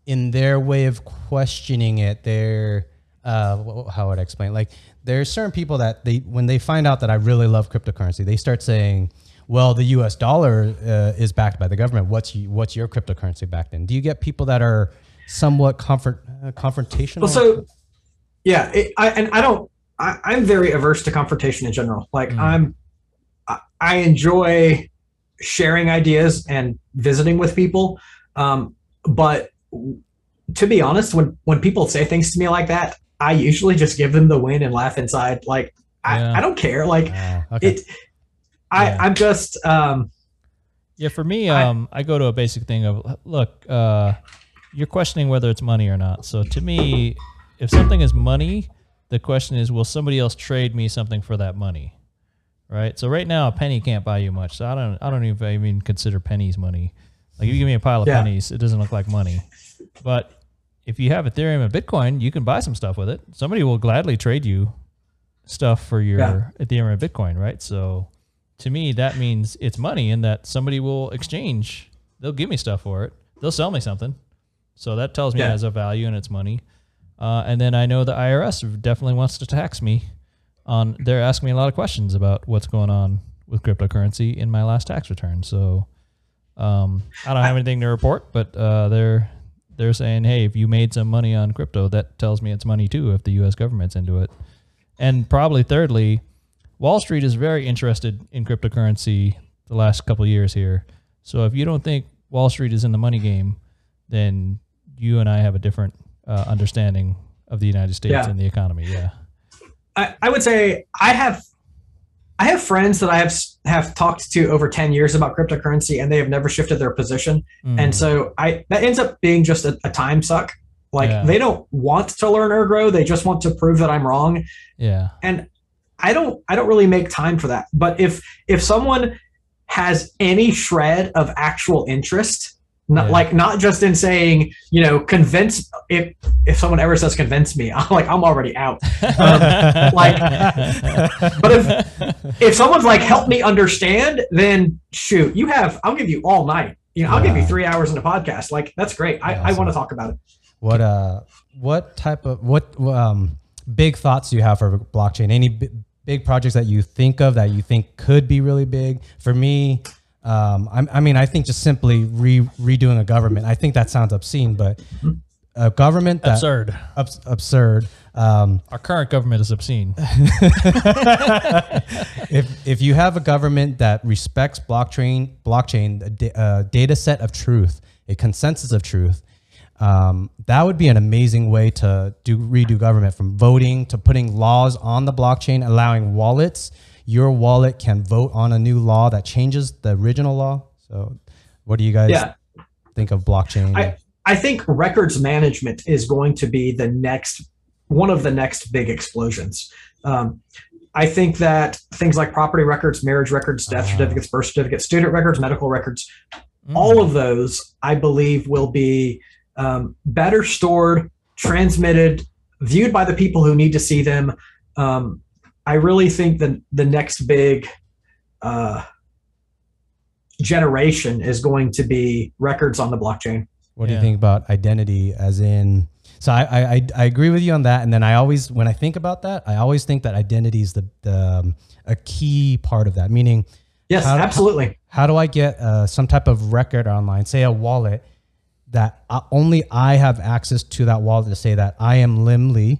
in their way of questioning it, they're uh, how would I explain? Like there's certain people that they when they find out that I really love cryptocurrency, they start saying, "Well, the U.S. dollar uh, is backed by the government. What's you, what's your cryptocurrency backed in?" Do you get people that are somewhat comfort uh, confrontational? Well, so yeah, it, I and I don't. I, I'm very averse to confrontation in general. Like Mm. I'm, I, I enjoy sharing ideas and visiting with people. Um, but to be honest, when when people say things to me like that, I usually just give them the win and laugh inside. Like Yeah. I, I don't care. Like okay. it. I Yeah. I'm just um Yeah, for me, I- um, I go to a basic thing of look, uh, you're questioning whether it's money or not. So to me, if something is money, the question is, will somebody else trade me something for that money? Right. So right now, a penny can't buy you much. So I don't, I don't even, even consider pennies money. Like if you give me a pile of Yeah. pennies, it doesn't look like money. But if you have Ethereum and Bitcoin, you can buy some stuff with it. Somebody will gladly trade you stuff for your Yeah. Ethereum and Bitcoin, right? So to me, that means it's money and that somebody will exchange. They'll give me stuff for it. They'll sell me something. So that tells me it has a value and it's money. Uh, and then I know the IRS definitely wants to tax me on. They're asking me a lot of questions about what's going on with cryptocurrency in my last tax return. So um, I don't have anything to report, but uh, they're they're saying, hey, if you made some money on crypto, that tells me it's money too. If the U.S. government's into it, and probably thirdly, Wall Street is very interested in cryptocurrency the last couple of years here. So if you don't think Wall Street is in the money game, then you and I have a different uh, understanding of the United States Yeah. and the economy. Yeah. I, I would say I have I have friends that I have have talked to over 10 years about cryptocurrency and they have never shifted their position. Mm. And so I that ends up being just a, a time suck. Like Yeah. they don't want to learn or grow, they just want to prove that I'm wrong. yeah, And I don't I don't really make time for that. But if if someone has any shred of actual interest, not Yeah. like not just in saying, you know, convince if if someone ever says convince me, I'm like I'm already out. like- But if if someone's like help me understand, then shoot, you have I'll give you all night. You know, I'll give you three hours in a podcast. Like that's great. I, I want to talk about it. What uh, what type of what um big thoughts do you have for blockchain? Any b- big projects that you think of that you think could be really big? For me, um, I'm, I mean, I think just simply re- redoing a government. I think that sounds obscene, but a government that absurd. abs- absurd. Um, Our current government is obscene. if if you have a government that respects blockchain blockchain a, a data set of truth a consensus of truth um, that would be an amazing way to do redo government from voting to putting laws on the blockchain allowing wallets your wallet can vote on a new law that changes the original law so what do you guys Yeah. think of blockchain I- I think records management is going to be the next one of the next big explosions. Um, I think that things like property records, marriage records, death Ah. certificates, birth certificates, student records, medical records, Mm. all of those, I believe, will be um, better stored, transmitted, viewed by the people who need to see them. Um, I really think that the next big uh, generation is going to be records on the blockchain. What do you think about identity as in so I, I I I agree with you on that and then I always when I think about that I always think that identity is the, the um, a key part of that meaning Yes, How- absolutely. how do I get uh, some type of record online say a wallet that uh, only I have access to that wallet to say that I am Lim Lee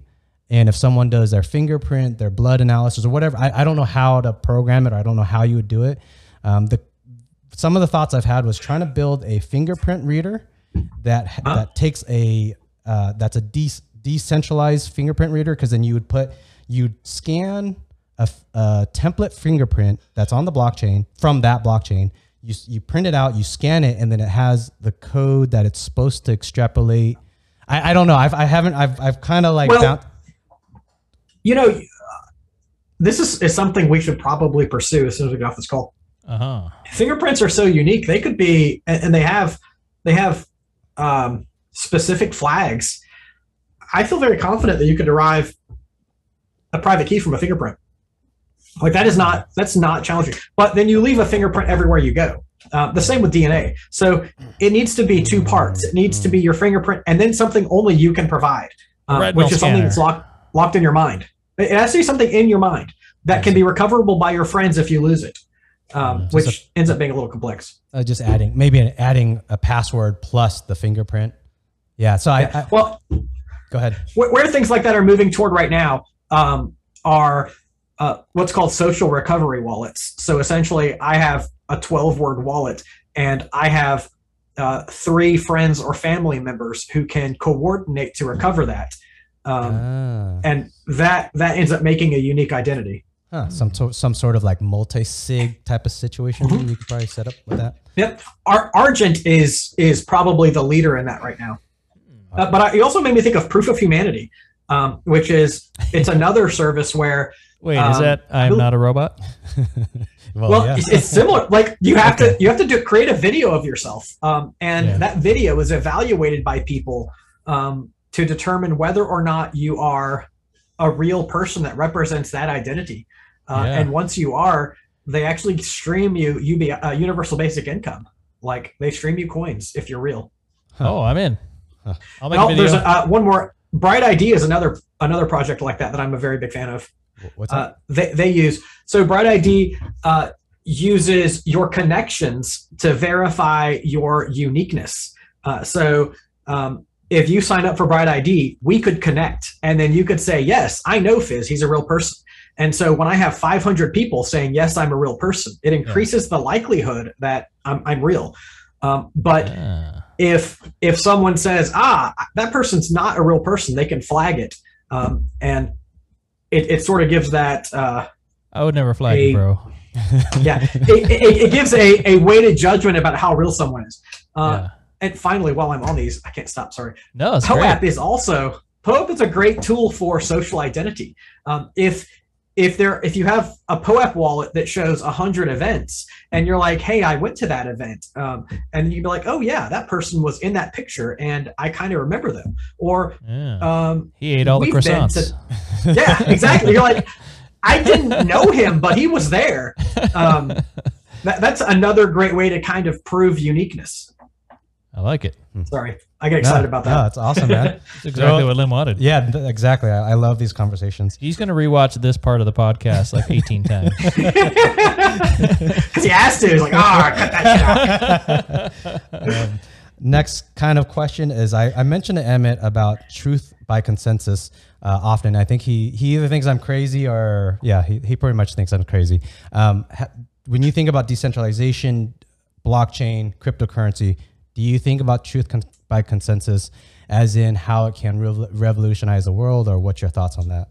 and if someone does their fingerprint their blood analysis or whatever I, I don't know how to program it or I don't know how you would do it um, the some of the thoughts I've had was trying to build a fingerprint reader that that takes a uh, that's a de- decentralized fingerprint reader because then you would put you'd scan a template fingerprint that's on the blockchain from that blockchain. You you print it out, you scan it, and then it has the code that it's supposed to extrapolate. I, I don't know. I've I haven't I've I've kind of like Well, found, You know, this is, is something we should probably pursue as soon as we get off this call. Uh huh. Fingerprints are so unique; they could be, and, and they have they have um, specific flags. I feel very confident that you could derive a private key from a fingerprint. Like that is not that's not challenging. But then you leave a fingerprint everywhere you go. Uh, the same with DNA. So it needs to be two parts. It needs to be your fingerprint and then something only you can provide, uh, which is something that's locked locked in your mind. It has to be something in your mind that can be recoverable by your friends if you lose it, um, which ends up being a little complex. uh, just adding maybe an, adding a password plus the fingerprint. Yeah. So I, I Well, go ahead. where, where things like that are moving toward right now um, are uh, what's called social recovery wallets. So essentially, I have a 12 word wallet and I have uh, three friends or family members who can coordinate to recover that. Um, Ah. and that that ends up making a unique identity. Huh, some to- some sort of like multi sig type of situation Mm-hmm. you could probably set up with that. Yep, Ar- Argent is is probably the leader in that right now. Uh, but I, it also made me think of Proof of Humanity, um, which is it's another service where Wait, is Um, that I'm not a robot? Well, well yeah. it's, it's similar like you have to you have to do create a video of yourself um, and Yeah. that video is evaluated by people um, to determine whether or not you are a real person that represents that identity uh, Yeah. and once you are they actually stream you UB, uh, universal basic income like they stream you coins if you're real Oh, I'm in. I'll make oh, a there's a, uh, one more bright idea is another another project like that that i'm a very big fan of What's that? uh, they, they use. So Bright ID uh, uses your connections to verify your uniqueness. Uh, so um, if you sign up for Bright ID, we could connect, and then you could say, "Yes, I know Phiz. He's a real person." And so when I have 500 people saying, "Yes, I'm a real person," it increases the likelihood that I'm, I'm real. Um, but Ah. if if someone says ah that person's not a real person they can flag it um, and it, it sort of gives that uh, I would never flag a- you, bro. yeah, it, it, it gives a, a weighted judgment about how real someone is. Uh, yeah. And finally, while I'm on these, I can't stop. Sorry. No, it's great. POAP is also POAP is a great tool for social identity. Um, if if there if you have a POAP wallet that shows hundred events and you're like, hey, I went to that event, um, and you'd be like, oh yeah, that person was in that picture and I kind of remember them. Or Yeah. um, he ate all the croissants. to- yeah, exactly. You're like, I didn't know him, but he was there. Um, that, that's another great way to kind of prove uniqueness. I like it. Sorry, I get excited No, about No, that. it's awesome, man. That's exactly So- what Lim wanted. yeah, th- exactly. I, I love these conversations. He's going to rewatch this part of the podcast like 18 times. Because he has to. He's like, ah, cut that shit out. Um, next kind of question is I, I mentioned to Emmett about truth by consensus uh, often. I think he, he either thinks I'm crazy or, yeah, he, he pretty much thinks I'm crazy. Um, ha, when you think about decentralization, blockchain, cryptocurrency, do you think about truth con- by consensus as in how it can rev- revolutionize the world or what's your thoughts on that?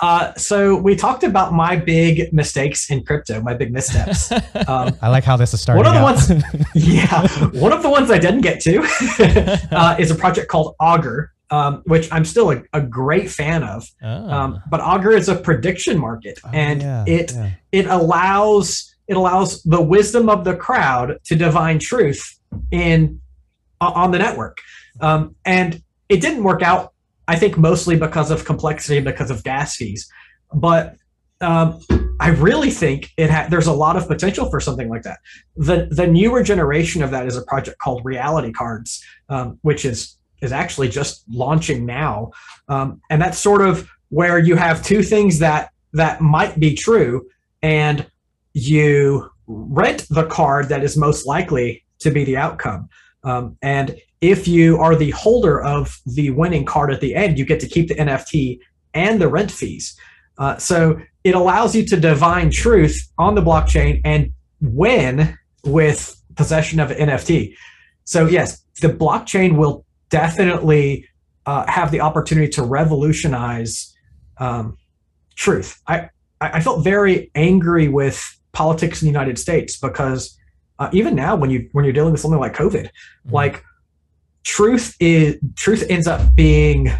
Uh, so we talked about my big mistakes in crypto, my big missteps. Um, I like how this is starting One of the out. ones, yeah, one of the ones I didn't get to uh, is a project called Augur, um, which I'm still a, a great fan of. Oh. Um, but Augur is a prediction market, Oh, and yeah, it yeah. it allows it allows the wisdom of the crowd to divine truth in on the network, um, and it didn't work out. I think mostly because of complexity, and because of gas fees, but um, I really think it ha- there's a lot of potential for something like that. The the newer generation of that is a project called Reality Cards, um, which is is actually just launching now, um, and that's sort of where you have two things that that might be true, and you rent the card that is most likely to be the outcome. Um, and if you are the holder of the winning card at the end, you get to keep the NFT and the rent fees. Uh, so it allows you to divine truth on the blockchain and win with possession of an NFT. So yes, the blockchain will definitely uh, have the opportunity to revolutionize um, truth. I I I felt very angry with politics in the United States because uh, even now, when you when you're dealing with something like COVID, Mhm. like truth is truth ends up being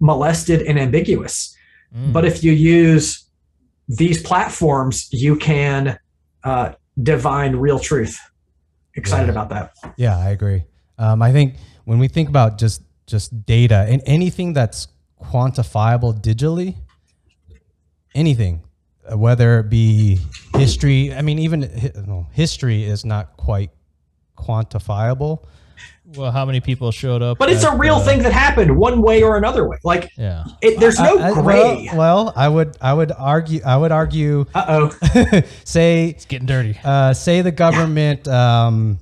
molested and ambiguous. Mm. But if you use these platforms, you can uh, divine real truth. Excited Yeah. about that. Yeah, I agree. Um, I think when we think about just just data and anything that's quantifiable digitally, anything, whether it be history, I mean, even no, history is not quite quantifiable. well, how many people showed up? But it's a real uh, thing that happened one way or another way. Like Yeah. it, there's no I- I- gray. well, well, I would I would argue I would argue Uh oh. say It's getting dirty. uh, say the government um,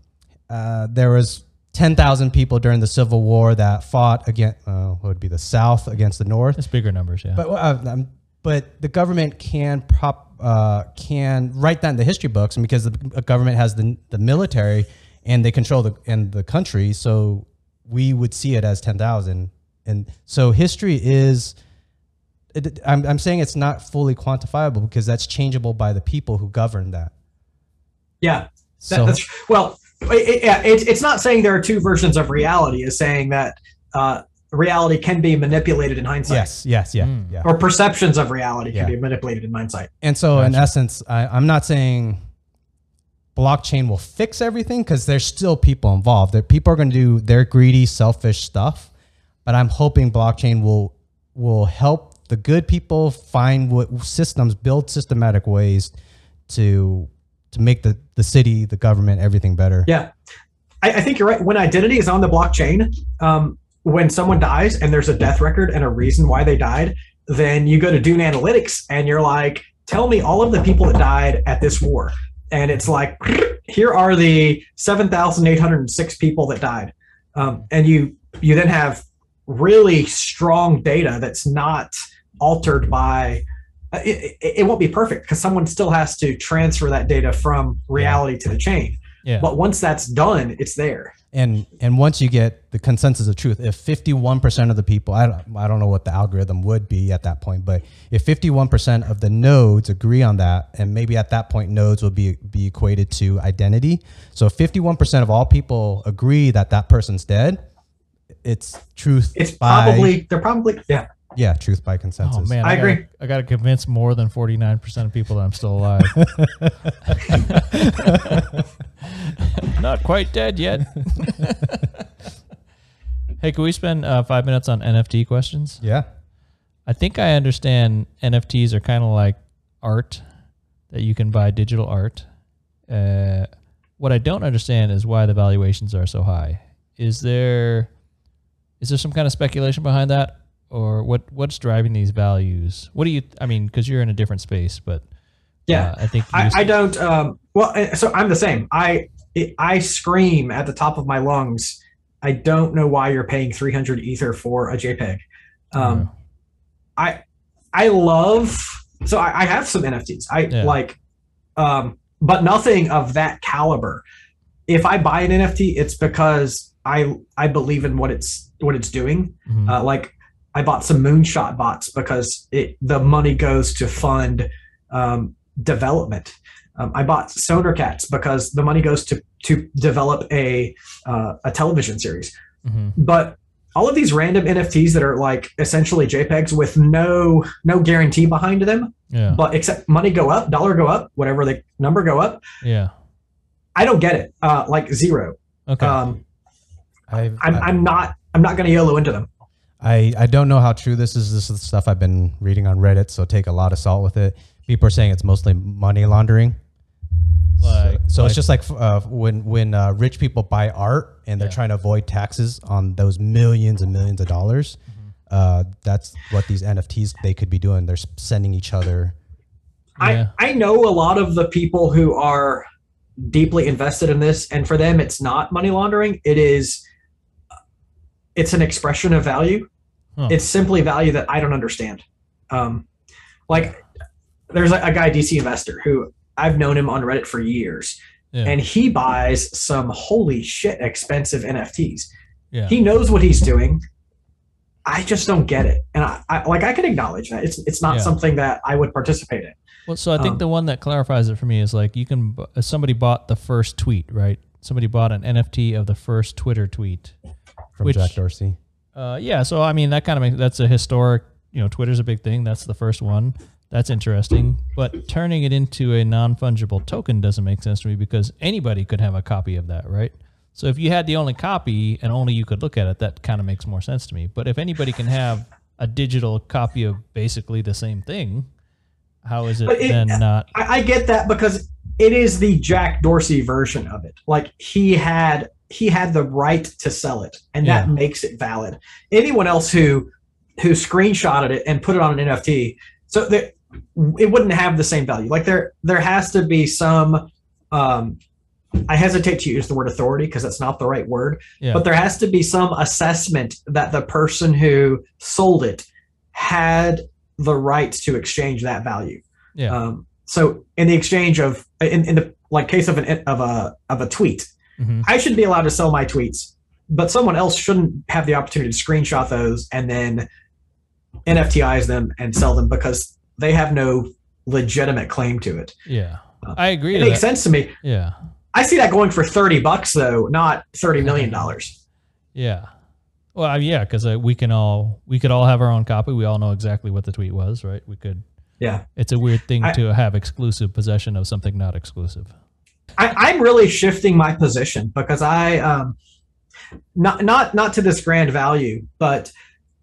uh, there was 10,000 people during the Civil War that fought against uh, what would be the South against the North. It's bigger numbers, yeah. But uh, um, but the government can prop uh, can write that in the history books, and because the government has the the military and they control the and the country, so we would see it as 10,000. And so history is. It, I'm, I'm saying it's not fully quantifiable because that's changeable by the people who govern that. Yeah. So well. It, it, yeah, it's it's not saying there are two versions of reality. Is saying that uh, reality can be manipulated in hindsight. yes, yes, yeah, Mm. yeah. Or perceptions of reality Yeah. can be manipulated in hindsight. And so, in essence, I, I'm not saying blockchain will fix everything because there's still people involved. There, people are going to do their greedy, selfish stuff, but I'm hoping blockchain will will help the good people find what systems, build systematic ways to to make the the city, the government, everything better. Yeah, I, I think you're right. When identity is on the blockchain, um, when someone dies and there's a death record and a reason why they died, then you go to Dune Analytics and you're like, tell me all of the people that died at this war. And it's like, here are the 7,806 people that died. Um, and you you then have really strong data that's not altered by uh, it, it, it won't be perfect because someone still has to transfer that data from reality to the chain Yeah. But once that's done, it's there. And and once you get the consensus of truth if 51% of the people I don't, I don't know what the algorithm would be at that point but if 51% of the nodes agree on that and maybe at that point nodes will be be equated to identity so if 51% of all people agree that that person's dead it's truth It's by, probably they're probably yeah. Yeah truth by consensus Oh man, I gotta- agree. I got to convince more than forty nine percent of people that I'm still alive. Not quite dead yet. hey, can we spend uh, five minutes on NFT questions? yeah I think I understand NFTs are kind of like art that you can buy digital art. Uh, what I don't understand is why the valuations are so high. Is there is there some kind of speculation behind that, or what what's driving these values? What do you? I mean, because you're in a different space, but Yeah. uh, I think I, I, don't. Um, well, so I'm the same. I I scream at the top of my lungs. I don't know why you're paying 300 ether for a JPEG. Um, I I love. So I, I have some NFTs. I Yeah. like, um, but nothing of that caliber. If I buy an NFT, it's because I I believe in what it's what it's doing. Mhm. Uh, like I bought some moonshot bots because it the money goes to fund um, development. Um, I bought Sonar Cats because the money goes to to develop a uh, a television series. Mhm. But all of these random NFTs that are like essentially JPEGs with no no guarantee behind them, yeah, but except money go up, dollar go up, whatever the number go up. yeah, I don't get it. Uh, like zero. okay, Um, I've, I'm I- I'm not I'm not going to YOLO into them. I, I don't know how true this is. This is the stuff I've been reading on Reddit, so take a lot of salt with it. People are saying it's mostly money laundering. Like- so like- it's just like uh, when when uh, rich people buy art and they're Yeah. trying to avoid taxes on those millions and millions of dollars. Mm-hmm. Uh, that's what these NFTs they could be doing. They're sending each other. Yeah. I, I know a lot of the people who are deeply invested in this, and for them, it's not money laundering. It is, it's an expression of value. Huh. It's simply value that I don't understand. Um, like, there's a, a guy, DC Investor, who I've known him on Reddit for years, yeah, and he buys some holy shit expensive NFTs. yeah. He knows what he's doing. I just don't get it, and I, I like I can acknowledge that it's it's not Yeah. something that I would participate in. Well, so I think Um, the one that clarifies it for me is like you can uh, somebody bought the first tweet, right? Somebody bought an NFT of the first Twitter tweet. From Which- Jack Dorsey. Uh, yeah, so I mean that kind of makes that's a historic. You know, Twitter's a big thing. That's the first one. That's interesting. But turning it into a non fungible token doesn't make sense to me because anybody could have a copy of that, right? So if you had the only copy and only you could look at it, that kind of makes more sense to me. But if anybody can have a digital copy of basically the same thing, how is it, it- then not? I, I get that because it is the Jack Dorsey version of it. Like he had he had the right to sell it, and that makes it valid. Anyone else who who screenshotted it and put it on an NFT, so that it wouldn't have the same value. Like there there has to be some. Um, I hesitate to use the word authority because that's not the right word, Yeah. but there has to be some assessment that the person who sold it had the right to exchange that value. Yeah. Um, so in the exchange of in, in the like case of an of a of a tweet, Mhm. I should be allowed to sell my tweets, but someone else shouldn't have the opportunity to screenshot those and then NFTize them and sell them because they have no legitimate claim to it. Yeah. Uh, I agree. It makes that. sense to me. Yeah. I see that going for 30 bucks though, not 30 million dollars. Yeah. Well, I- yeah, because uh, we can all we could all have our own copy. We all know exactly what the tweet was, right? We could. Yeah. It's a weird thing I- to have exclusive possession of something not exclusive. I, I'm really shifting my position because I um not not not to this grand value, but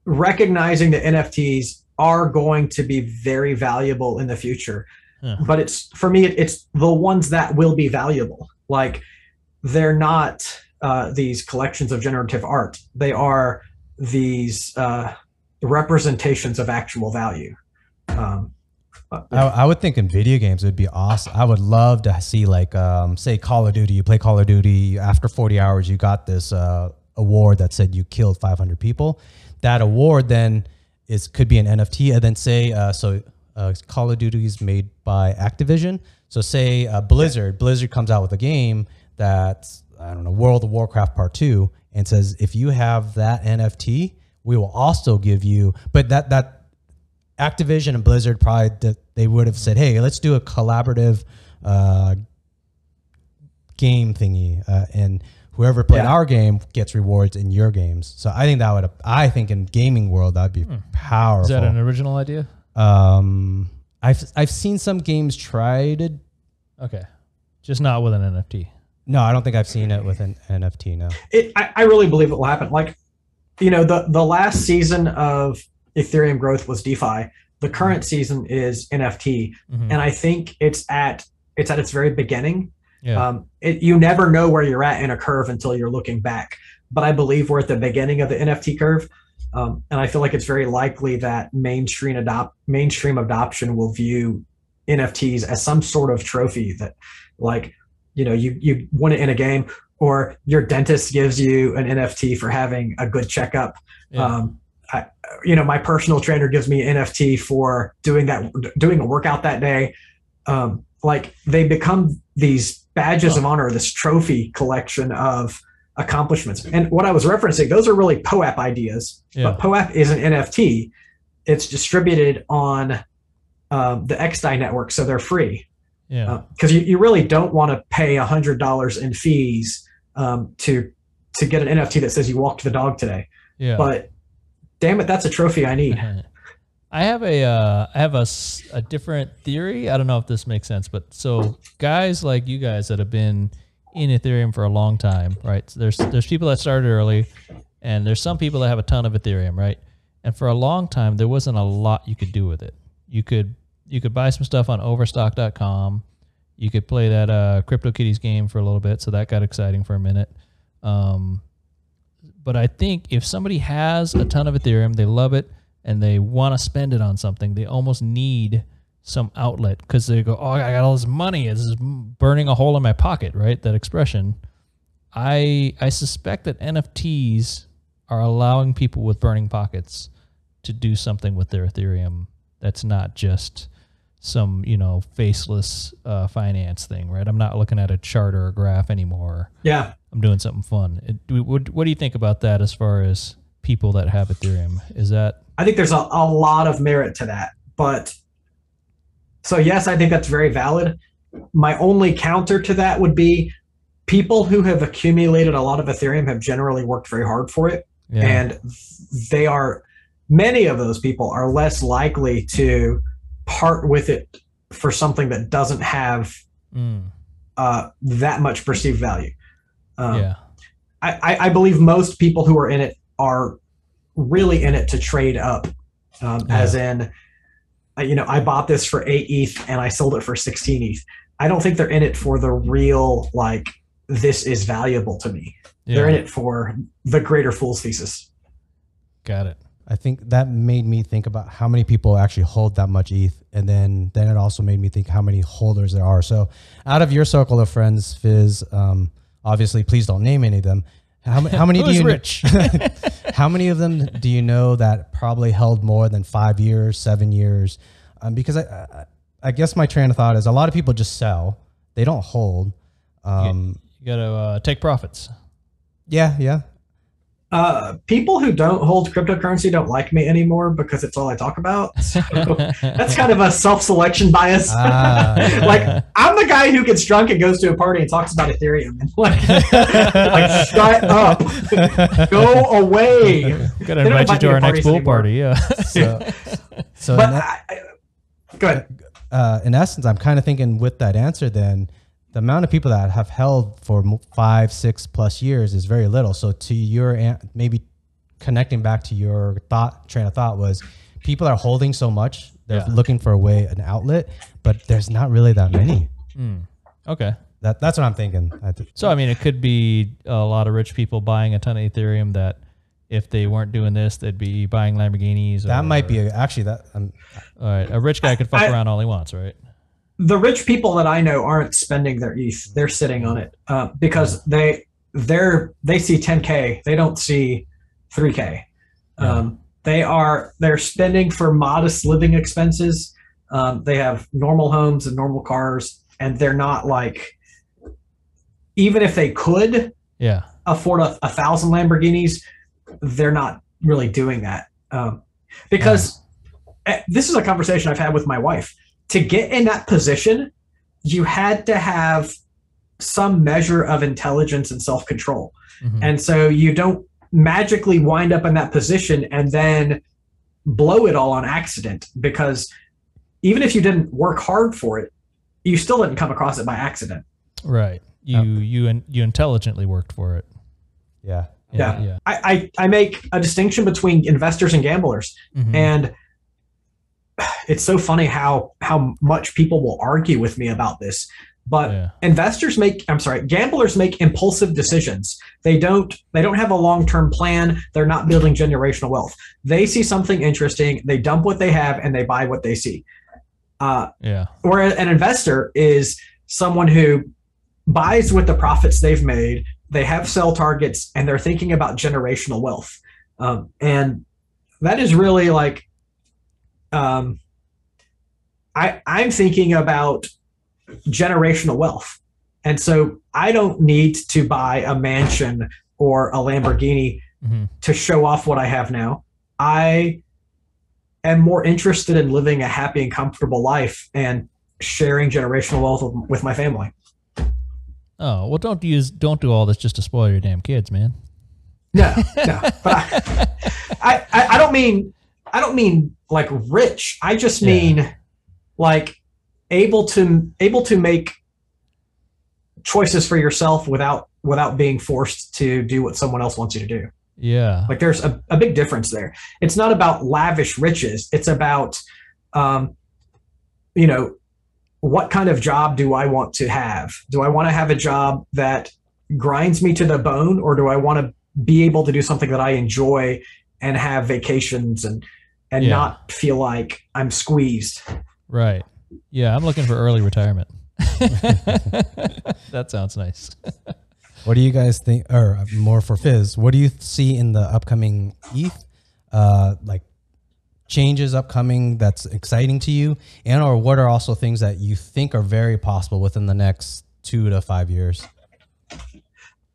recognizing that NFTs are going to be very valuable in the future. Yeah. But it's for me, it, it's the ones that will be valuable. Like they're not uh, these collections of generative art; they are these uh, representations of actual value. Um, uh, I, I would think in video games it would be awesome. I would love to see like um, say Call of Duty. You play Call of Duty after 40 hours, you got this uh, award that said you killed 500 people. That award then is could be an NFT, and then say uh, so. Uh, Call of Duty is made by Activision. So say uh, Blizzard, Blizzard comes out with a game that's I don't know World of Warcraft Part Two and says if you have that NFT, we will also give you. But that that Activision and Blizzard probably that they would have said, hey, let's do a collaborative uh, game thingy, uh, and whoever played Yeah. our game gets rewards in your games. So I think that would I think in gaming world that'd be powerful. Is that an original idea? um, I've I've seen some games try to. Okay, just not with an NFT. No, I don't think I've seen it with an NFT. No. it, I, I really believe it will happen. Like, you know, the the last season of Ethereum growth was DeFi. The current season is NFT, Mhm. and I think it's at it's at its very beginning. Yeah. Um, it, you never know where you're at in a curve until you're looking back. But I believe we're at the beginning of the NFT curve, um, and I feel like it's very likely that mainstream adopt mainstream adoption will view NFTs as some sort of trophy that, like, you know, you you won it in a game, or your dentist gives you an NFT for having a good checkup. yeah. Um, you know, my personal trainer gives me an NFT for doing that, doing a workout that day. Um, like they become these badges of honor, this trophy collection of accomplishments. And what I was referencing, those are really POAP ideas, Yeah. but POAP is an NFT. It's distributed on um, the XDAI network, so they're free yeah. because you, you really don't want to pay a hundred dollars in fees um, to to get an NFT that says you walked the dog today. yeah. But damn it, that's a trophy I need. I have a uh, I have a, a different theory. I don't know if this makes sense, but so guys like you guys that have been in Ethereum for a long time, right? So there's there's people that started early, and there's some people that have a ton of Ethereum, right? And for a long time, there wasn't a lot you could do with it. You could you could buy some stuff on Overstock.com. You could play that uh, CryptoKitties game for a little bit, so that got exciting for a minute. Um, but I think if somebody has a ton of Ethereum, they love it, and they want to spend it on something, they almost need some outlet because they go, "Oh, I got all this money. This is burning a hole in my pocket." Right? That expression. I I suspect that NFTs are allowing people with burning pockets to do something with their Ethereum that's not just some you know faceless uh, finance thing, right? I'm not looking at a chart or a graph anymore. Yeah, I'm doing something fun. It, what, what do you think about that as far as people that have Ethereum? Is that I think there's a, a lot of merit to that. But so yes, I think that's very valid. My only counter to that would be people who have accumulated a lot of Ethereum have generally worked very hard for it. yeah, and they are many of those people are less likely to part with it for something that doesn't have Mm, uh, that much perceived value. Um, yeah, I, I, believe most people who are in it are really in it to trade up, um, Yeah. as in, uh, you know, I bought this for eight ETH and I sold it for 16 ETH. I don't think they're in it for the real, like, this is valuable to me. yeah. They're in it for the greater fool's thesis. Got it. I think that made me think about how many people actually hold that much ETH, and then then it also made me think how many holders there are. So, out of your circle of friends, Phiz, um, obviously, please don't name any of them. How, how many do you rich? how many of them do you know that probably held more than five years, seven years? Um, because I, I, I guess my train of thought is a lot of people just sell; they don't hold. Um, You got to uh, take profits. yeah, yeah. Uh, people who don't hold cryptocurrency don't like me anymore because it's all I talk about. So that's kind of a self-selection bias. Ah. like I'm the guy who gets drunk and goes to a party and talks about Ethereum and like, like shut up, go away. Got to They don't invite you to our next pool anymore. party. Yeah. So, so But that- I, I, go ahead. uh, in essence, I'm kind of thinking with that answer, then the amount of people that have held for five, six plus years is very little. So to your maybe connecting back to your thought train of thought was people are holding so much, they're Yeah. looking for a way, an outlet, but there's not really that many. Mm. Okay. That that's what I'm thinking. So I mean, it could be a lot of rich people buying a ton of Ethereum that if they weren't doing this, they'd be buying Lamborghinis. that or- might be a, actually that. Um, All right, a rich guy could fuck I- around all he wants, right? The rich people that I know aren't spending their ETH; they're sitting on it uh, because they they're they see 10k, they don't see 3k. Um, they are they're spending for modest living expenses. Um, they have normal homes and normal cars, and they're not like even if they could Yeah. afford a, a thousand Lamborghinis, they're not really doing that. Um, because eh, this is a conversation I've had with my wife. To get in that position, you had to have some measure of intelligence and self control. Mhm. And so you don't magically wind up in that position and then blow it all on accident because even if you didn't work hard for it, you still didn't come across it by accident. right. You you and you intelligently worked for it. Yeah. Yeah. Yeah. I, I, I make a distinction between investors and gamblers. Mhm. And it's so funny how how much people will argue with me about this. But yeah. investors make i'm sorry gamblers make impulsive decisions they don't they don't have a long-term plan they're not building generational wealth they see something interesting they dump what they have and they buy what they see uh, Yeah. where an investor is someone who buys with the profits they've made they have sell targets and they're thinking about generational wealth um, and that is really like um, I, i'm thinking about generational wealth. And so i don't need to buy a mansion or a lamborghini hmm to show off what i have now. I am more interested in living a happy and comfortable life and sharing generational wealth with, my family. Oh well, don't use don't do all this just to spoil your damn kids, man. no no. But I I- i don't mean i don't mean like rich. I just Yeah. mean like able to able to make choices for yourself without without being forced to do what someone else wants you to do. Yeah. like there's a, a big difference there. It's not about lavish riches. It's about um, you know what kind of job do i want to have? Do i want to have a job that grinds me to the bone or do i want to be able to do something that i enjoy and have vacations and and Yeah. not feel like i'm squeezed Right. Yeah, I'm looking for early retirement. that sounds nice. What do you guys think, or uh, more for Phiz? What do you see in the upcoming ETH, uh, like changes upcoming that's exciting to you, and or what are also things that you think are very possible within the next two to five years?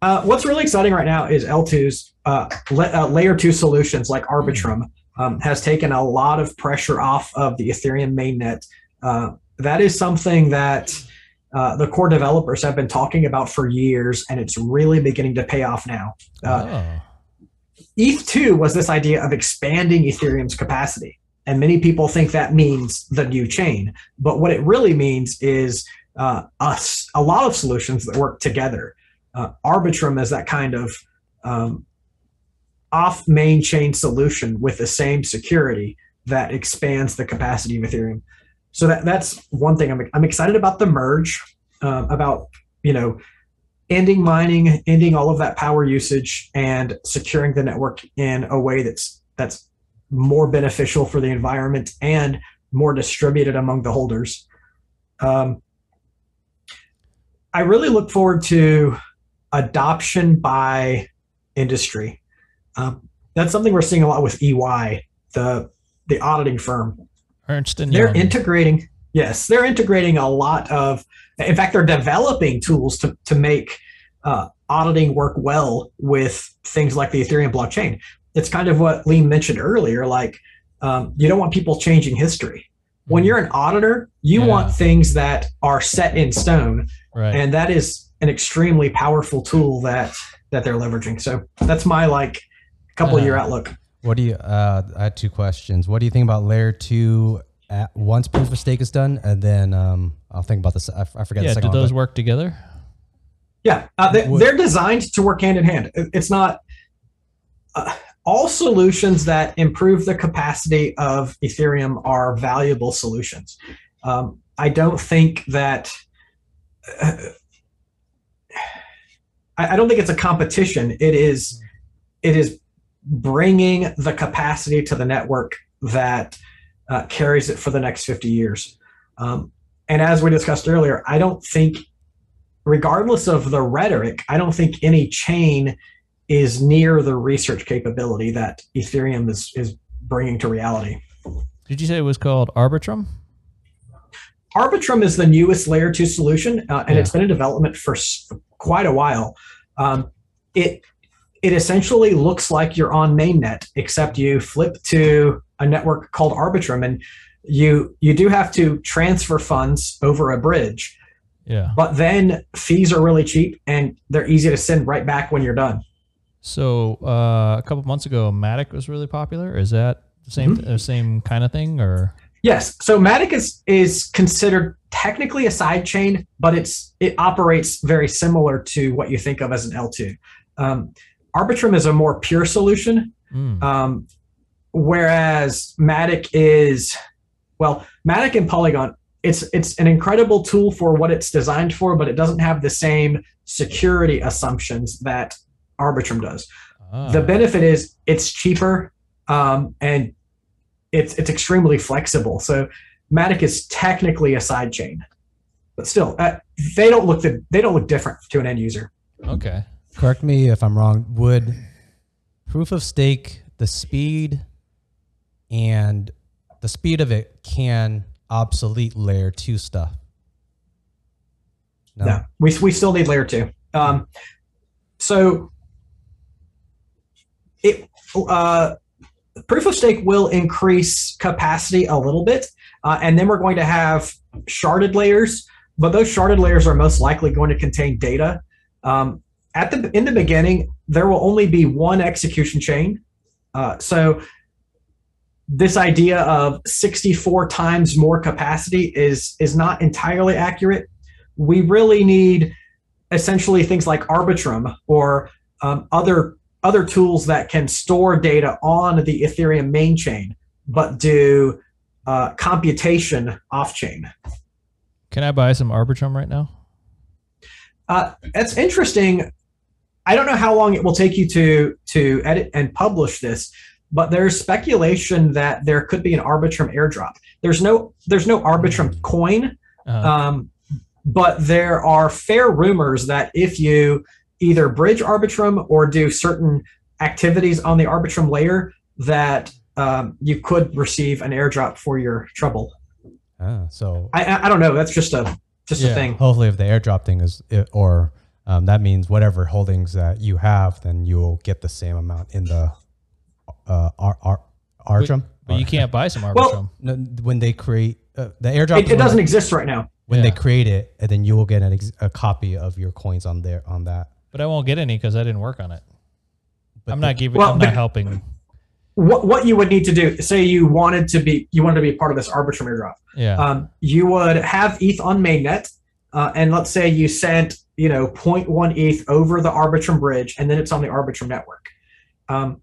Uh, what's really exciting right now is L2's uh, la- uh, layer two solutions like Arbitrum um, has taken a lot of pressure off of the Ethereum mainnet. Uh, that is something that uh, the core developers have been talking about for years, and it's really beginning to pay off now. Uh, oh. ETH2 was this idea of expanding Ethereum's capacity. And many people think that means the new chain. But what it really means is uh, us, a lot of solutions that work together. Uh, Arbitrum is that kind of um, off main chain solution with the same security that expands the capacity of Ethereum. So that, that's one thing I'm, I'm excited about the merge, uh, about, you know, ending mining, ending all of that power usage, and securing the network in a way that's that's more beneficial for the environment and more distributed among the holders. Um, I really look forward to adoption by industry. Um, that's something we're seeing a lot with EY, the the auditing firm Ernst and they're Young. integrating yes they're integrating a lot of in fact they're developing tools to, to make uh, auditing work well with things like the ethereum blockchain it's kind of what lee mentioned earlier like um, you don't want people changing history when you're an auditor you Yeah. want things that are set in stone right. and that is an extremely powerful tool that that they're leveraging so that's my like couple year Uh, outlook What do you? Uh, I had two questions. What do you think about layer two at once proof of stake is done, and then um, I'll think about this. I, f- I forget yeah, the do those one. work together? Yeah, uh, they, they're designed to work hand in hand. It's not uh, all solutions that improve the capacity of Ethereum are valuable solutions. Um, I don't think that. uh, I, I don't think it's a competition. It is, it is bringing the capacity to the network that uh, carries it for the next 50 years. Um, and as we discussed earlier, I don't think regardless of the rhetoric, I don't think any chain is near the research capability that Ethereum is is bringing to reality. Did you say it was called Arbitrum? Arbitrum is the newest layer two solution, uh, and Yeah. it's been in development for quite a while. Um, it it essentially looks like you're on mainnet, except you flip to a network called Arbitrum, and you you do have to transfer funds over a bridge. Yeah. But then fees are really cheap and they're easy to send right back when you're done. So uh, a couple months ago, Matic was really popular. Is that the same Mm-hmm. same kind of thing, or Yes. So Matic is is considered technically a side chain, but it's it operates very similar to what you think of as an L2. Um, Arbitrum is a more pure solution, Mm, um, whereas Matic is well, Matic and Polygon. It's it's an incredible tool for what it's designed for, but it doesn't have the same security assumptions that Arbitrum does. ah, The benefit is it's cheaper um, and it's it's extremely flexible. So Matic is technically a side chain, but still, uh, they don't look the, they don't look different to an end user. okay. Correct me if I'm wrong. Would proof of stake, the speed, and the speed of it can obsolete layer two stuff? No, we we still need layer two. Um, so it uh, proof of stake will increase capacity a little bit, uh, and then we're going to have sharded layers. But those sharded layers are most likely going to contain data. Um, at the in the beginning, there will only be one execution chain. Uh, so this idea of 64 times more capacity is is not entirely accurate we really need essentially things like Arbitrum or um, other other tools that can store data on the Ethereum main chain, but do uh, computation off chain. Can I buy some Arbitrum right now? Uh, that's interesting. I don't know how long it will take you to to edit and publish this, but there's speculation that there could be an Arbitrum airdrop. There's no there's no Arbitrum coin, Uh, Um, but there are fair rumors that if you either bridge Arbitrum or do certain activities on the Arbitrum layer, that um, you could receive an airdrop for your trouble. Ah, so I, I, I don't know. That's just a just Yeah. a thing. hopefully, if the airdrop thing is, or um, that means whatever holdings that you have, then you will get the same amount in the uh, ar- ar- Arbitrum. but you can't buy some Arbitrum. Uh, No, when they create uh, the airdrop. It, it doesn't exist right now. when Yeah. they create it, and then you will get an ex- a copy of your coins on there on that. but I won't get any because I didn't work on it. But I'm the- not giving. Well, I'm the- not helping. What what you would need to do? Say you wanted to be you wanted to be part of this Arbitrum airdrop. Yeah. um, you would have ETH on mainnet, uh, and let's say you sent you know 0.1 ETH over the Arbitrum bridge, and then it's on the Arbitrum network. Um,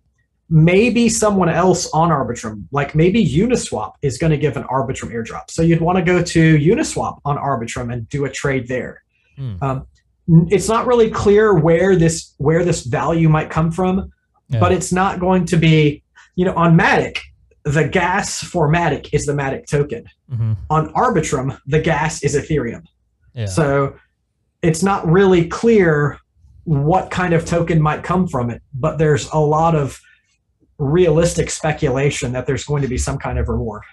maybe someone else on Arbitrum, like maybe Uniswap, is going to give an Arbitrum airdrop. So you'd want to go to Uniswap on Arbitrum and do a trade there. Hmm. Um, it's not really clear where this where this value might come from, yeah. but it's not going to be you know on Matic. The gas for Matic is the Matic token Mhm. on Arbitrum, the gas is Ethereum. Yeah. So it's not really clear what kind of token might come from it, but there's a lot of realistic speculation that there's going to be some kind of reward.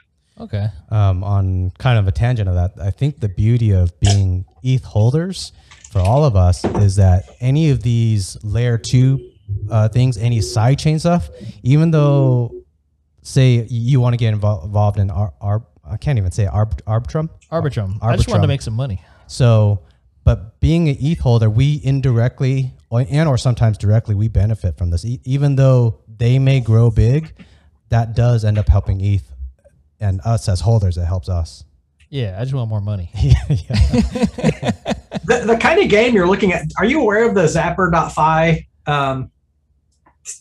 okay. um, on kind of a tangent of that, I think the beauty of being ETH holders for all of us is that any of these layer two uh, things, any sidechain stuff, even though, say, you want to get invol- involved in Ar- Ar- I can't even say Arb- Arbitrum. Arbitrum. I just wanted to make some money. So, but being an ETH holder, we indirectly and or sometimes directly we benefit from this. E- even though they may grow big, that does end up helping ETH and us as holders. It helps us. Yeah. I just want more money. yeah. The, the kind of game you're looking at, are you aware of the Zapper.fi um,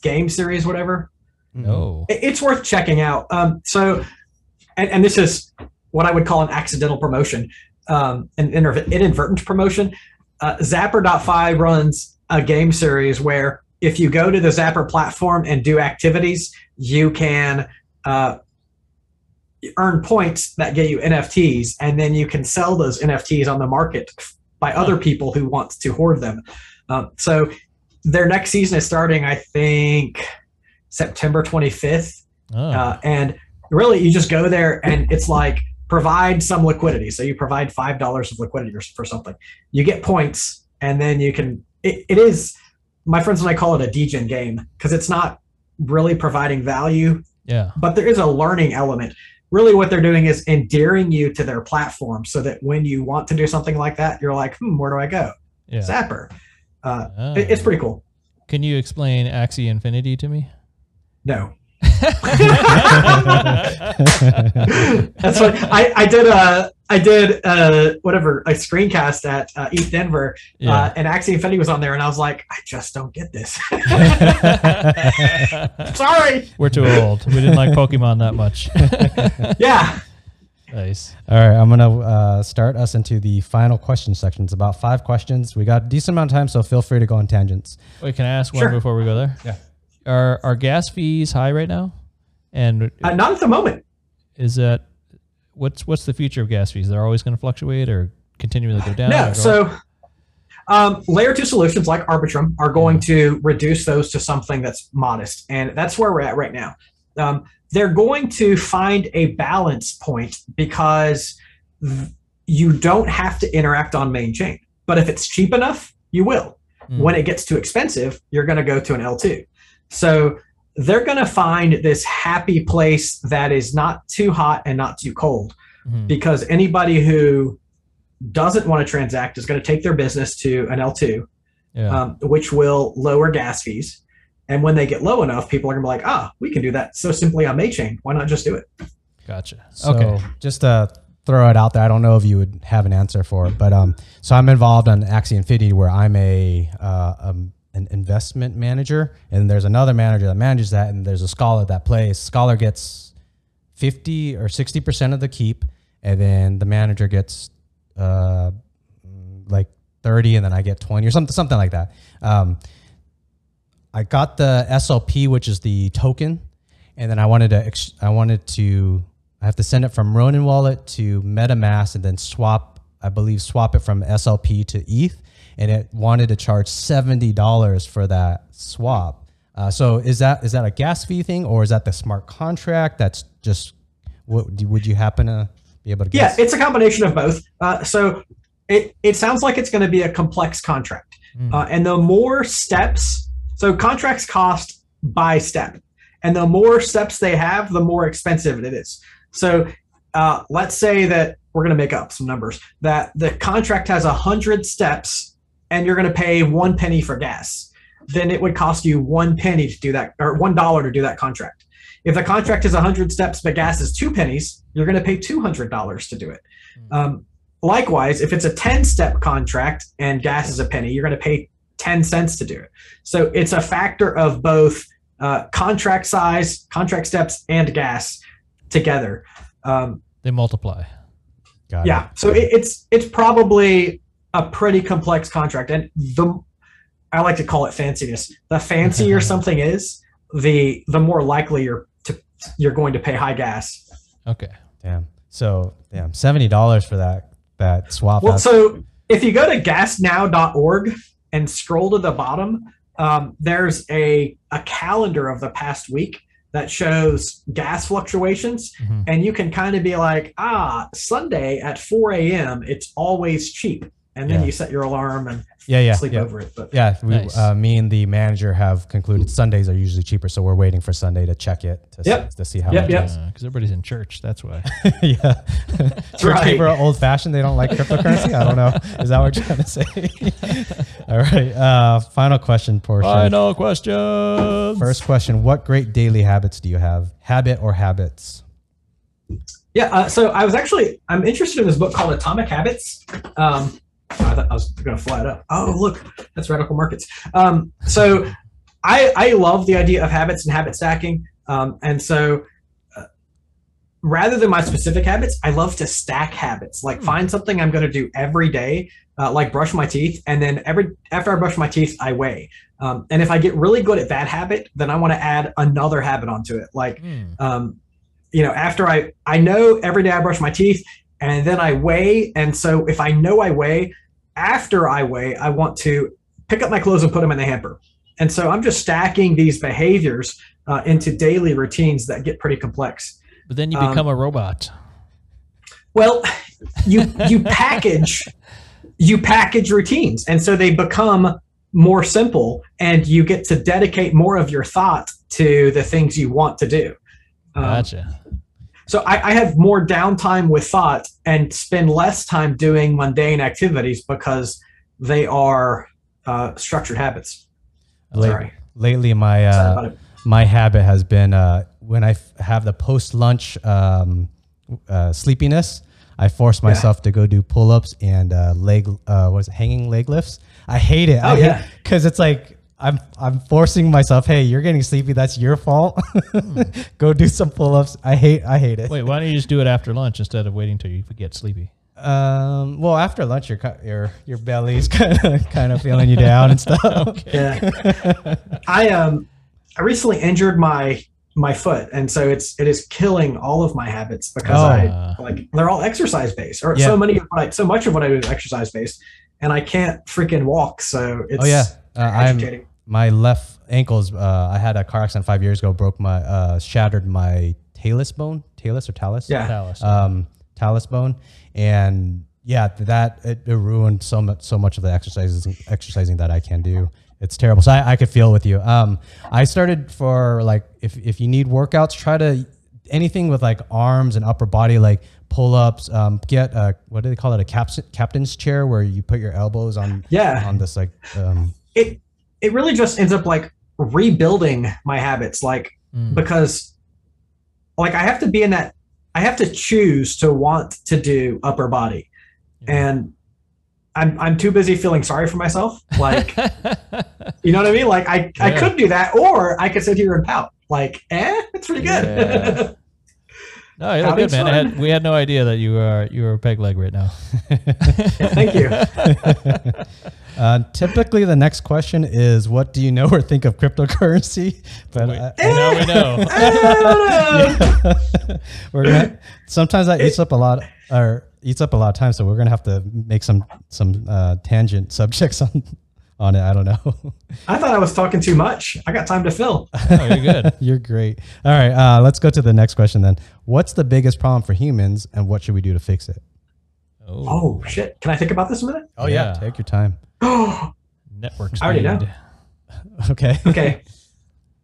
game series, whatever? No. It- It's worth checking out. Um, so, and, and this is what I would call an accidental promotion, um, an inadvertent promotion. Uh, Zapper.fi runs a game series where if you go to the Zapper platform and do activities, you can uh, earn points that get you NFTs, and then you can sell those NFTs on the market by other people who want to hoard them. Um, so their next season is starting, I think, September 25th. Oh. Uh, and really, you just go there and it's like provide some liquidity. So you provide $5 of liquidity for something. You get points. and then you can. It, it is. My friends and I call it a degen game because it's not really providing value, Yeah. but there is a learning element. Really, what they're doing is endearing you to their platform, so that when you want to do something like that, you're like, "Hmm, where do I go?" Yeah. Zapper. Uh, Oh. it- it's pretty cool. Can you explain Axie Infinity to me? No, That's what I, I did. Uh, I did uh, whatever a screencast at uh, ETH Denver, Yeah. uh, and Axie Infinity was on there, and I was like, I just don't get this. Sorry. We're too old. We didn't like Pokemon that much. Yeah. nice. All right, I'm gonna uh, start us into the final question section. It's about five questions. We got a decent amount of time, so feel free to go on tangents. Wait, can I ask one Sure. before we go there? Yeah. Are are gas fees high right now? And Uh, not at the moment. is that what's what's the future of gas fees? They're always going to fluctuate or continually go down? No. go So, um, layer two solutions like Arbitrum are going to reduce those to something that's modest, and that's where we're at right now. Um, they're going to find a balance point because th- you don't have to interact on main chain, but if it's cheap enough, you will. Hmm. When it gets too expensive, you're going to go to an L2. So they're going to find this happy place that is not too hot and not too cold Mhm. because anybody who doesn't want to transact is going to take their business to an L2, yeah. um, which will lower gas fees. And when they get low enough, people are going to be like, ah, we can do that so simply on main chain. Why not just do it? gotcha. So okay. just to throw it out there, I don't know if you would have an answer for it, but um, so I'm involved on Axie Infinity where I'm a uh, um, an investment manager, and there's another manager that manages that, and there's a scholar that plays. Scholar gets fifty or sixty percent of the keep, and then the manager gets uh, like thirty, and then I get twenty or something something like that. Um, I got the SLP, which is the token, and then I wanted to I wanted to I have to send it from Ronin wallet to MetaMask and then swap I believe swap it from SLP to ETH, and it wanted to charge seventy dollars for that swap. Uh, so is that is that a gas fee thing or is that the smart contract? That's just what would you happen to be able to Yeah, it's a combination of both. Uh, so it, it sounds like it's going to be a complex contract. Mm. Uh, and the more steps, so contracts cost by step. And the more steps they have, the more expensive it is. So uh, let's say that we're going to make up some numbers that the contract has 100 steps and you're going to pay one penny for gas. Then it would cost you one penny to do that, or one dollar to do that contract. If the contract is 100 steps but gas is two pennies, you're going to pay $200 to do it. Um, likewise, if it's a 10 step contract and gas is a penny, you're going to pay 10 cents to do it. So it's a factor of both uh, contract size, contract steps, and gas together. Um, They multiply. Got it. yeah, so it, it's it's probably a pretty complex contract, and the I like to call it fanciness. The fancier something is, the the more likely you're to you're going to pay high gas. Okay. Damn. So damn, seventy dollars for that that swap. Well, That's- so if you go to gasnow.org and scroll to the bottom, um, there's a, a calendar of the past week that shows gas fluctuations. Mhm. And you can kind of be like, ah, Sunday at 4 a.m., it's always cheap. And then Yeah. you set your alarm and yeah, yeah, sleep yeah. over it. But Yeah, we, Nice. uh, me and the manager have concluded Sundays are usually cheaper, so we're waiting for Sunday to check it to, Yep. see, to see how Yep, much yep. it is. Because everybody's in church. That's why. yeah. Church right. people are old fashioned. They don't like cryptocurrency. I don't know. Is that what you're trying to say? All right. Uh, final question portion. Final question. First question What great daily habits do you have? Habit or habits? Yeah, uh, so I was actually I'm interested in this book called Atomic Habits. Um, I thought I was going to fly it up. Oh, look, that's Radical Markets. Um, so I I love the idea of habits and habit stacking, um, and so uh, rather than my specific habits, I love to stack habits. Like Hmm. find something I'm going to do every day, uh, like brush my teeth, and then every after I brush my teeth, I weigh. Um, and if I get really good at that habit, then I want to add another habit onto it, like um, you know, after I I know every day I brush my teeth and then I weigh, and so if I know I weigh, after I weigh, I want to pick up my clothes and put them in the hamper. And so I'm just stacking these behaviors uh, into daily routines that get pretty complex. But then you Um, become a robot. Well, you you package you package routines and so they become more simple and you get to dedicate more of your thought to the things you want to do Um, Gotcha. So I, I have more downtime with thought and spend less time doing mundane activities because they are uh, structured habits Late- Sorry. Lately, my uh, my habit has been uh, when I f- have the post lunch um, uh, sleepiness, I force myself to go do pull ups and uh, leg uh, it, hanging leg lifts. I hate it. Oh, I yeah. because it's like I'm I'm forcing myself. Hey, you're getting sleepy. That's your fault. go do some pull ups. I hate I hate it. Wait, why don't you just do it after lunch instead of waiting till you get sleepy? Um, well, after lunch, your your your belly's kind of kind of feeling you down and stuff. Yeah. I um I recently injured my my foot and so it's it is killing all of my habits because Oh. I like they're all exercise based or Yeah. so many of what I, so much of what I do is exercise based and I can't freaking walk so it's Oh yeah, uh, I'm my left ankles. Uh, I had a car accident five years ago. Broke my uh, shattered my talus bone, talus or talus. Yeah. Talus. Um, talus bone, and yeah, that it, it ruined so much so much of the exercises exercising that I can do. It's terrible. So I, I could feel with you. Um, I started for like if if you need workouts, try to anything with like arms and upper body, like pull ups. Um, get a what do they call it? A caps, captain's chair where you put your elbows on Yeah. on this like um it it really just ends up like rebuilding my habits like Mm. because like I have to be in that I have to choose to want to do upper body Yeah. and I'm I'm too busy feeling sorry for myself like you know what I mean like I I could do that or I could sit here and pout like eh it's pretty good Yeah. No, you look Having good, man. I had, we had no idea that you are you were a peg leg right now. thank you Uh, typically, the next question is, "What do you know or think of cryptocurrency?" But Wait. uh, now we know. We're gonna, sometimes that eats up a lot, or eats up a lot of time. So we're gonna have to make some some uh, tangent subjects on on it. I don't know. I thought I was talking too much I got time to fill Oh, you're good. You're great. All right, uh, let's go to the next question then. What's the biggest problem for humans, and what should we do to fix it? Oh, oh shit can I think about this a minute Oh yeah, take your time. oh network speed. I already know. Okay. okay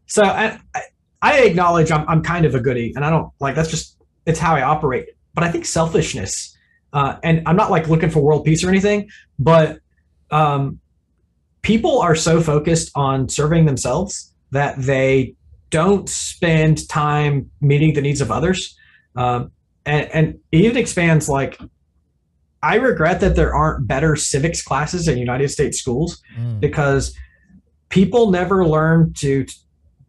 so I, I i acknowledge I'm, I'm kind of a goody and i don't like that's just it's how i operate but i think selfishness uh, and i'm not like looking for world peace or anything but um, people are so focused on serving themselves that they don't spend time meeting the needs of others um, and, and it even expands like i regret that there aren't better civics classes in united states schools Mm. because people never learn to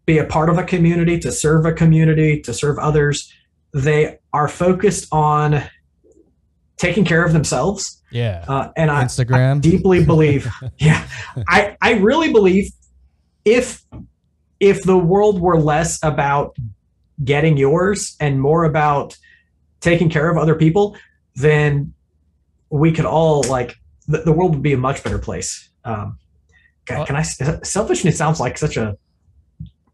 be a part of a community, to serve a community, to serve others. They are focused on taking care of themselves. Yeah. Uh, and I, Instagram. deeply believe, yeah, I, I really believe if if the world were less about getting yours and more about taking care of other people, then we could all like the, the world would be a much better place. Um, God, can I? Selfishness sounds like such a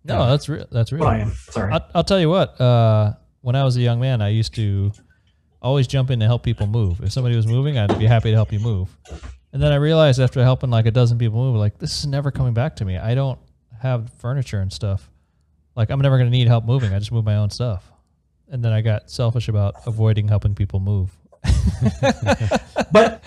no, that's real. That's real. I am. Sorry. I'll, I'll tell you what. Uh, when I was a young man, I used to always jump in to help people move. If somebody was moving, I'd be happy to help you move. And then I realized after helping like a dozen people move, like this is never coming back to me. I don't have furniture and stuff. Like I'm never going to need help moving. I just move my own stuff. And then I got selfish about avoiding helping people move. but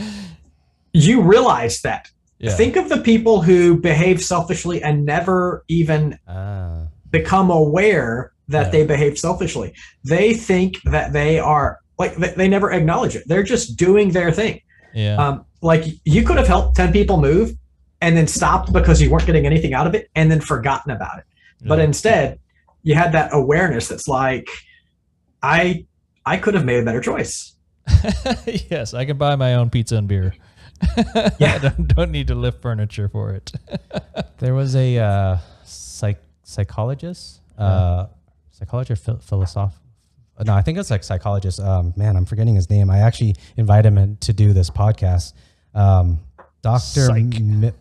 you realize that. Yeah. Think of the people who behave selfishly and never even Ah. become aware that Yeah. they behave selfishly. They think that they are like they, they never acknowledge it. They're just doing their thing. yeah. Um, like you could have helped 10 people move and then stopped because you weren't getting anything out of it and then forgotten about it. But instead, you had that awareness that's like, I I could have made a better choice. yes, I can buy my own pizza and beer. Yeah. I don't, don't need to lift furniture for it. There was a uh, psych psychologist, uh, psychologist, phil- philosoph. No, I think it's like psychologist. Um, man, I'm forgetting his name. I actually invited him to do this podcast. Um, Doctor. Mi-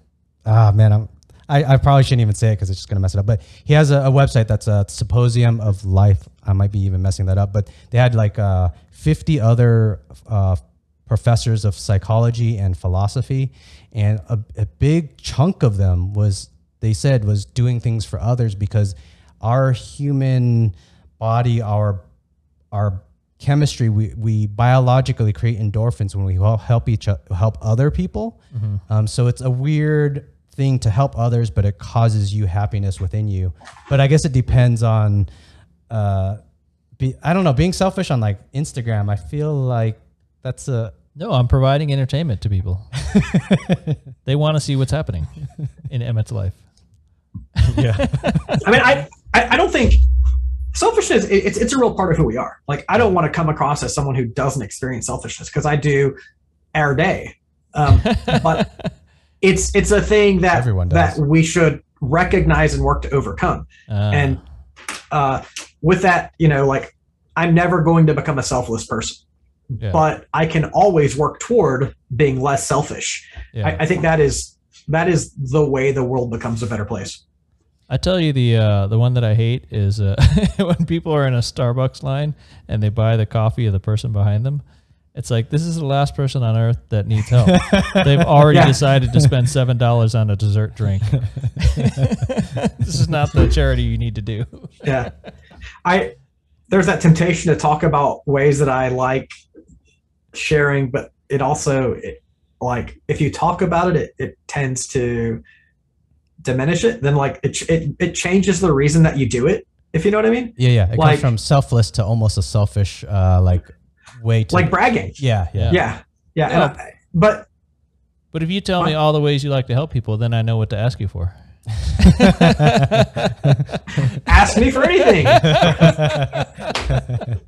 ah, man, I'm. I, I probably shouldn't even say it because it's just gonna mess it up. But he has a, a website that's a Symposium of Life. I might be even messing that up, but they had like uh, 50 other uh, professors of psychology and philosophy, and a, a big chunk of them was they said was doing things for others because our human body, our our chemistry, we, we biologically create endorphins when we help help each o- help other people. Um, so it's a weird thing to help others, but it causes you happiness within you. But I guess it depends on. Uh, be, I don't know. Being selfish on like Instagram, I feel like that's a No, I'm providing entertainment to people. they want to see what's happening in Emmett's life. yeah. I mean, I, I, I don't think selfishness. it- It's it's a real part of who we are. Like, I don't want to come across as someone who doesn't experience selfishness because I do, our day. Um, but it's it's a thing that Everyone does. that we should recognize and work to overcome. Uh, and uh, with that, you know, like I'm never going to become a selfless person, yeah, but I can always work toward being less selfish. yeah. I, I think that is that is the way the world becomes a better place. I tell you the uh, the one that I hate is uh, when people are in a Starbucks line and they buy the coffee of the person behind them. It's like this is the last person on earth that needs help. They've already Yeah. decided to spend seven dollars on a dessert drink. this is not the charity you need to do. yeah i there's that temptation to talk about ways that i like sharing but it also it, like if you talk about it, it it tends to diminish it then like it, it it changes the reason that you do it if you know what i mean Yeah, yeah. It Like- comes from selfless to almost a selfish, uh, like way to like bragging Yeah, yeah. yeah yeah, and I- but But if you tell me all the ways you like to help people, then I know what to ask you for. ask me for anything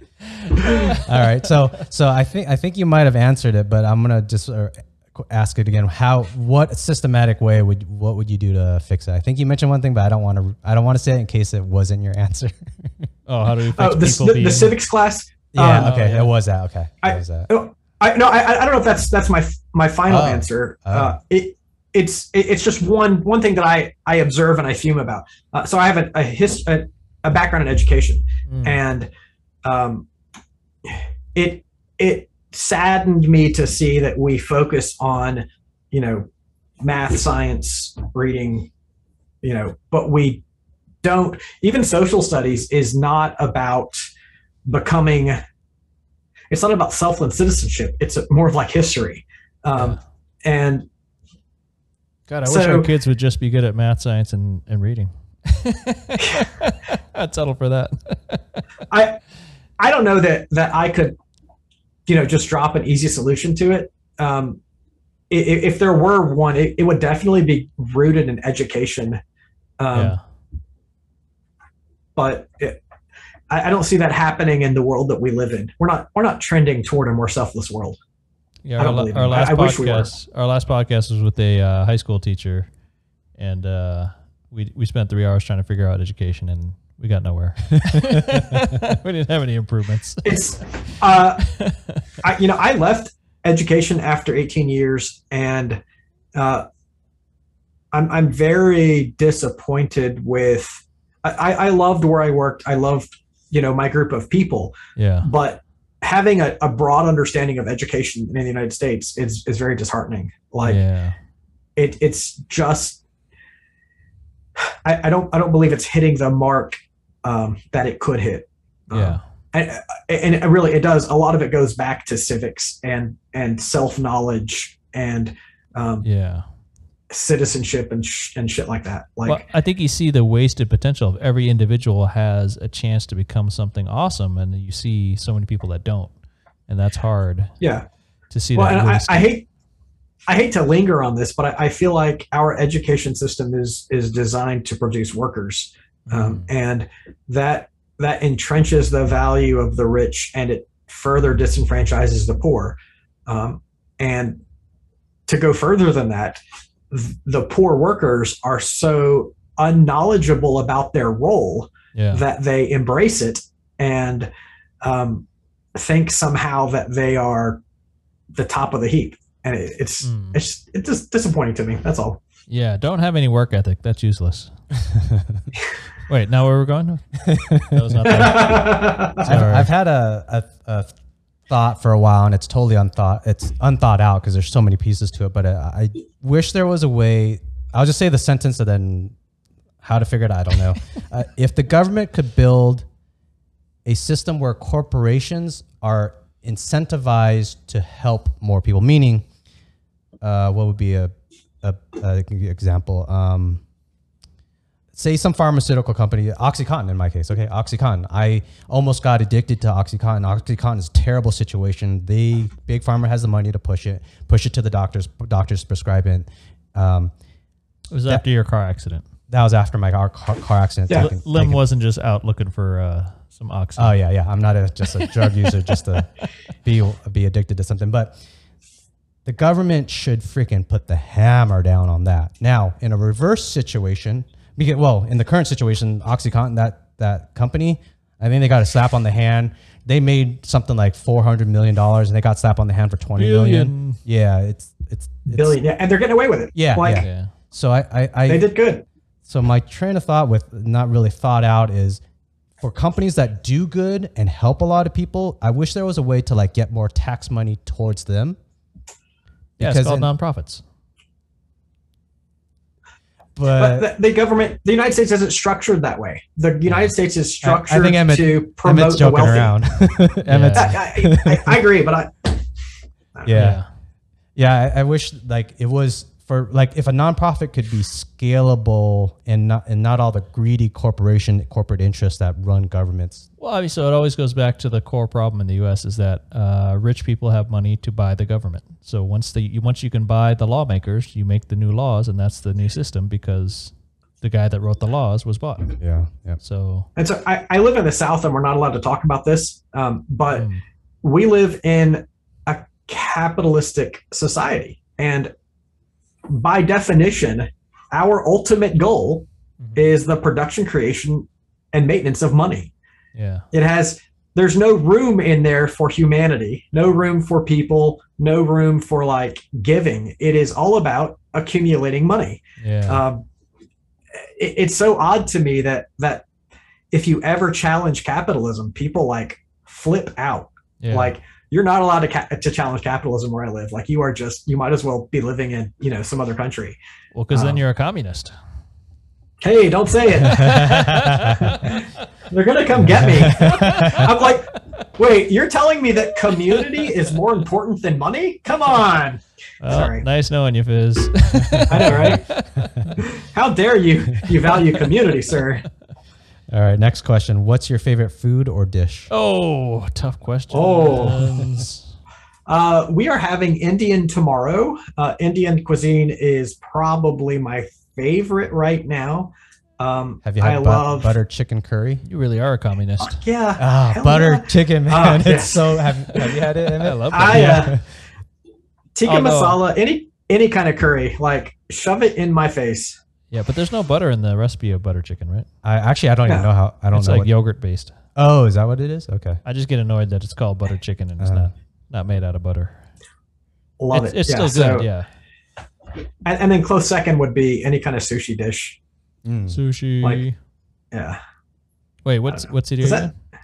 All right. So, so I think I think you might have answered it, but I'm gonna just uh, qu- ask it again. How? What systematic way would what would you do to fix it? I think you mentioned one thing, but I don't want to. I don't want to say it in case it wasn't your answer. Oh, how do we fix oh, the, people the, being? the civics class yeah. um, okay. yeah. It was that. Okay. I- it was that. Oh, I no, I, I don't know if that's that's my my final Oh. answer. Oh. Uh, it it's it, it's just one one thing that I I observe and I fume about. Uh, so I have a a, his, a a background in education, Mm. and um, it it saddened me to see that we focus on you know math, science, reading, you know, but we don't. Even social studies is not about becoming it's not about self-led citizenship it's more of like history um, and God, I wish our kids would just be good at math, science, and, and reading. I'd settle for that. i i don't know that that i could you know just drop an easy solution to it um, i- i- if there were one it, it would definitely be rooted in education um, yeah. but it, I, I don't see that happening in the world that we live in we're not we're not trending toward a more selfless world Yeah, our, la- our in it. I- last I wish we podcast, our last podcast was with a uh, high school teacher, and uh, we we spent three hours trying to figure out education, and we got nowhere. we didn't have any improvements. it's uh I, you know i left education after 18 years and uh i'm i'm very disappointed with i i loved where i worked. I loved you know my group of people. Yeah, but having a, a broad understanding of education in the united states is is very disheartening. Like yeah, it it's just I, I don't i don't believe it's hitting the mark um that it could hit Um, yeah, and, and it really it does a lot of it goes back to civics and and self knowledge and um, yeah. citizenship and sh- and shit like that like well, I think you see the wasted potential of every individual has a chance to become something awesome, and you see so many people that don't, and that's hard yeah to see well that. I. I hate i hate to linger on this but I, I feel like our education system is is designed to produce workers. Um, Mm. and that that entrenches the value of the rich and it further disenfranchises the poor. Um, and to go further than that th- the poor workers are so unknowledgeable about their role yeah, that they embrace it and um, think somehow that they are the top of the heap and it, it's Mm. it's it's just disappointing to me that's all yeah. Don't have any work ethic. That's useless. Wait, now where we're going? That was not that. I've, I've had a, a, a thought for a while, and it's totally unthought. It's unthought out because there's so many pieces to it. But uh, I wish there was a way. I'll just say the sentence and then how to figure it. out, I don't know. uh, if the government could build a system where corporations are incentivized to help more people, meaning, uh, what would be a, a, a example? Um, say some pharmaceutical company, OxyContin in my case, okay, OxyContin. I almost got addicted to OxyContin. OxyContin is a terrible situation. The big pharma has the money to push it, push it to the doctors. Doctors prescribe it. Um, It was after your car accident. that was after my car, car, car accident. Yeah. taking- Lim taking- wasn't just out looking for uh, some oxy. Oh yeah, yeah. I'm not a, just a drug user, just to be be addicted to something. But the government should freaking put the hammer down on that. Now, in a reverse situation, because well, in the current situation, OxyContin, that that company, I think they got a slap on the hand. They made something like four hundred million dollars, and they got slap on the hand for twenty million. Billion. Yeah, it's it's, it's Billion, yeah, and they're getting away with it. Yeah, like yeah. yeah. So I I, I they did good. so my train of thought with not really thought out is for companies that do good and help a lot of people, I wish there was a way to like get more tax money towards them. Yeah, it's Because called in- nonprofits. But But the, the government, the United States isn't structured that way. The United States is I- I structured think Emmett- to Emmett's promote the wealthy. around. Emmett's, I, I, I, I agree, but I, yeah. Yeah, I, I wish like it was for like if a nonprofit could be scalable and not and not all the greedy corporation corporate interests that run governments. Well, obviously, it always goes back to the core problem in the U.S. is that uh, rich people have money to buy the government. So once the you, once you can buy the lawmakers, you make the new laws, and that's the new system because the guy that wrote the laws was bought. Yeah, yeah. So and so I, I live in the South, and we're not allowed to talk about this. Um, but um, we live in a capitalistic society, and by definition, our ultimate goal Mhm. is the production, creation, and maintenance of money. yeah, It has there's no room in there for humanity, no room for people, no room for like giving. It is all about accumulating money. yeah, Um, it, it's so odd to me that that if you ever challenge capitalism, people like flip out. yeah. Like you're not allowed to ca- to challenge capitalism where I live. Like you are just you might as well be living in you know some other country. well, because um, then you're a communist. Hey, don't say it. They're gonna come get me. I'm like, wait, you're telling me that community is more important than money? Come on. Well, sorry. nice knowing you, Phiz. I know, right? How dare you you value community, sir? All right, next question. What's your favorite food or dish? oh, tough question. Oh. Uh, we are having Indian tomorrow. Uh, Indian cuisine is probably my favorite right now. Um, Have you had I bu- love butter chicken curry? you really are a communist. Yeah, Ah, butter yeah. chicken, man. Ah, it's yes. so. Have, have you had it? I Emmett? love I, that. uh, tikka Although- masala, any any kind of curry, like shove it in my face. Yeah, but there's no butter in the recipe of butter chicken, right? I actually I don't even know how. I don't It's know. like what- yogurt based. oh, is that what it is? Okay. I just get annoyed that it's called butter chicken and it's Uh. not not made out of butter. Love it's it. it's yeah, still good, so- yeah. And, and then close second would be any kind of sushi dish. Mm. Sushi. Like- Yeah. Wait, what's don't know. what city are that- in?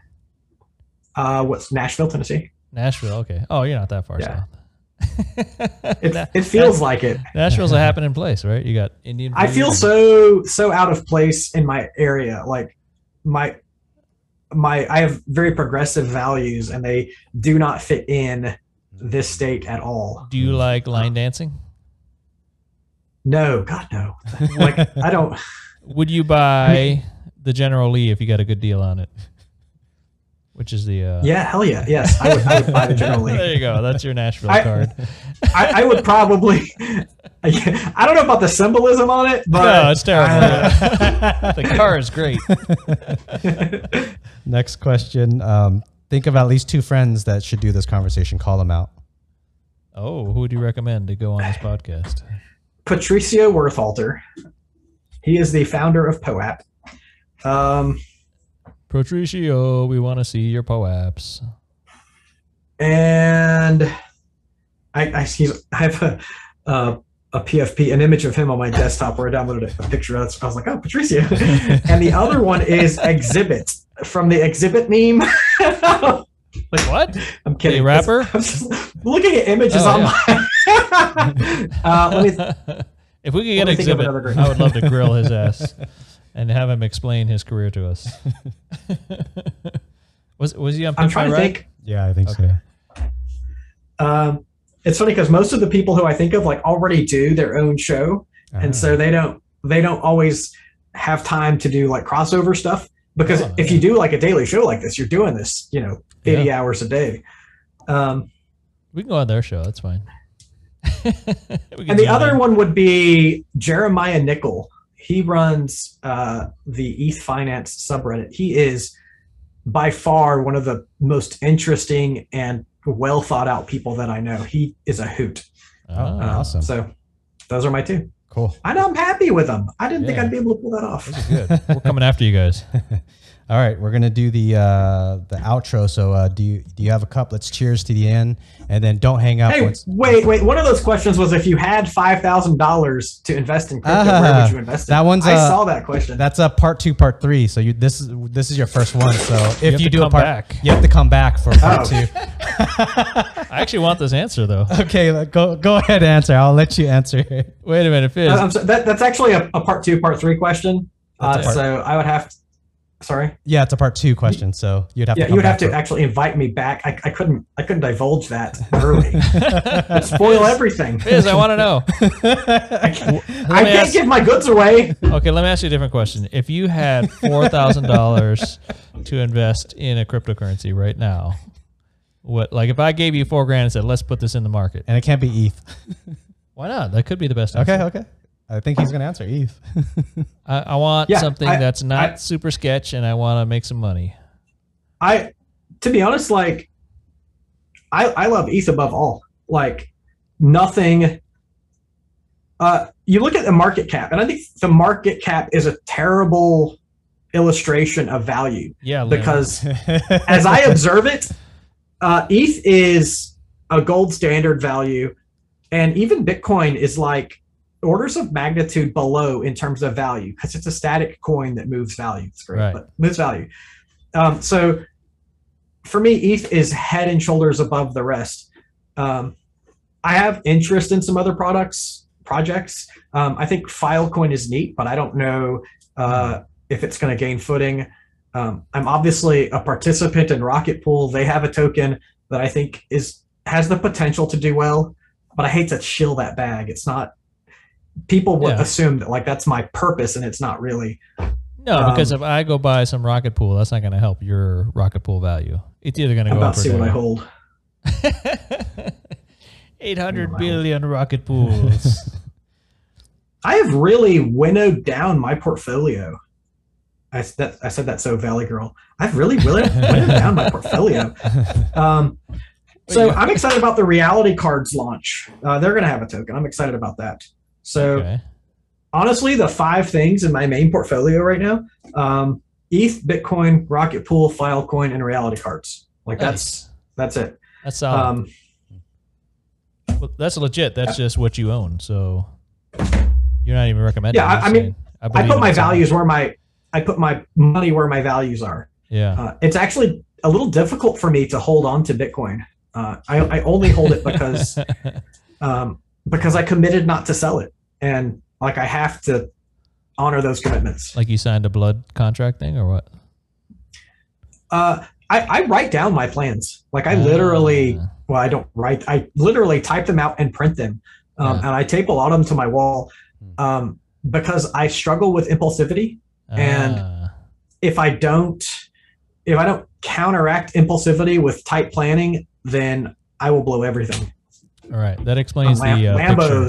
Uh, what's Nashville, Tennessee? Nashville. Okay. Oh, you're not that far Yeah. south. It, Na- it feels like it. Nashville's a happening in place, right? You got Indian. I feel so so out of place in my area. Like my my I have very progressive values and they do not fit in this state at all. Do you like line dancing? No, God no. Like I don't Would you buy the General Lee if you got a good deal on it? Which is the uh, Yeah, hell yeah. Yes, I would, I would buy the General Lee. there you go. That's your Nashville I- card. I, I would probably I don't know about the symbolism on it, but no, it's terrible. uh, the car is great. Next question. Um, think of at least two friends that should do this conversation. Call them out. Oh, who would you recommend to go on this podcast? Patricio Worthalter. He is the founder of POAP. Um, Patricio, we want to see your POAPs. and I, I, he's, I have a, uh, a PFP, an image of him on my desktop where I downloaded a picture. of it. I was like, oh, Patricio. and the other one is Xzibit from the Xzibit meme. Like What? I'm kidding. A rapper? I'm looking at images Oh, on my. uh, if we could get Let me think of Xzibit, I would love to grill his ass and have him explain his career to us. was was he on? I'm Pitch My trying to Ride? think. Yeah, I think Okay. so. Um, it's funny because most of the people who I think of like already do their own show, and Ah. so they don't they don't always have time to do like crossover stuff. Because Oh, if you do like a daily show like this, you're doing this, you know, 80 hours a day. Um, We can go on their show. That's fine. And the other in. one would be Jeremiah Nickel. He runs uh, the ETH Finance subreddit. He is by far one of the most interesting and well thought out people that I know. He is a hoot. Oh, Um, Awesome. So those are my two. Cool. I know I'm happy with them. I didn't think I'd be able to pull that off. those are good. We're coming after you guys. All right, we're gonna do the uh, the outro. So, uh, do you do you have a cup? Let's cheers to the end, and then don't hang up. Hey, once- wait, wait. One of those questions was if you had five thousand dollars to invest in crypto, where Ah, would you invest it? that one's, I uh, saw that question. That's a part two, part three. So you this is this is your first one. So if have you, do a come part, back. you have to come back for part Oh. two. I actually want this answer though. Okay, go go ahead, answer. I'll let you answer. Wait a minute, Phiz. Uh, I'm so- that, that's actually a, a part two, part three question. Uh, part- so I would have. To, sorry. Yeah, it's a part two question. So you'd have Yeah, to. you would have to for- actually invite me back. I, I couldn't. I couldn't divulge that early. Spoil everything. Phiz, I want to know. I can't, I can't ask- give my goods away. Okay, let me ask you a different question. If you had four thousand dollars to invest in a cryptocurrency right now, what like if I gave you four grand and said, "Let's put this in the market," and it can't be ETH. why not? That could be the best. Okay, answer. okay. I think he's gonna answer ETH. I, I want Yeah, something I- that's not I- super sketch, and I want to make some money. I, to be honest, like, I I love ETH above all. Like, nothing. Uh, you look at the market cap, and I think the market cap is a terrible illustration of value Yeah, Lynn. because as I observe it, uh, ETH is a gold standard value, and even Bitcoin is like orders of magnitude below in terms of value because it's a static coin that moves value. It's great, Right. but moves value. Um, so for me, ETH is head and shoulders above the rest. Um, I have interest in some other products, projects. Um, I think Filecoin is neat, but I don't know uh, if it's going to gain footing. Um, I'm obviously a participant in Rocket Pool. They have a token that I think is has the potential to do well, but I hate to shill that bag. It's not. People would Yeah. assume that like that's my purpose, and it's not really. no, because um, if I go buy some rocket pool, that's not going to help your rocket pool value. It's either going to go about up or see what I hold. 800 billion rocket pools. I have really winnowed down my portfolio. I, that, I said that so Valley Girl. I've really, really winnowed down my portfolio. Um, so I'm excited about the reality cards launch. Uh, they're going to have a token. I'm excited about that. So okay. honestly, the five things in my main portfolio right now: um, ETH, Bitcoin, Rocket Pool, Filecoin, and reality cards. Like that's Nice. that's it. That's. Um, Well, that's legit. That's just what you own. So you're not even recommending. Yeah, I- I mean, saying, I put my it so much." values where my I put my money where my values are. Yeah. Uh, it's actually a little difficult for me to hold on to Bitcoin. Uh, I, I only hold it because um, because I committed not to sell it, and like I have to honor those commitments. like you signed a blood contract thing or what? Uh, I, I write down my plans. Like I literally, Ah, well, I don't write. I literally type them out and print them, um, Yeah. and I tape a lot of them to my wall Hmm. um, because I struggle with impulsivity. and- ah. if I don't if I don't counteract impulsivity with tight planning, then I will blow everything. all right. That explains Lam- the uh, picture.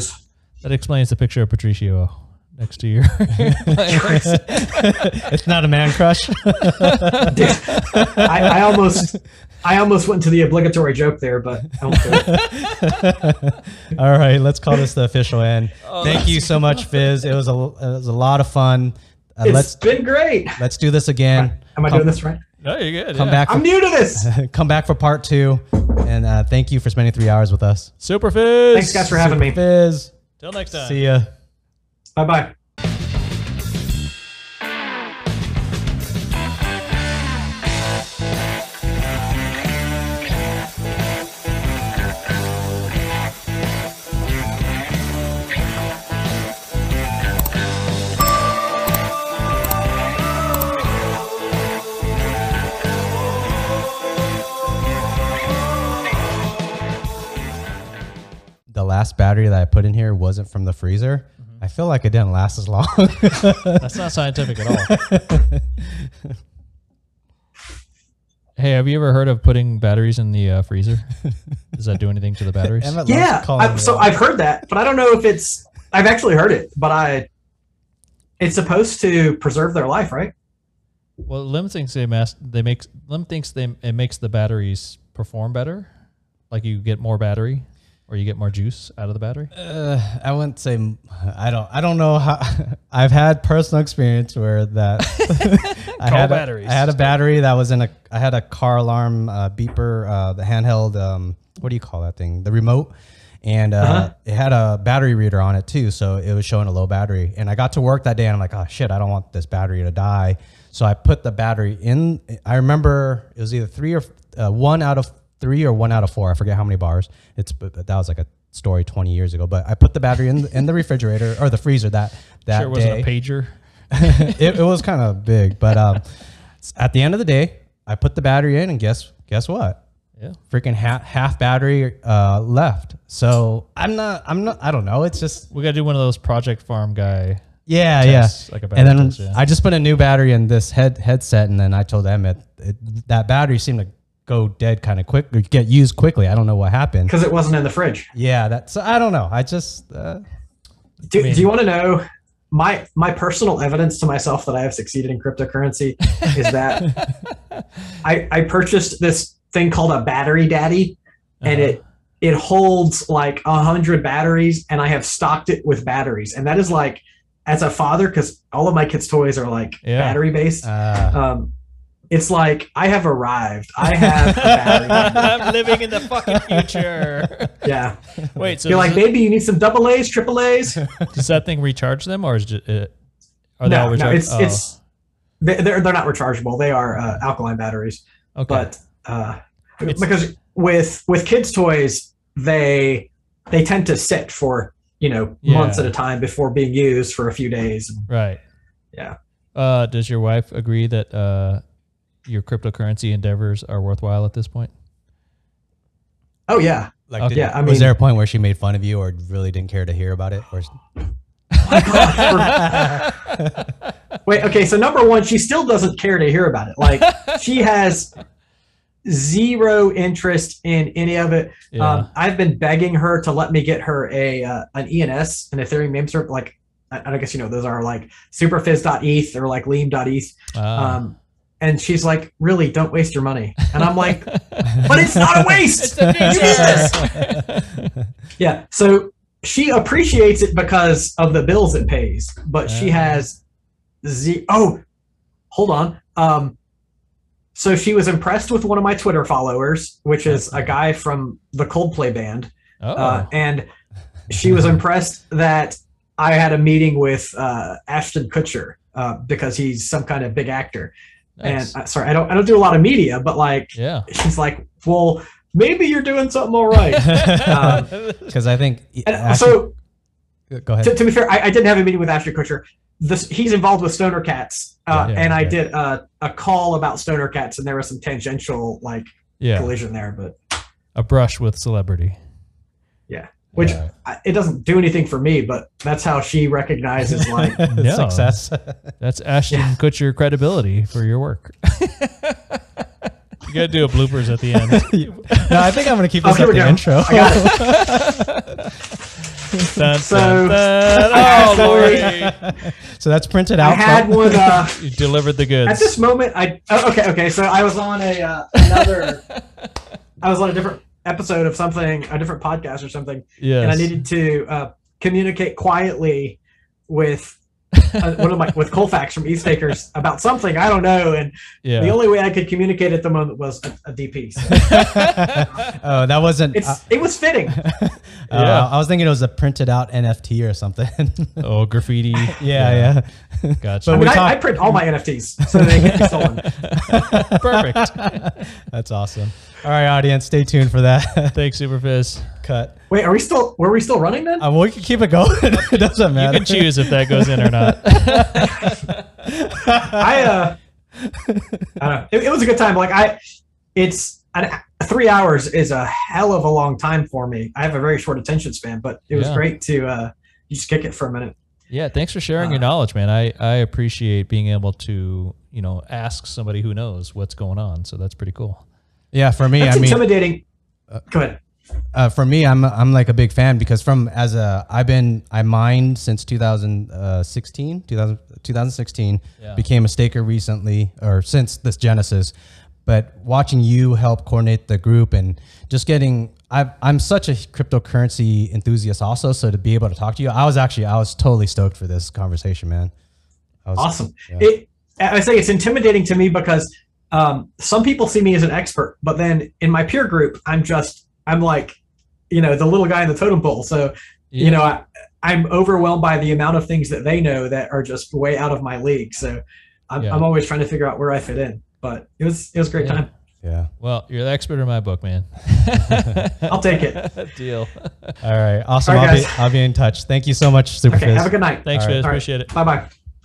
Lambos. That explains the picture of Patricio next to your. it's not a man crush. I, I almost I almost went to the obligatory joke there, but I won't do it. All right, let's call this the official end. Oh, Thank you so much, Phiz. It was a it was a lot of fun. Uh, It's let's been great. let's do this again. Am I Come- doing this right? no, you're good. Come yeah. back. I'm new to this. come back for part two, and uh, thank you for spending three hours with us. Superphiz. Thanks guys for having me. Phiz. Till next time. See ya. Bye bye. Last battery that I put in here wasn't from the freezer, I feel like it didn't last as long. That's not scientific at all. hey, have you ever heard of putting batteries in the uh, freezer? Does that do anything to the batteries? Emmett loves Yeah, I, so. I've heard that, but I don't know if it's. I've actually heard it, but I. It's supposed to preserve their life, right? Well, Lim thinks they mas- they make Lim thinks they it makes the batteries perform better, like you get more battery, or you get more juice out of the battery. Uh, I wouldn't say m- I don't. I don't know how. I've had personal experience where that I Call had batteries. A, I had a battery that was in a. I had a car alarm uh, beeper, uh, the handheld. Um, what do you call that thing? The remote, and uh, Uh-huh. it had a battery reader on it too. So it was showing a low battery. And I got to work that day, and I'm like, oh shit, I don't want this battery to die. So I put the battery in. I remember it was either three or uh, one out of three or one out of four. I forget how many bars. It's that was like a story 20 years ago. But I put the battery in in the refrigerator or the freezer that that sure, wasn't day. a pager. it, it was kind of big, but um, at the end of the day, I put the battery in, and guess guess what? Yeah. Freaking half half battery uh, left. So I'm not. I'm not. I don't know. It's just We got to do one of those Project Farm guy. yeah, Tests, yeah. like a and then test, yeah. I just put a new battery in this head headset, and then I told Emmett it, that battery seemed to go dead kind of quick, or get used quickly. I don't know what happened. Because it wasn't in the fridge. Yeah, that's. I don't know. I just. Uh, Do, I mean- do you want to know my my personal evidence to myself that I have succeeded in cryptocurrency is that I I purchased this thing called a battery daddy, and Uh-huh. it it holds like a hundred batteries, and I have stocked it with batteries, and that is like as a father because all of my kids' toys are like Yeah. battery based. uh, Um, it's like I have arrived. I have a I'm living in the fucking future. Yeah, Wait, so you're like, baby, you need some double A's, triple A's. does that thing recharge them, or is it? Uh, are they no, no, recharged? it's it's they- they're they're not rechargeable. They are uh, alkaline batteries. okay. But uh, It's- because with with kids' toys, they they tend to sit for you know Yeah. months at a time before being used for a few days. right. Yeah. Uh, does your wife agree that uh, your cryptocurrency endeavors are worthwhile at this point? Oh yeah, like, Okay. did- Yeah, I mean, was there a point where she made fun of you, or really didn't care to hear about it, or? Wait, okay, so number one, she still doesn't care to hear about it. Like she has zero interest in any of it. Yeah. Um, I've been begging her to let me get her a uh, an ENS, an Ethereum name server. Like I, I guess you know those are like superphiz.eth or like leam.eth. Ah. Um, and she's like, "Really, don't waste your money." And I'm like, "But it's not a waste." it's the future. Yeah. So she appreciates it because of the bills it pays, but she has z. Oh, hold on. Um, so she was impressed with one of my Twitter followers, which is a guy from the Coldplay band, oh. uh, and she was impressed that I had a meeting with uh, Ashton Kutcher uh, because he's some kind of big actor. Nice. And uh, sorry, I don't I don't do a lot of media, but like yeah. she's like, well, maybe you're doing something all right. Um, Because I think. actually- so go ahead. to, to be fair, I, I didn't have a meeting with Ashton Kutcher. This, he's involved with Stoner Cats, uh, Yeah, and I yeah. did uh, a call about Stoner Cats, and there was some tangential like yeah. collision there, but A brush with celebrity. Which Yeah. I, it doesn't do anything for me, but that's how she recognizes like No. success. That's Ashton Yeah. Kutcher credibility for your work. you gotta do a bloopers at the end. no, I think I'm gonna keep Oh, this here at the go. intro. I got it. Dun, So, dun, dun. Oh, actually- Lordy. so that's printed out. I out. had from- one uh, You delivered the goods. at this moment. I oh, okay, okay. So I was on a uh, another. I was on a different episode of something, a different podcast or something, yes. and I needed to uh, communicate quietly with uh, one of my with Colfax from ETH Stakers about something I don't know, and yeah. the only way I could communicate at the moment was a, a DP. So oh, that wasn't. it's uh, it was fitting. uh, Yeah. I was thinking it was a printed out NFT or something. oh, graffiti. yeah, yeah. Gotcha. I mean, we I, talk- I print all my NFTs so they get stolen. Perfect. That's awesome. All right, audience, stay tuned for that Thanks, Superphiz. cut. Wait, are we still? Were we still running then? Um, we can keep it going. it doesn't matter. You matter. can choose if that goes in or not. I uh, I don't know. It, it was a good time. Like I, it's an, three hours is a hell of a long time for me. I have a very short attention span, but it was Yeah. great to uh, just kick it for a minute. Yeah, thanks for sharing your Uh, knowledge, man. I, I appreciate being able to, you know, ask somebody who knows what's going on. So that's pretty cool. Yeah, for me, That's I mean, intimidating. Go ahead. uh, for me, I'm I'm like a big fan because from as a I've been I mined since 2016, 2000, 2016. Yeah. Became a staker recently or since this Genesis, but watching you help coordinate the group and just getting I I'm such a cryptocurrency enthusiast also. So to be able to talk to you, I was actually I was totally stoked for this conversation, man. I was, Awesome. yeah. It, I say it's intimidating to me because um, some people see me as an expert, but then in my peer group, I'm just I'm like, you know, the little guy in the totem pole. So Yeah. you know, I, I'm overwhelmed by the amount of things that they know that are just way out of my league. So I'm, Yeah. I'm always trying to figure out where I fit in. But it was it was a great Yeah. time. Yeah. Well, you're the expert in my book, man. I'll take it. Deal. All right. Awesome. All right, I'll be guys. I'll be in touch. Thank you so much, Super Okay, Fizz. have a good night. Thanks, All right. Fizz. All right. Appreciate it. Bye bye.